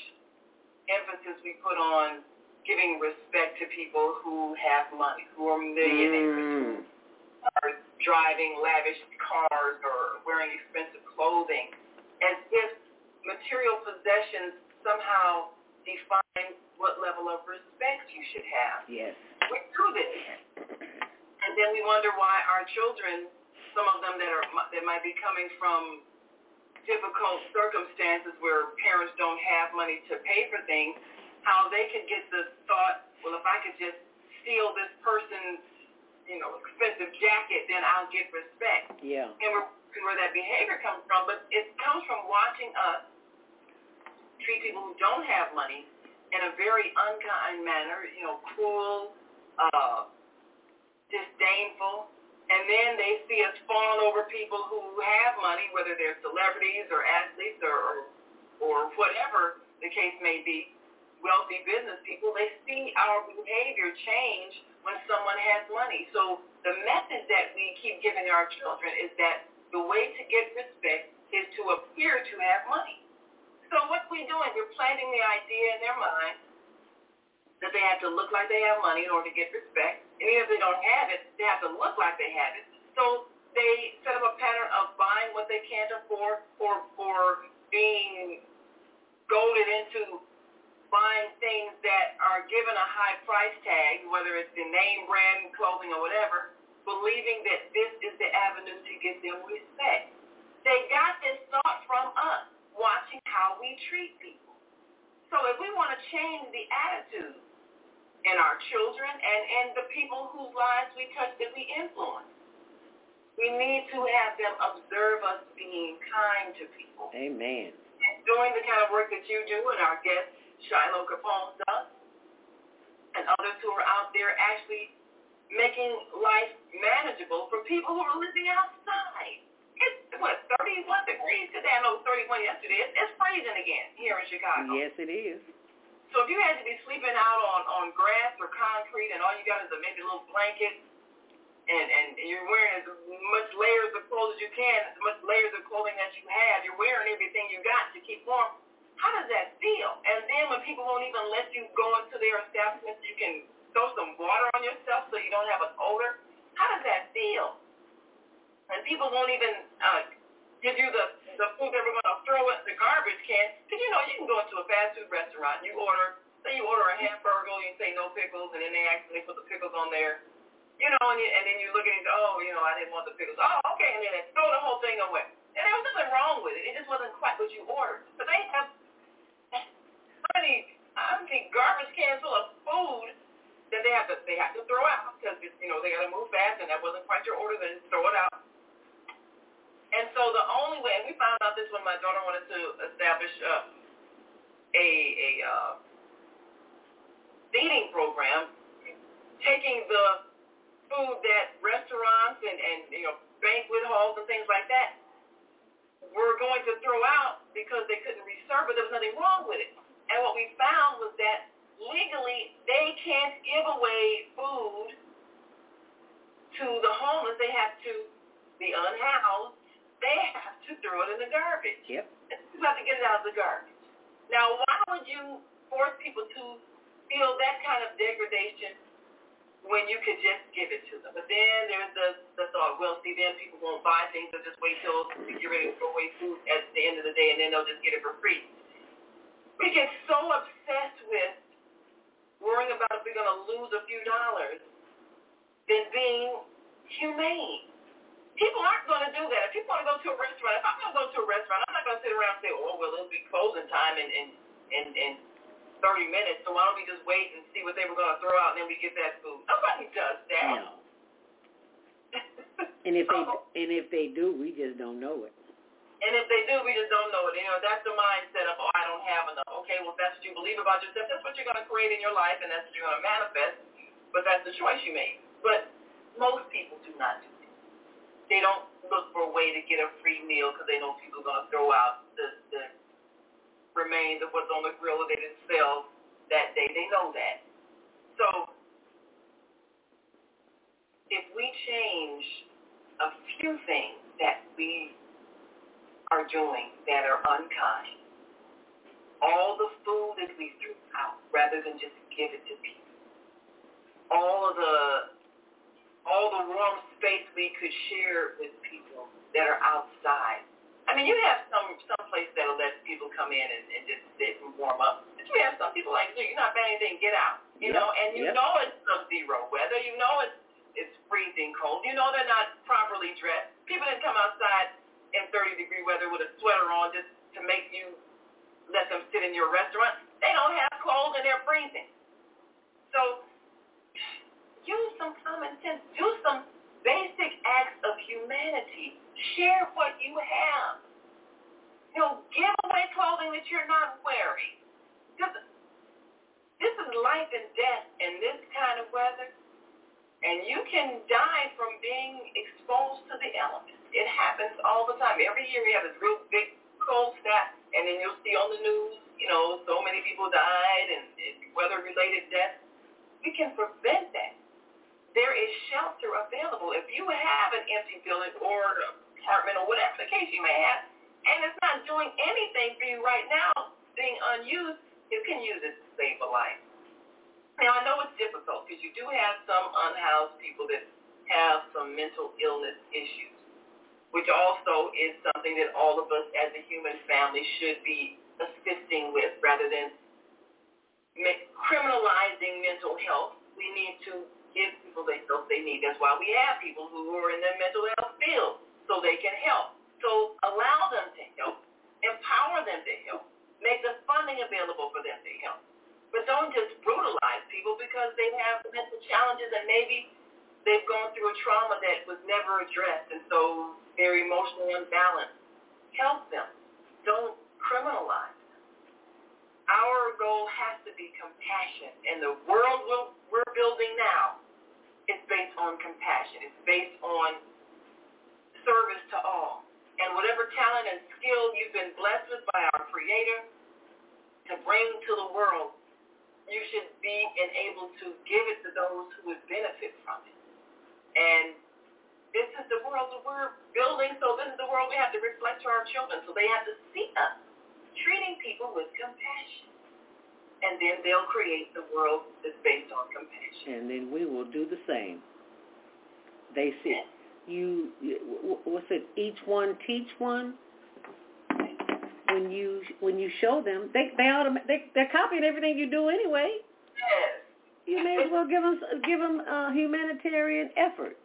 emphasis we put on giving respect to people who have money, who are millionaires, Mm. are driving lavish cars or wearing expensive clothing, as if material possessions somehow define what level of respect you should have. Yes. We do this. And then we wonder why our children, some of them that are that might be coming from difficult circumstances where parents don't have money to pay for things, how they could get the thought, well, if I could just steal this person's, you know, expensive jacket, then I'll get respect. Yeah. And where, where that behavior comes from, but it comes from watching us treat people who don't have money in a very unkind manner, you know, cruel, uh, disdainful, and then they see us fawn over people who have money, whether they're celebrities or athletes or or whatever the case may be, wealthy business people. They see our behavior change when someone has money. So the message that we keep giving our children is that the way to get respect is to appear to have money. So what we doing? We're planting the idea in their mind that they have to look like they have money in order to get respect. And even if they don't have it, they have to look like they have it. So they set up a pattern of buying what they can't afford or or being goaded into buying things that are given a high price tag, whether it's the name brand clothing or whatever, believing that this is the avenue to get them respect. They got this thought from us, watching how we treat people. So if we want to change the attitude in our children and in the people whose lives we touch that we influence, we need to have them observe us being kind to people. Amen. Doing the kind of work that you do and our guest Shiloh Capone does and others who are out there actually making life manageable for people who are living outside. What, 31 degrees today? I know it was 31 yesterday. It's, it's freezing again here in Chicago. Yes, it is. So if you had to be sleeping out on, on grass or concrete and all you got is a maybe a little blanket and, and you're wearing as much layers of clothes as you can, as much layers of clothing that you have, you're wearing everything you got to keep warm, how does that feel? And then when people won't even let you go into their establishments, you can throw some water on yourself so you don't have an odor. How does that feel? And people won't even uh, give you the, the food that we're going to throw in the garbage can. Because, you know, you can go into a fast food restaurant you order, say you order a hamburger, you say no pickles, and then they actually put the pickles on there. You know, and, you, and then you look at it oh, you know, I didn't want the pickles. Oh, okay, and then they throw the whole thing away. And there was nothing wrong with it. It just wasn't quite what you ordered. But they have many, I think, garbage cans full of food that they have to they have to throw out because you know they got to move fast and that wasn't quite your order. Then throw it out. And so the only way, and we found out this when my daughter wanted to establish uh, a a uh, feeding program, taking the food that restaurants and and you know banquet halls and things like that were going to throw out because they couldn't reserve it. There was nothing wrong with it. And what we found was that legally they can't give away food to the homeless. They have to, the unhoused, they have to throw it in the garbage. Yep. You have to get it out of the garbage. Now, why would you force people to feel that kind of degradation when you could just give it to them? But then there's the, the thought, well, see, then people won't buy things. They'll just wait till you get ready to throw away food at the end of the day, and then they'll just get it for free. We get so obsessed with worrying about if we're going to lose a few dollars than being humane. People aren't going to do that. If people want to go to a restaurant, if I'm going to go to a restaurant, I'm not going to sit around and say, oh, well, it'll be closing time in, in, in, in 30 minutes, so why don't we just wait and see what they were going to throw out, and then we get that food. Nobody does that. No. and if they and if they do, we just don't know it. And if they do, we just don't know it. You know, that's the mindset of, oh, I don't have enough. Okay, well, if that's what you believe about yourself. That's what you're going to create in your life, and that's what you're going to manifest. But that's the choice you make. But most people do not do. They don't look for a way to get a free meal because they know people are going to throw out the, the remains of what's on the grill that they didn't sell that day. They know that. So if we change a few things that we are doing that are unkind, all the food that we threw out rather than just give it to people, all of the space we could share with people that are outside. I mean, you have some some place that'll let people come in and, and just sit and warm up. But you have some people like, you're not buying anything, get out. You Yep. know, and you Yep. know it's sub-zero weather. You know it's it's freezing cold. You know they're not properly dressed. People didn't come outside in 30 degree weather with a sweater on just to make you let them sit in your restaurant. They don't have clothes and they're freezing. So use some common sense. Do some basic acts of humanity. Share what you have. You know, give away clothing that you're not wearing. Because this is life and death in this kind of weather. And you can die from being exposed to the elements. It happens all the time. Every year we have this real big cold snap, and then you'll see on the news, you know, so many people died and, and weather-related deaths. We can prevent that. There is shelter available. If you have an empty building or apartment or whatever the case you may have, and it's not doing anything for you right now, being unused, you can use it to save a life. Now, I know it's difficult because you do have some unhoused people that have some mental illness issues, which also is something that all of us as a human family should be assisting with rather than criminalizing mental health. We need to give people the help they need. That's why we have people who are in the mental health field so they can help. So allow them to help, empower them to help, make the funding available for them to help. But don't just brutalize people because they have mental challenges and maybe they've gone through a trauma that was never addressed and so they're emotionally unbalanced. Help them. Don't criminalize. Our goal has to be compassion and the world we're building now is based on compassion. It's based on service to all. And whatever talent and skill you've been blessed with by our Creator to bring to the world, you should be enabled to give it to those who would benefit from it. And this is the world that we're building, so this is the world we have to reflect to our children. So they have to see us treating people with compassion. And then they'll create the world that's based on compassion. and then we will do the same. They said, you, you- what's it? Each one teach one. When you when you show them, they they autom- they they're copying everything you do anyway. Yes. You may as well give them give them uh, humanitarian effort.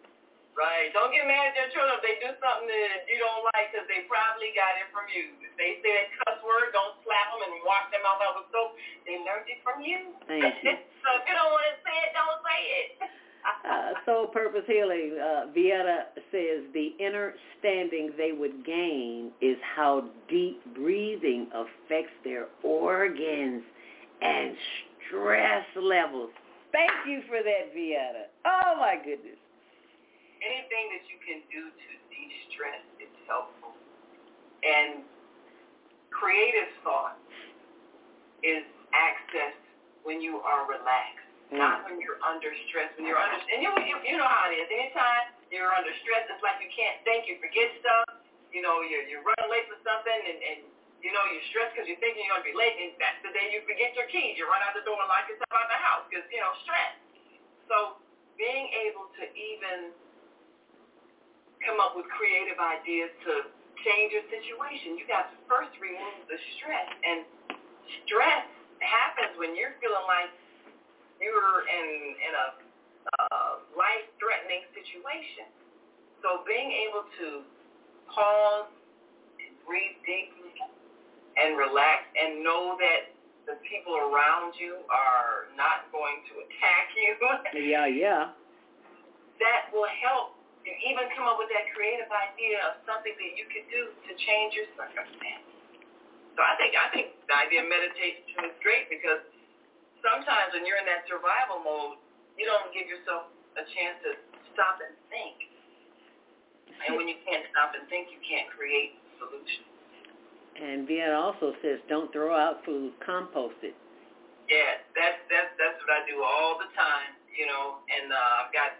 Right. Don't get mad at your children if they do something that you don't like because they probably got it from you. If they say that cuss word, don't slap them and wash their mouth out with soap. They learned it from you. Thank you. so if you don't want to say it, don't say it. Uh, Soul Purpose Healing, uh, Vieta says the inner standing they would gain is how deep breathing affects their organs and stress levels. Thank you for that, Vieta. Oh, my goodness. Anything that you can do to de-stress is helpful. And creative thought is accessed when you are relaxed. Mm. Not when you're under stress. When you're under, and you, you you know how it is. Anytime you're under stress, it's like you can't think. You forget stuff. you know, you're, you're running late for something and, and you know, you're stressed because you're thinking you're going to be late, and that's the day you forget your keys. You run out the door and lock yourself out the house because, you know, stress. So being able to even come up with creative ideas to change your situation, you got to first remove the stress. And stress happens when you're feeling like you're in, in a uh, life-threatening situation. So being able to pause, breathe deeply, and relax and know that the people around you are not going to attack you. yeah, yeah. That will help you even come up with that creative idea of something that you could do to change your circumstance. So I think I think the idea of meditation is great because sometimes when you're in that survival mode, you don't give yourself a chance to stop and think. And when you can't stop and think, you can't create solutions. And Viet also says, don't throw out food, compost it. Yeah, that's that's that's what I do all the time, you know. And uh, I've got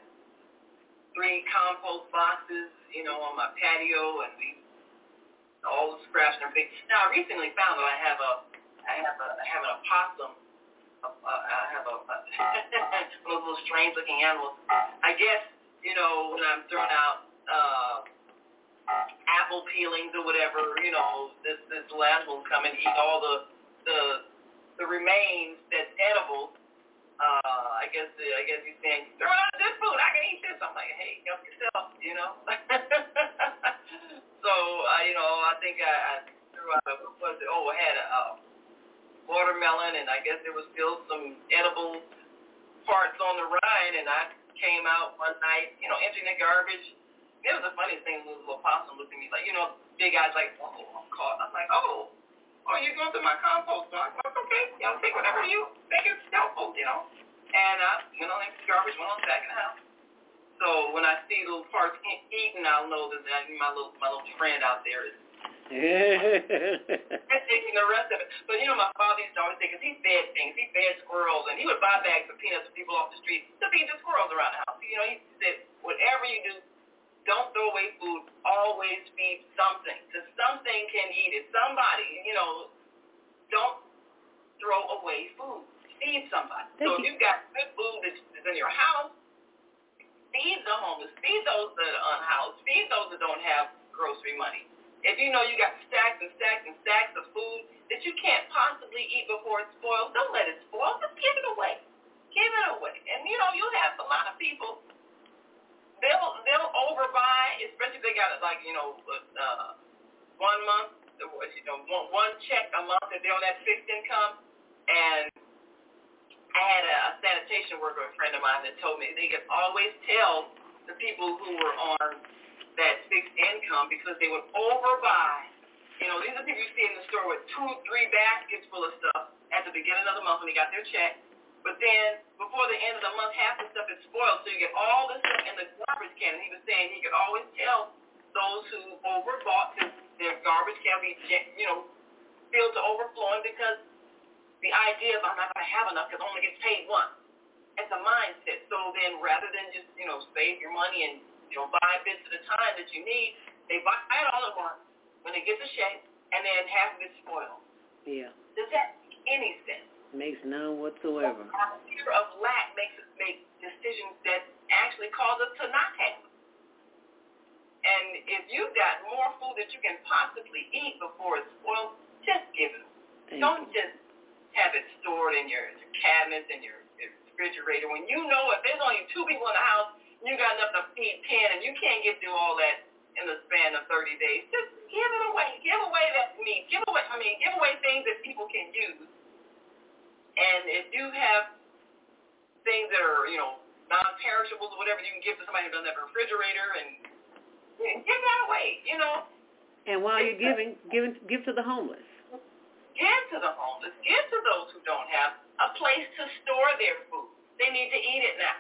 three compost boxes, you know, on my patio, and we all the scraps and everything. Now, I recently found that I have a I have a I have an opossum. I have a, one of those strange looking animals. I guess you know when I'm throwing out. uh apple peelings or whatever, you know, this this last will come and eat all the the the remains that's edible. Uh, I guess I guess he's saying, throw out this food, I can eat this. I'm like, hey, help yourself, you know. so uh, you know, I think I, I threw out what was it? Oh, I had a uh, watermelon, and I guess there was still some edible parts on the rind, and I came out one night, you know, emptying the garbage it was the funniest thing. This little possum looked at me like, you know, big eyes like, oh, I'm caught. I'm like, oh, oh, you're going through my compost box? Well, okay, you know, take whatever you think is helpful, you know. And uh, I went on into garbage, went on back in the house. So when I see little parts eaten, I'll know that my little my little friend out there is taking the rest of it. But you know, my father used to always say, because he fed things, he fed squirrels, and he would buy bags of peanuts for people off the street to feed the squirrels around the house. You know, he said, whatever you do, don't throw away food. Always feed something. Because something can eat it. Somebody, you know, don't throw away food. Feed somebody. Thank so you. if you've got good food that's in your house, feed the homeless. Feed those that are unhoused. Feed those that don't have grocery money. If you know you got stacks and stacks and stacks of food that you can't possibly eat before it spoils, don't let it spoil. Just give it away. Give it away. And you know, you'll have a lot of people they'll they'll overbuy, especially if they got like you know uh, one month, you know one, one check a month if they're on that fixed income. And I had a, a sanitation worker, a friend of mine, that told me they could always tell the people who were on that fixed income because they would overbuy. You know, these are people you see in the store with two, three baskets full of stuff at the beginning of the month when they got their check but then before the end of the month, half the stuff is spoiled, so you get all this stuff in the garbage can. And he was saying he could always tell those who overbought because their garbage can be, you know, filled to overflowing because the idea of I'm not going to have enough because I only get paid once. It's a mindset. So then rather than just, you know, save your money and, you know, buy bits at a time that you need, they buy it all at once when they get the check and then half of it's spoiled. Yeah. Does that make any sense? Makes none whatsoever. Our fear of lack makes us make decisions that actually cause us to not have. And if you've got more food that you can possibly eat before it's spoiled, just give it. Thank Don't you. just have it stored in your cabinets and your, your refrigerator. When you know if there's only two people in the house, you got enough to feed ten, and you can't get through all that in the span of 30 days. Just give it away. Give away that meat. Give away. I mean, give away things that people can use and if you have things that are, you know, non-perishables or whatever, you can give to somebody who doesn't have a refrigerator and give that away, you know. And while you're giving, give give to the homeless. Give to the homeless. Give to those who don't have a place to store their food. They need to eat it now.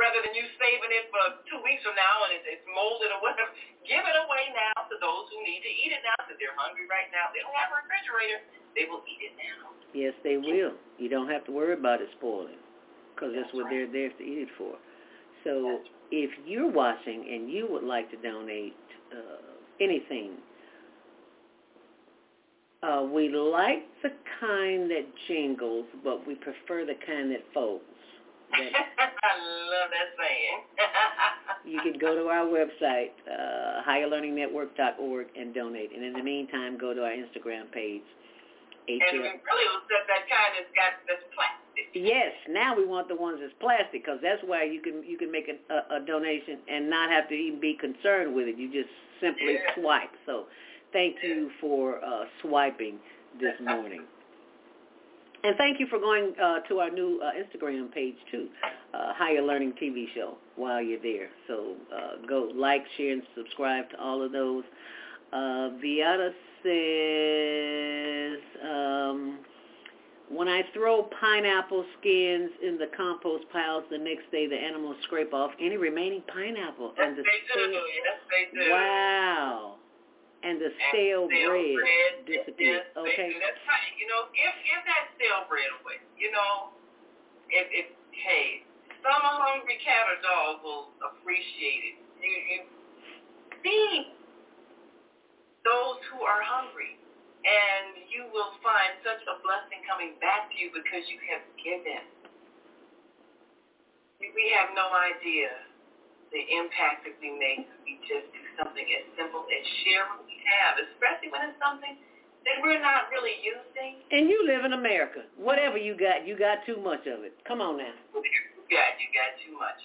Rather than you saving it for two weeks from now and it's, it's molded or whatever, give it away now to those who need to eat it now because they're hungry right now. They don't have a refrigerator. They will eat it now. Yes, they will. You don't have to worry about it spoiling because that's, that's what right. they're there to eat it for. So if you're watching and you would like to donate uh, anything Uh, we like the kind that jingles, but we prefer the kind that folds. I love that saying. you can go to our website, uh, higherlearningnetwork.org, and donate. And in the meantime, go to our Instagram page. And we really that kind that's got that's plastic. Yes, now we want the ones that's plastic because that's why you can you can make a, a, a donation and not have to even be concerned with it. You just simply yeah. swipe. So, thank yeah. you for uh, swiping this morning. And thank you for going uh, to our new uh, Instagram page too, uh, Higher Learning TV Show. While you're there, so uh, go like, share, and subscribe to all of those. Uh, Viata says, um, when I throw pineapple skins in the compost piles the next day, the animals scrape off any remaining pineapple. Yes, and the they do. Yes, they do. Wow and the stale, stale bread, bread disappears. Yes, okay. That's right. You know, give give that stale bread away. You know, if if hey, some hungry cat or dog will appreciate it. You you feed those who are hungry, and you will find such a blessing coming back to you because you have given. We have no idea the impact that we make if we just do something as simple as share what we have, especially when it's something that we're not really using. And you live in America. Whatever you got, you got too much of it. Come on now. You got, you got too much.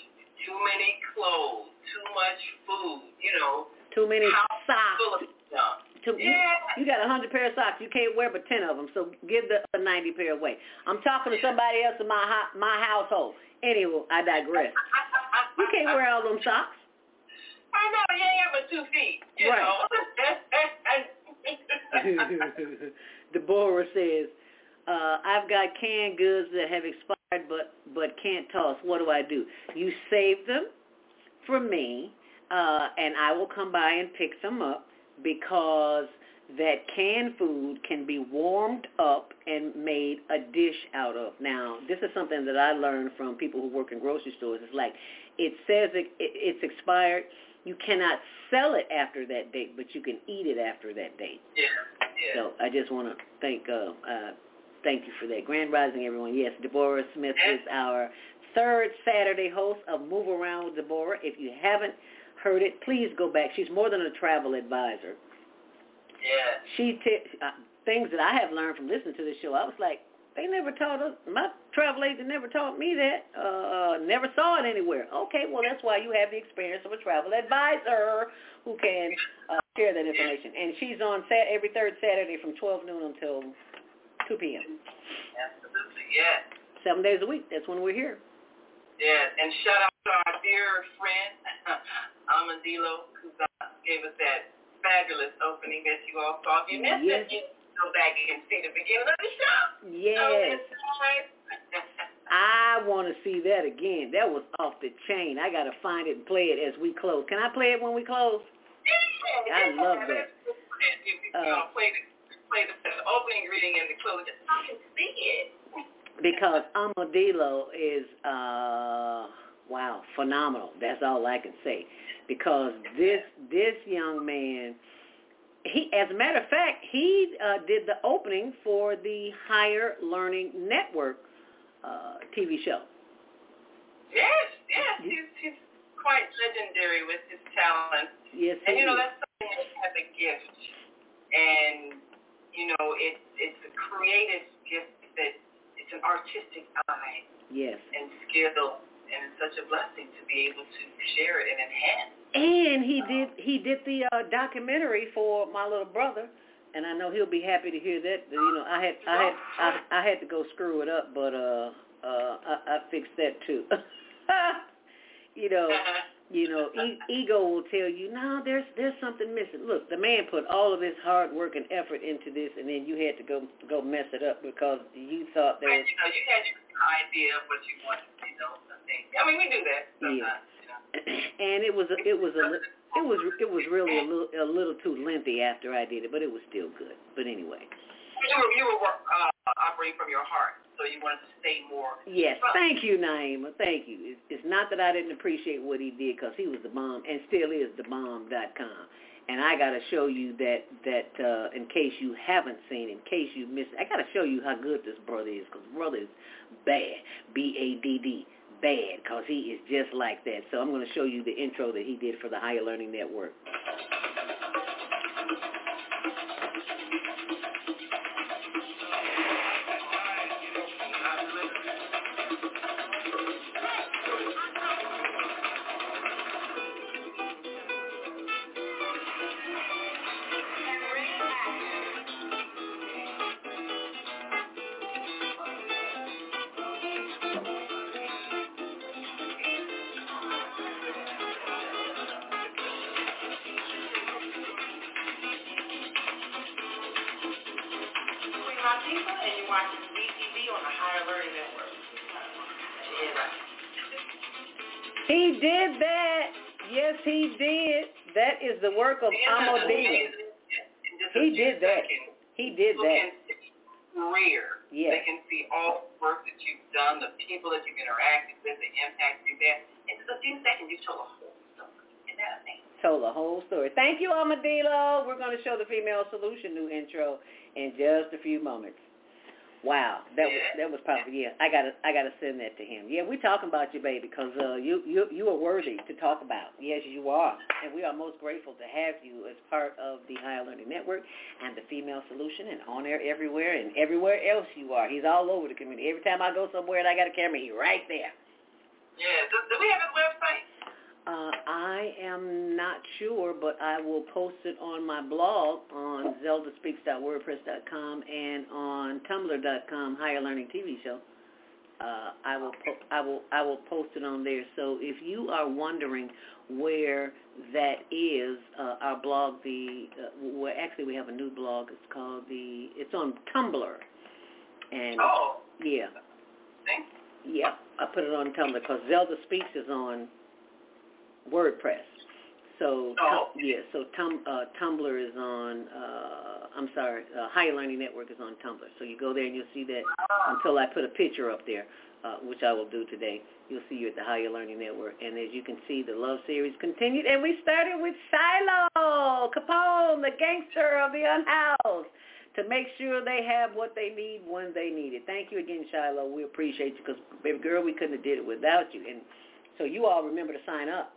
Too many clothes, too much food, you know. Too many socks. Full of stuff. Too, yeah. You, you got a hundred pair of socks. You can't wear but ten of them. So give the ninety pair away. I'm talking to somebody else in my my household. Anyway, I digress. you can't wear all them socks. I know, you ain't but two feet, you right. know. Deborah says, uh, I've got canned goods that have expired but but can't toss. What do I do? You save them for me, uh, and I will come by and pick them up because that canned food can be warmed up and made a dish out of. Now, this is something that I learned from people who work in grocery stores. It's like it says it, it, it's expired. You cannot sell it after that date, but you can eat it after that date. Yeah. yeah. So I just want to thank uh, uh, thank you for that. Grand Rising, everyone. Yes, Deborah Smith is our third Saturday host of Move Around with Deborah. If you haven't heard it, please go back. She's more than a travel advisor. Yeah. She t- uh, things that I have learned from listening to this show. I was like, they never taught us. My travel agent never taught me that. Uh, never saw it anywhere. Okay, well that's why you have the experience of a travel advisor who can uh, share that information. And she's on sat every third Saturday from 12 noon until 2 p.m. Absolutely, yeah. Seven days a week. That's when we're here. Yeah, and shout out to our dear friend Amadilo, who gave us that fabulous opening that you all saw. If you missed yes. it, you go back and see the beginning of the show. Yes. Oh, I want to see that again. That was off the chain. I got to find it and play it as we close. Can I play it when we close? Yeah, I love that. You uh. know, play the play the opening reading and the so I can see it. Because Amadilo is uh wow, phenomenal. That's all I can say. Because this this young man he, as a matter of fact, he uh, did the opening for the Higher Learning Network uh, TV show. Yes, yes, he's, he's quite legendary with his talent. Yes, and you know is. that's something that he has a gift, and you know it's it's a creative gift that it's an artistic eye. Yes. And skill, and it's such a blessing to be able to share it and enhance. And he did he did the uh, documentary for my little brother, and I know he'll be happy to hear that. You know, I had I had I, I had to go screw it up, but uh uh I, I fixed that too. you know, you know, e- ego will tell you, no, there's there's something missing. Look, the man put all of his hard work and effort into this, and then you had to go go mess it up because you thought there was. You know, you had your idea of what you wanted, you know, something. I mean, we do that sometimes. Yeah. and it was a, it was a it was it was really a little a little too lengthy after I did it, but it was still good. But anyway. You were you were uh, operating from your heart, so you wanted to stay more. Yes, thank you, Naima. Thank you. It's, it's not that I didn't appreciate what he did because he was the bomb and still is the bomb dot com. and I got to show you that that uh, in case you haven't seen, in case you missed, I got to show you how good this brother is because brother is bad, B A D D, bad, because he is just like that. So I'm going to show you the intro that he did for the Higher Learning Network. The work of Amadeo. He did that. He did that. Career. Yes. They can see all the work that you've done, the people that you've interacted with, the impact you've had. In just a few seconds, you told a whole story. Isn't that amazing? Told the whole story. Thank you, Amadilo. We're going to show the Female Solution new intro in just a few moments. Wow, that was that was probably yeah. I gotta I gotta send that to him. Yeah, we talking about you, baby, because uh, you you you are worthy to talk about. Yes, you are, and we are most grateful to have you as part of the Higher Learning Network and the Female Solution, and on air everywhere and everywhere else you are. He's all over the community. Every time I go somewhere and I got a camera, he's right there. Yeah. Do, do we have his website? Uh, I am not sure, but I will post it on my blog on zeldaspeaks.wordpress.com and on tumblr.com, Higher Learning TV Show. Uh, I will po- I will I will post it on there. So if you are wondering where that is, uh, our blog, the uh, well, actually we have a new blog. It's called the it's on Tumblr, and oh. yeah, Thanks. yeah, I put it on Tumblr because Zelda Speaks is on WordPress. So Oh. yeah, so tum, uh, Tumblr is on. Uh, I'm sorry, uh, Higher Learning Network is on Tumblr. So you go there and you'll see that until I put a picture up there, uh, which I will do today. You'll see you at the Higher Learning Network, and as you can see, the love series continued, and we started with Shiloh Capone, the gangster of the unhoused. To make sure they have what they need when they need it. Thank you again, Shiloh. We appreciate you because, baby girl, we couldn't have did it without you. And so you all remember to sign up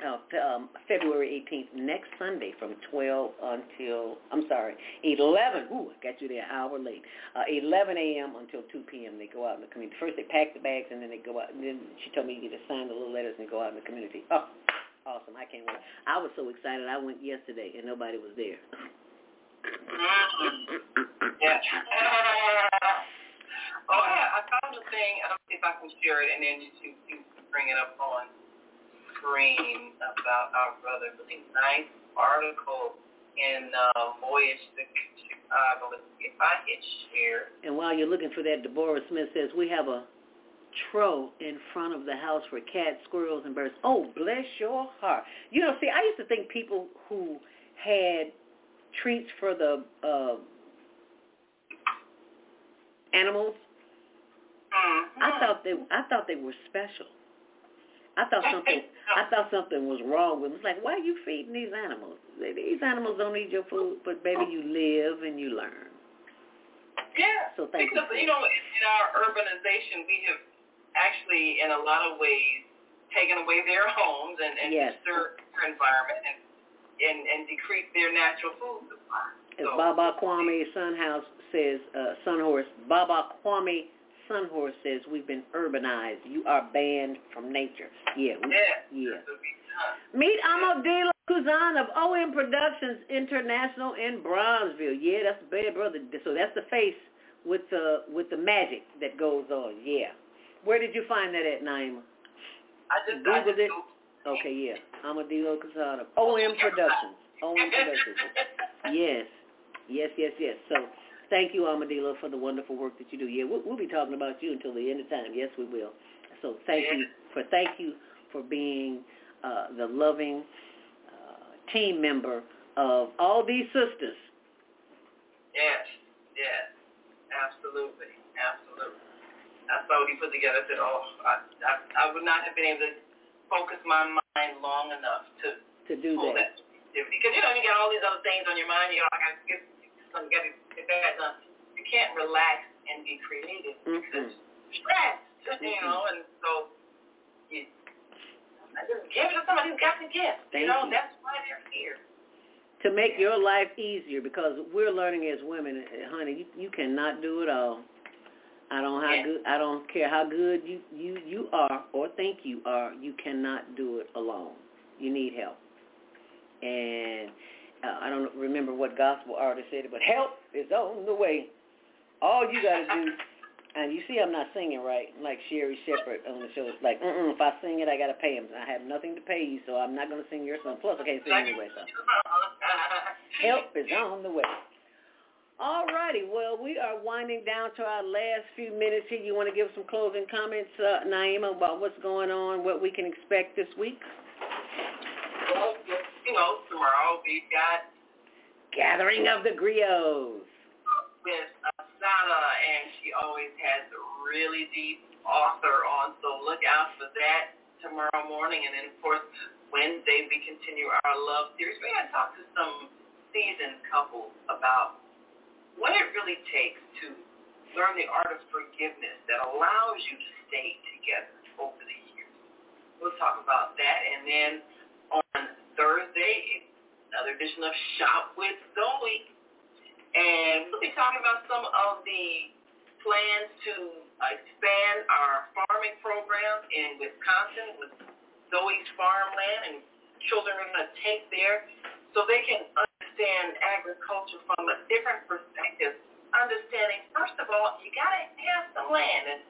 uh, um, February 18th, next Sunday from 12 until, I'm sorry, 11. Ooh, I got you there an hour late. Uh, 11 a.m. until 2 p.m. They go out in the community. First they pack the bags and then they go out. And then she told me you get to sign the little letters and go out in the community. Oh, awesome. I can't wait. I was so excited. I went yesterday and nobody was there. Yeah. oh, yeah. I found the thing. I'll see if I can share it, and then you can bring it up on screen about our brother. Really nice article in uh, Voyage to Chicago. If I hit share. And while you're looking for that, Deborah Smith says, we have a trough in front of the house for cats, squirrels, and birds. Oh, bless your heart. You know, see, I used to think people who had treats for the uh, animals, I thought they, I thought they were special. I thought something, I thought something was wrong with them. It's like, why are you feeding these animals? These animals don't eat your food, but baby, you live and you learn. Yeah. So thank because, you. you know, in, in our urbanization, we have actually, in a lot of ways, taken away their homes and, and Yes. disturbed their environment and, and, and decreased their natural food supply. As Baba Kwame Sunhouse says, uh, Sunhorse, Baba Kwame Sunhorse says, we've been urbanized. You are banned from nature. Yeah. We, Yeah. yeah. Meet Amadilo Kuzan of OM Productions International in Bronzeville. Yeah, that's the bad brother. So that's the face with the with the magic that goes on. Yeah. Where did you find that at, Naima? I just, Googled it. Okay, yeah. I'm Amadilo Kuzan of OM Productions. OM Productions. Yes, yes, yes, yes. So thank you, Amadilo, for the wonderful work that you do. Yeah, we'll, we'll be talking about you until the end of time. Yes, we will. So thank you for thank you for being uh, the loving uh, team member of all these sisters. Yes, yes, absolutely, absolutely. I saw what he put together. I said, oh, I, I, I would not have been able to focus my mind long enough to To do pull that. Because, you know, you got all these other things on your mind. You know, I got to get to get that done. You can't relax and be creative mm-hmm. because stress, mm-hmm. you know, and so you just give it to somebody who's got the gift. Thank you know, you. that's why they're here. To make your life easier, because we're learning as women, honey, you, you cannot do it all. I don't how good I don't care how good you you you are or think you are. You cannot do it alone. You need help. And uh, I don't remember what gospel artist said it, but help is on the way. All you got to do, and you see I'm not singing right, like Sherri Shepherd on the show. It's like, mm if I sing it, I got to pay him. I have nothing to pay you, so I'm not going to sing your song. Plus, I can't sing anyway, so. Help is on the way. All righty. Well, we are winding down to our last few minutes here. You want to give some closing comments, uh, Naima, about what's going on, what we can expect this week? You know, tomorrow we've got Gathering of the Griots with Asana, and she always has a really deep author on, so look out for that tomorrow morning. And then, of course, Wednesday we continue our love series. We're going to talk to some seasoned couples about what it really takes to learn the art of forgiveness that allows you to stay together over the years. We'll talk about that. And then Thursday, another edition of Shop with Zoe. And we'll be talking about some of the plans to expand our farming program in Wisconsin with Zoe's Farmland. And children are going to take there so they can understand agriculture from a different perspective, understanding, first of all, you got to have some land. And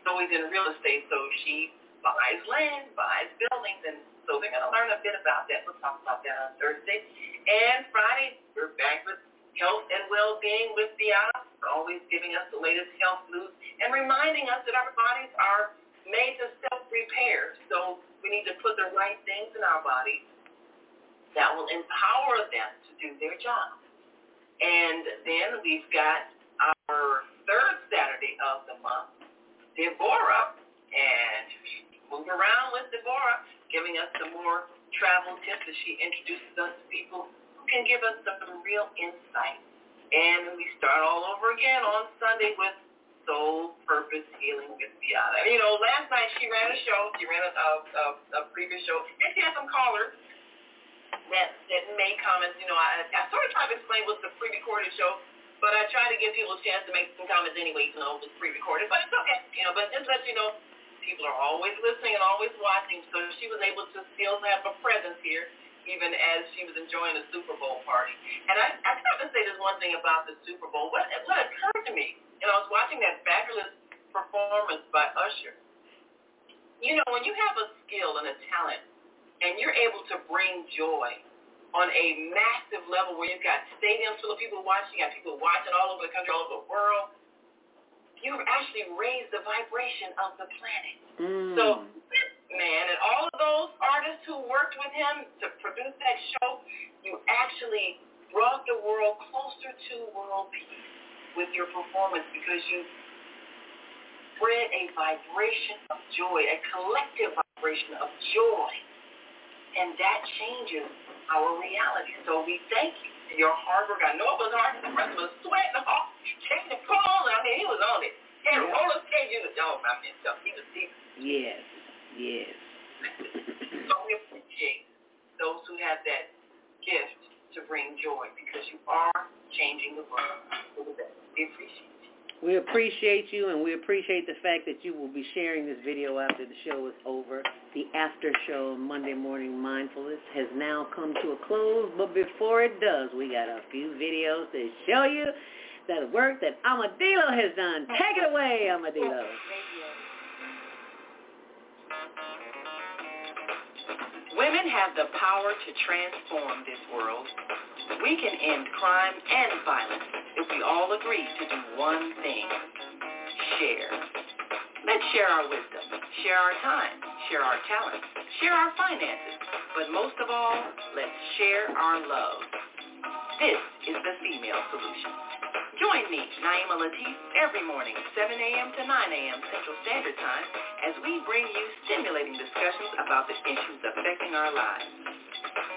Zoe's in real estate, so she buys land, buys buildings, and so they're going to learn a bit about that. We'll talk about that on Thursday. And Friday, we're back with health and well-being with Biana, always giving us the latest health news and reminding us that our bodies are made to self-repair. So we need to put the right things in our bodies that will empower them to do their job. And then we've got our third Saturday of the month, Deborah, and move around with Deborah, giving us some more travel tips as she introduces us to people who can give us some real insight. And we start all over again on Sunday with Soul Purpose Healing with Biana. You know, last night she ran a show. She ran a, a, a previous show, and she had some callers that that made comments. You know, I, I sort of tried to explain what's the pre-recorded show, but I try to give people a chance to make some comments anyway, even though it was pre-recorded. But it's okay, you know. But just let you know, people are always listening and always watching. So she was able to still have a presence here, even as she was enjoying the Super Bowl party. And I, I have to say this one thing about the Super Bowl. What what occurred to me, and I was watching that fabulous performance by Usher. You know, when you have a skill and a talent and you're able to bring joy on a massive level where you've got stadiums full of people watching, you got people watching all over the country, all over the world, you've actually raised the vibration of the planet. Mm. So man, and all of those artists who worked with him to produce that show, you actually brought the world closer to world peace with your performance because you spread a vibration of joy, a collective vibration of joy and that changes our reality. So we thank you your hard work. I know it was hard. The rest was sweating off, taking the clothes. I mean, he was on it. He had a roller skate. You was I mean, so he was deep. Yes, yes. so we appreciate those who have that gift to bring joy because you are changing the world for the better. We appreciate we appreciate you, and we appreciate the fact that you will be sharing this video after the show is over. The after show Monday Morning Mindfulness has now come to a close, but before it does, we got a few videos to show you the work that Amadilo has done. Take it away, Amadilo. Women have the power to transform this world. We can end crime and violence if we all agree to do one thing. Share. Let's share our wisdom, share our time, share our talents, share our finances, but most of all, let's share our love. This is the female solution. Join me, Naima Latif, every morning, 7 a.m. to 9 a.m. Central Standard Time, as we bring you stimulating discussions about the issues affecting our lives.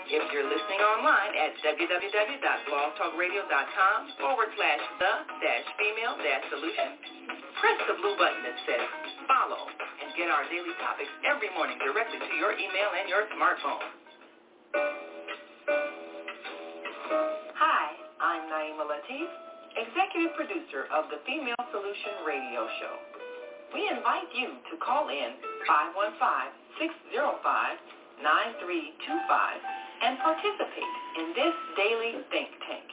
If you're listening online at www.blogtalkradio.com forward slash the dash female dash solution, press the blue button that says follow and get our daily topics every morning directly to your email and your smartphone. Hi, I'm Naima Latif, executive producer of the Female Solution radio show. We invite you to call in 515-605-9325 and participate in this daily think tank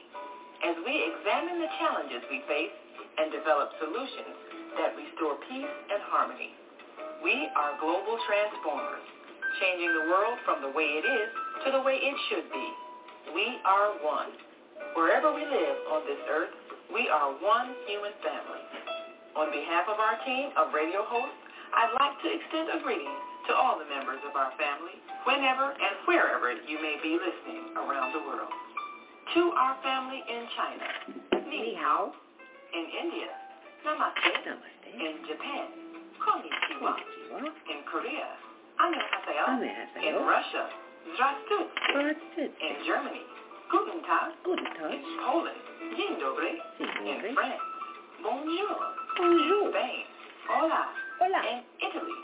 as we examine the challenges we face and develop solutions that restore peace and harmony. We are global transformers, changing the world from the way it is to the way it should be. We are one. Wherever we live on this earth, we are one human family. On behalf of our team of radio hosts, I'd like to extend a greeting to all the members of our family, whenever and wherever you may be listening around the world. To our family in China, ni hao. In India, namaste. namaste. In Japan, konnichiwa. In Korea, annyeonghaseyo. In Russia, zdravstvuyte. In Germany, guten tag. Guten tag. In Poland, dzień dobry. In France, bonjour. Bonjour. In Spain, hola. Hola. In Italy,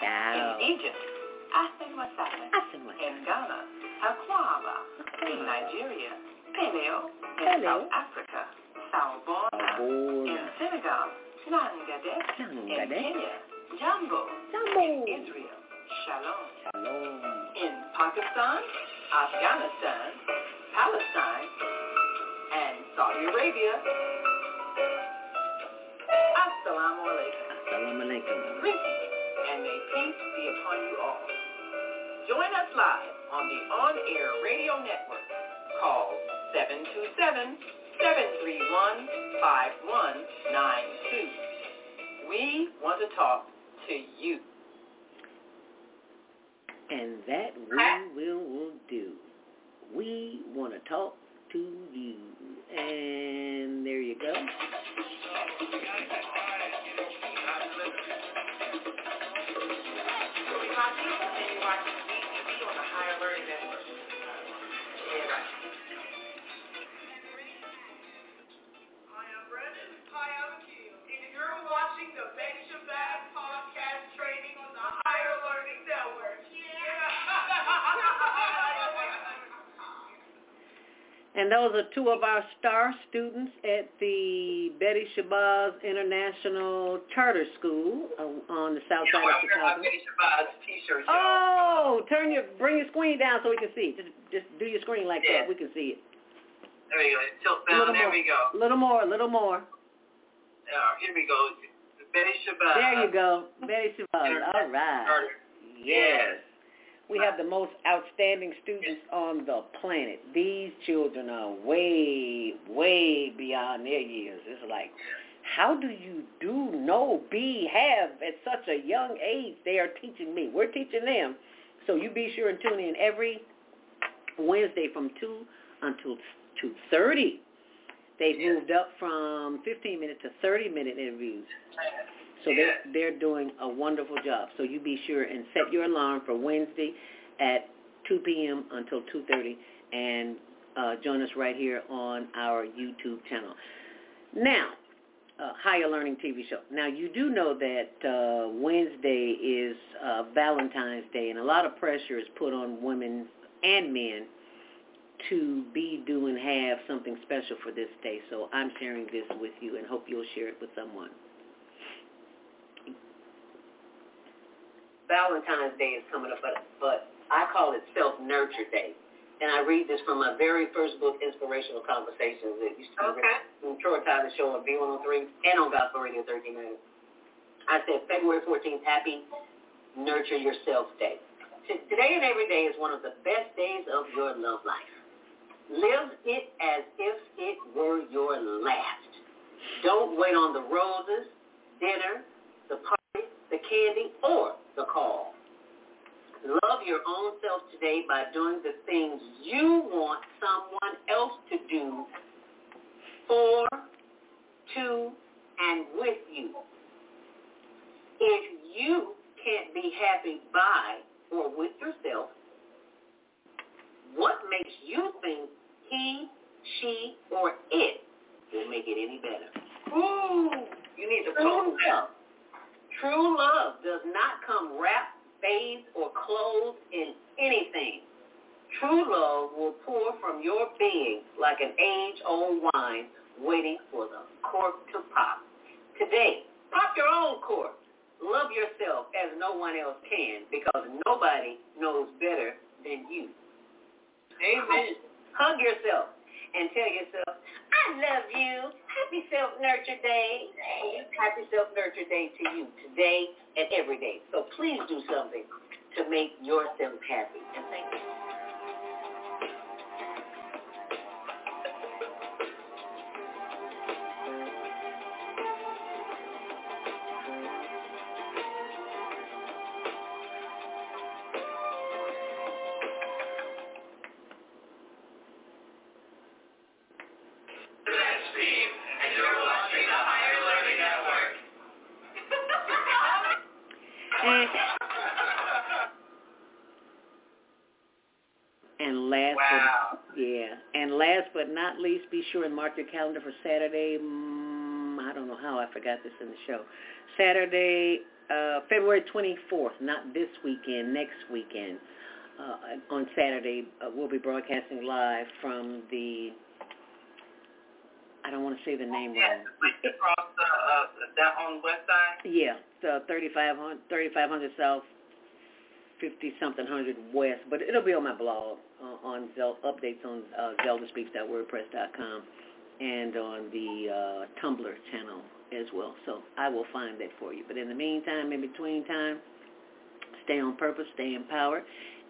Ciao. Ciao. In Egypt, Asen Wasala. Asen wasala. In Ghana, Hakwaba. In Nigeria, Peleo. In Peleo. South Africa, Sawubona. Sawubona. In Senegal, Nangade. In Kenya, Jambo. Jambo. In Israel, Shalom. Shalom. In Pakistan, Afghanistan, Palestine, and Saudi Arabia. Assalamu alaikum. Assalamu alaikum. And may peace be upon you all. Join us live on the on-air radio network. Call 727-731-5192. We want to talk to you. And that we will, will do. We want to talk to you. And there you go. And those are two of our star students at the Betty Shabazz International Charter School uh, on the south You know, side I of Chicago. Betty Shabazz t-shirt, y'all. Oh, turn your bring your screen down so we can see. Just just do your screen like Yeah. that. We can see it. There we go. It tilts A little down. There more. we go. A little more, a little more. Yeah, here we go. Betty Shabazz. There you go. Betty Shabazz. All right. Charter. Yes. We have the most outstanding students on the planet. These children are way, way beyond their years. It's like, how do you do, know, be, have at such a young age? They are teaching me. We're teaching them. So you be sure and tune in every Wednesday from 2 until 2.30. They've moved up from 15 minute to 30 minute interviews. So they're, they're doing a wonderful job. So you be sure and set your alarm for Wednesday at 2 p.m. until 2.30 and uh, join us right here on our YouTube channel. Now, uh, Higher Learning TV show. Now, you do know that uh, Wednesday is uh, Valentine's Day, and a lot of pressure is put on women and men to be, do, and have something special for this day. So I'm sharing this with you and hope you'll share it with someone. Valentine's Day is coming up, but, but I call it Self-Nurture Day. And I read this from my very first book, Inspirational Conversations. It used to be Okay. from Troy Tyler Show on B103 and on Gospel Radio 1390. I said February 14th, Happy Nurture Yourself Day. T- Today and every day is one of the best days of your love life. Live it as if it were your last. Don't wait on the roses, dinner, the party, candy, or the call. Love your own self today by doing the things you want someone else to do for, to, and with you. If you can't be happy by or with yourself, what makes you think he, she, or it will make it any better. Ooh, you need to True love. True love does not come wrapped, bathed, or clothed in anything. True love will pour from your being like an age-old wine waiting for the cork to pop. Today, pop your own cork. Love yourself as no one else can because nobody knows better than you. Amen. Hug yourself and tell yourself, I love you. Happy Self-Nurture Day. Happy Self-Nurture Day to you today and every day. So please do something to make yourself happy. And thank you. Least be sure and mark your calendar for Saturday. Mm, I don't know how I forgot this in the show. Saturday, uh, February 24th, not this weekend, next weekend. Uh, on Saturday, uh, we'll be broadcasting live from the. I don't want to say the name yeah, wrong. across the uh, down on the west side. Yeah, the 3500, 3500 South 50 something hundred west, but it'll be on my blog uh, on Zel- updates on uh, zeldaspeaks.wordpress.com and on the uh, Tumblr channel as well. So I will find that for you. But in the meantime, in between time, stay on purpose, stay in power,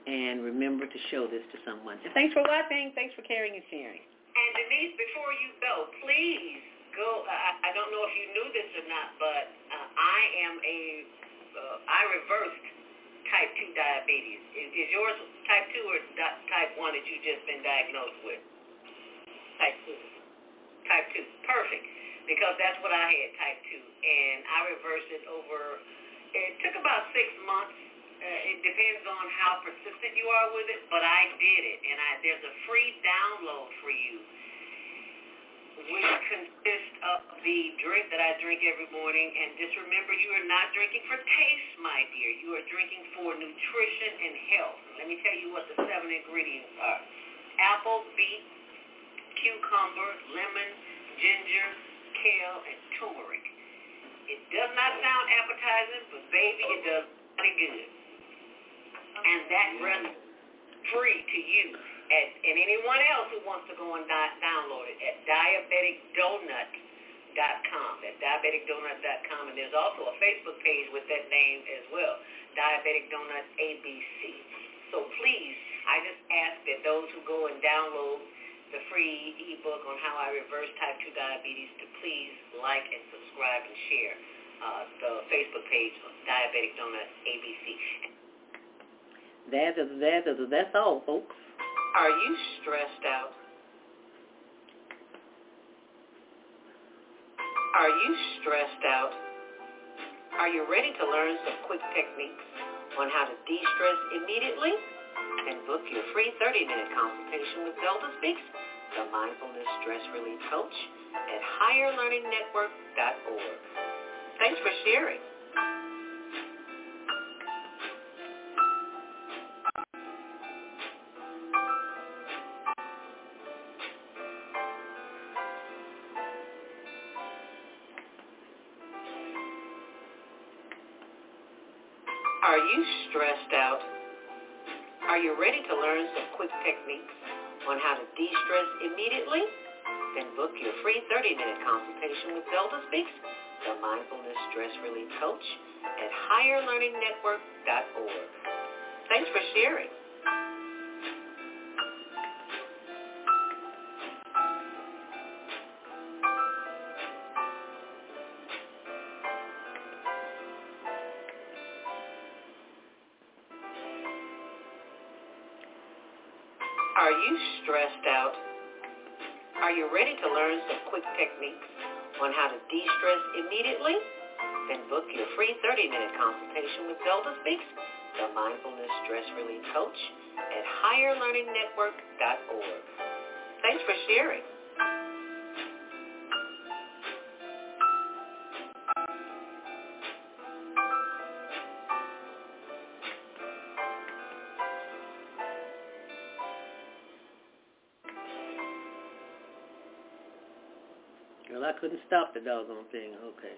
and remember to show this to someone. And thanks for watching. Thanks for caring and sharing. And Denise, before you go, please go. I, I don't know if you knew this or not, but uh, I am a uh, I reversed type 2 diabetes. Is, is yours type 2 or type 1 that you've just been diagnosed with? Type 2. Type 2. Perfect. Because that's what I had, type 2. And I reversed it over, it took about six months. Uh, it depends on how persistent you are with it, but I did it. And I, there's a free download for you which consists of the drink that I drink every morning. And just remember, you are not drinking for taste, my dear. You are drinking for nutrition and health. Let me tell you what the seven ingredients are. Apple, beet, cucumber, lemon, ginger, kale, and turmeric. It does not sound appetizing, but baby, it does pretty good. And that runs free to you and, and anyone else who wants to go and di- download it at diabeticdonut.com. At diabeticdonut.com. And there's also a Facebook page with that name as well, Diabetic Donut ABC. So please, I just ask that those who go and download the free ebook on how I reverse type 2 diabetes to please like and subscribe and share uh, the Facebook page, Diabetic Donut ABC. That is, that is, that's all, folks. Are you stressed out? Are you stressed out? Are you ready to learn some quick techniques on how to de-stress immediately? And book your free 30-minute consultation with Zelda Speaks, the Mindfulness Stress Relief Coach, at higherlearningnetwork.org. Thanks for sharing. You stressed out? Are you ready to learn some quick techniques on how to de-stress immediately? Then book your free 30-minute consultation with Zelda Speaks, the Mindfulness Stress Relief Coach, at higherlearningnetwork.org. Thanks for sharing. Stressed out? Are you ready to learn some quick techniques on how to de-stress immediately? Then book your free 30-minute consultation with Zelda Speaks, the Mindfulness Stress Relief Coach at higherlearningnetwork.org. Thanks for sharing. Stop the doggone thing. Okay.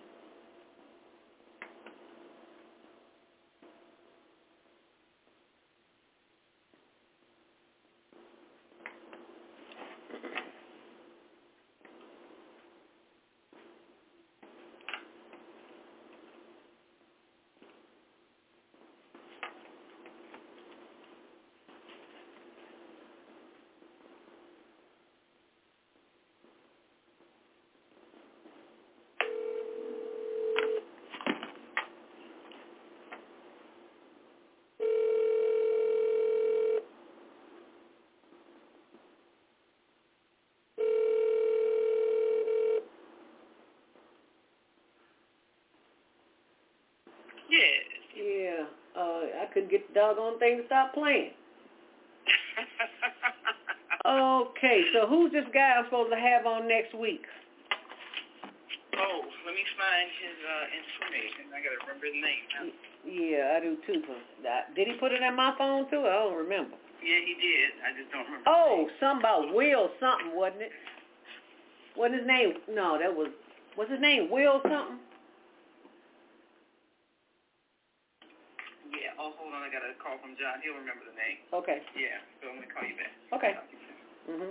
Yes. Yeah. Uh, I couldn't get the doggone thing to stop playing. okay, so who's this guy I'm supposed to have on next week? Oh, let me find his uh, information. I gotta remember his name. Now. Yeah, I do too. Uh, Did he put it in my phone too? I don't remember. Yeah, he did. I just don't remember. Oh, something about Will something, wasn't it? Wasn't his name? No, that was. What's his name? Will something? Yeah. Oh, hold on. I got a call from John. He'll remember the name. Okay. Yeah. So I'm gonna call you back. Okay. Mhm.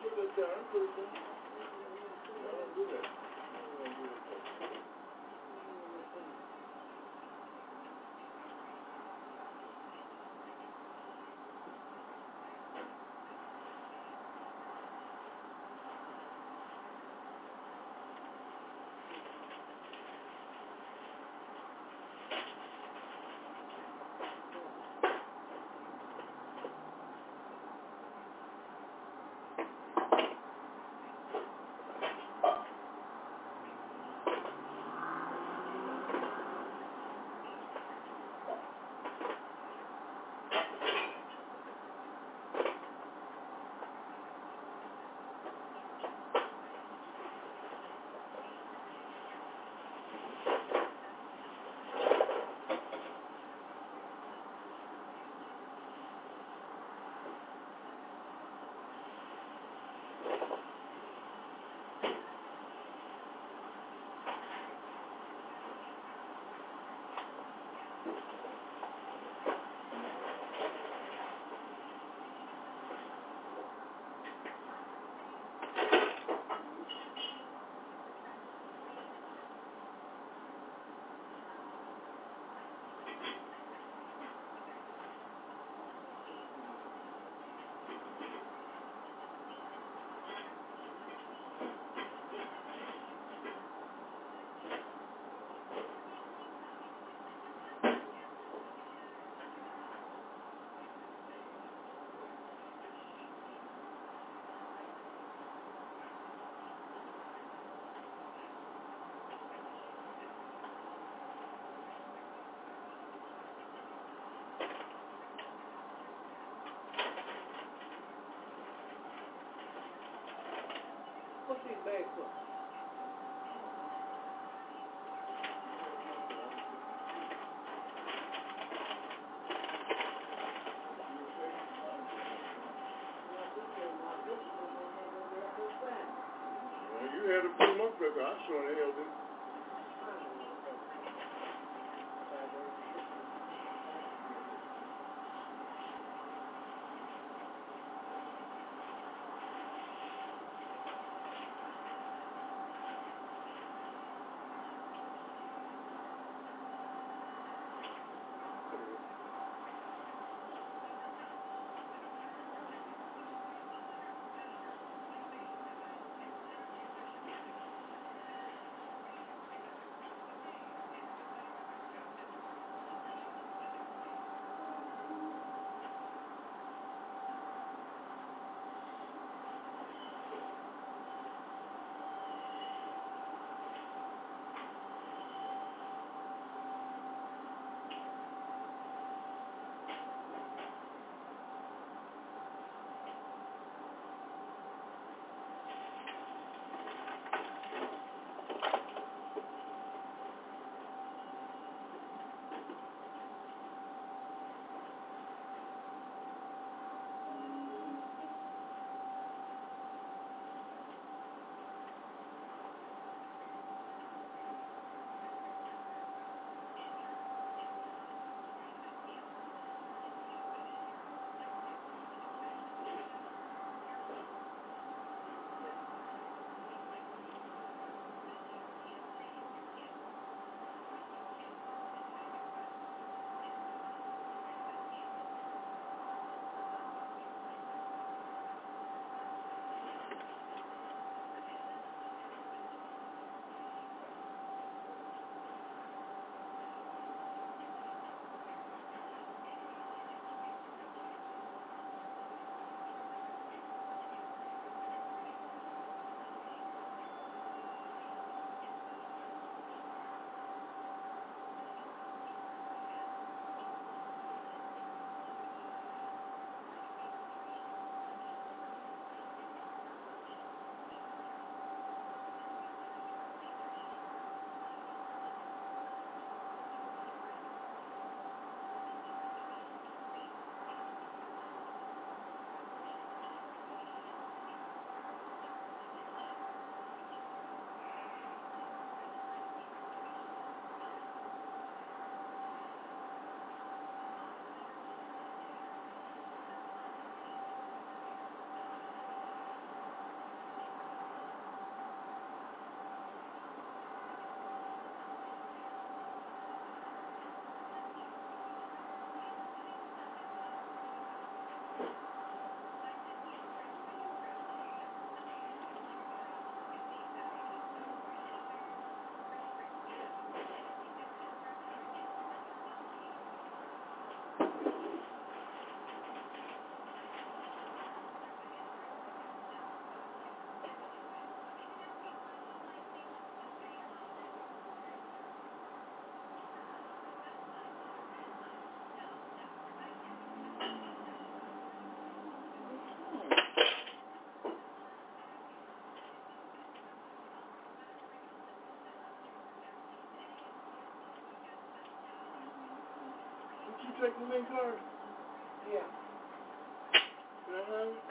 Thank you. Bags for? Well, you had a few months ago. I sure the hell didn't. check the main card? Yeah. Can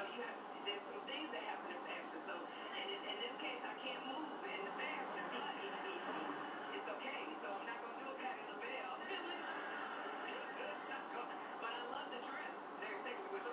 know, you have, there's some things that happen in fashion. So, and in, in this case, I can't move in the fashion. It's okay. So I'm not going to do a Patti LaBelle. but I love the dress. They're taking with the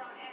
on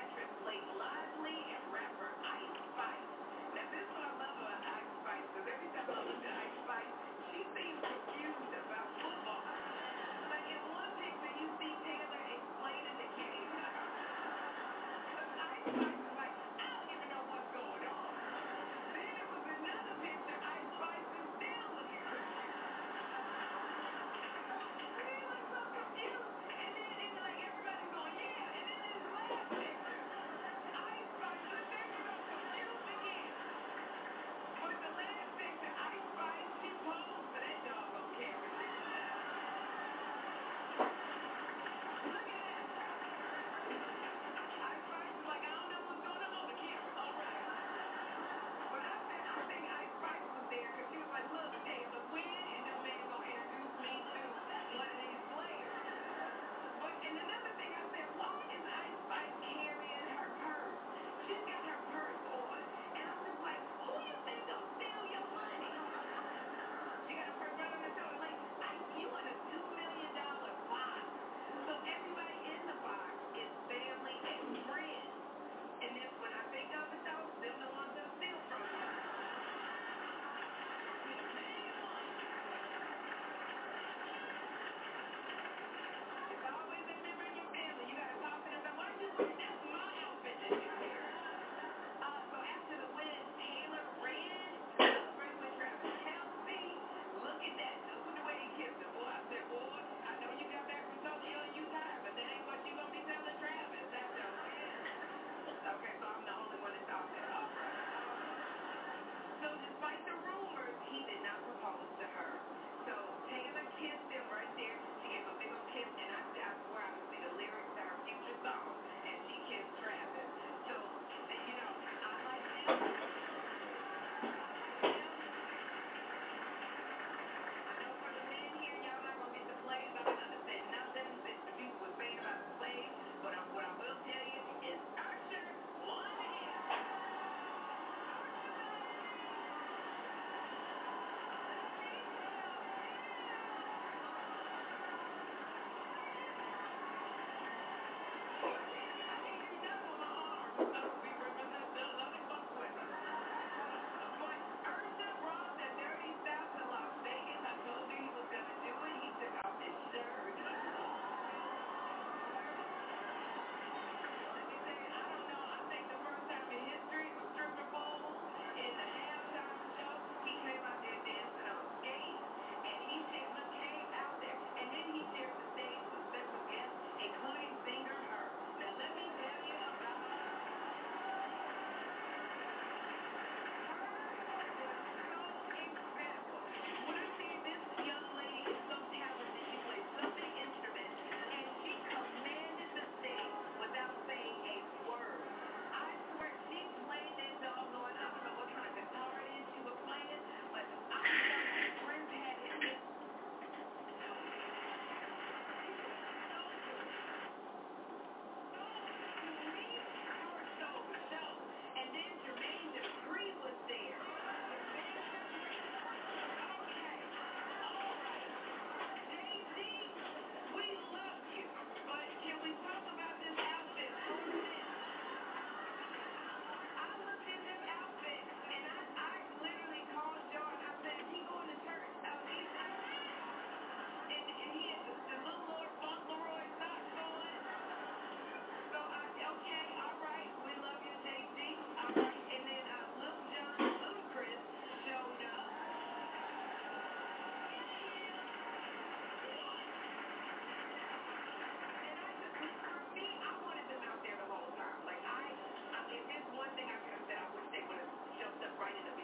right in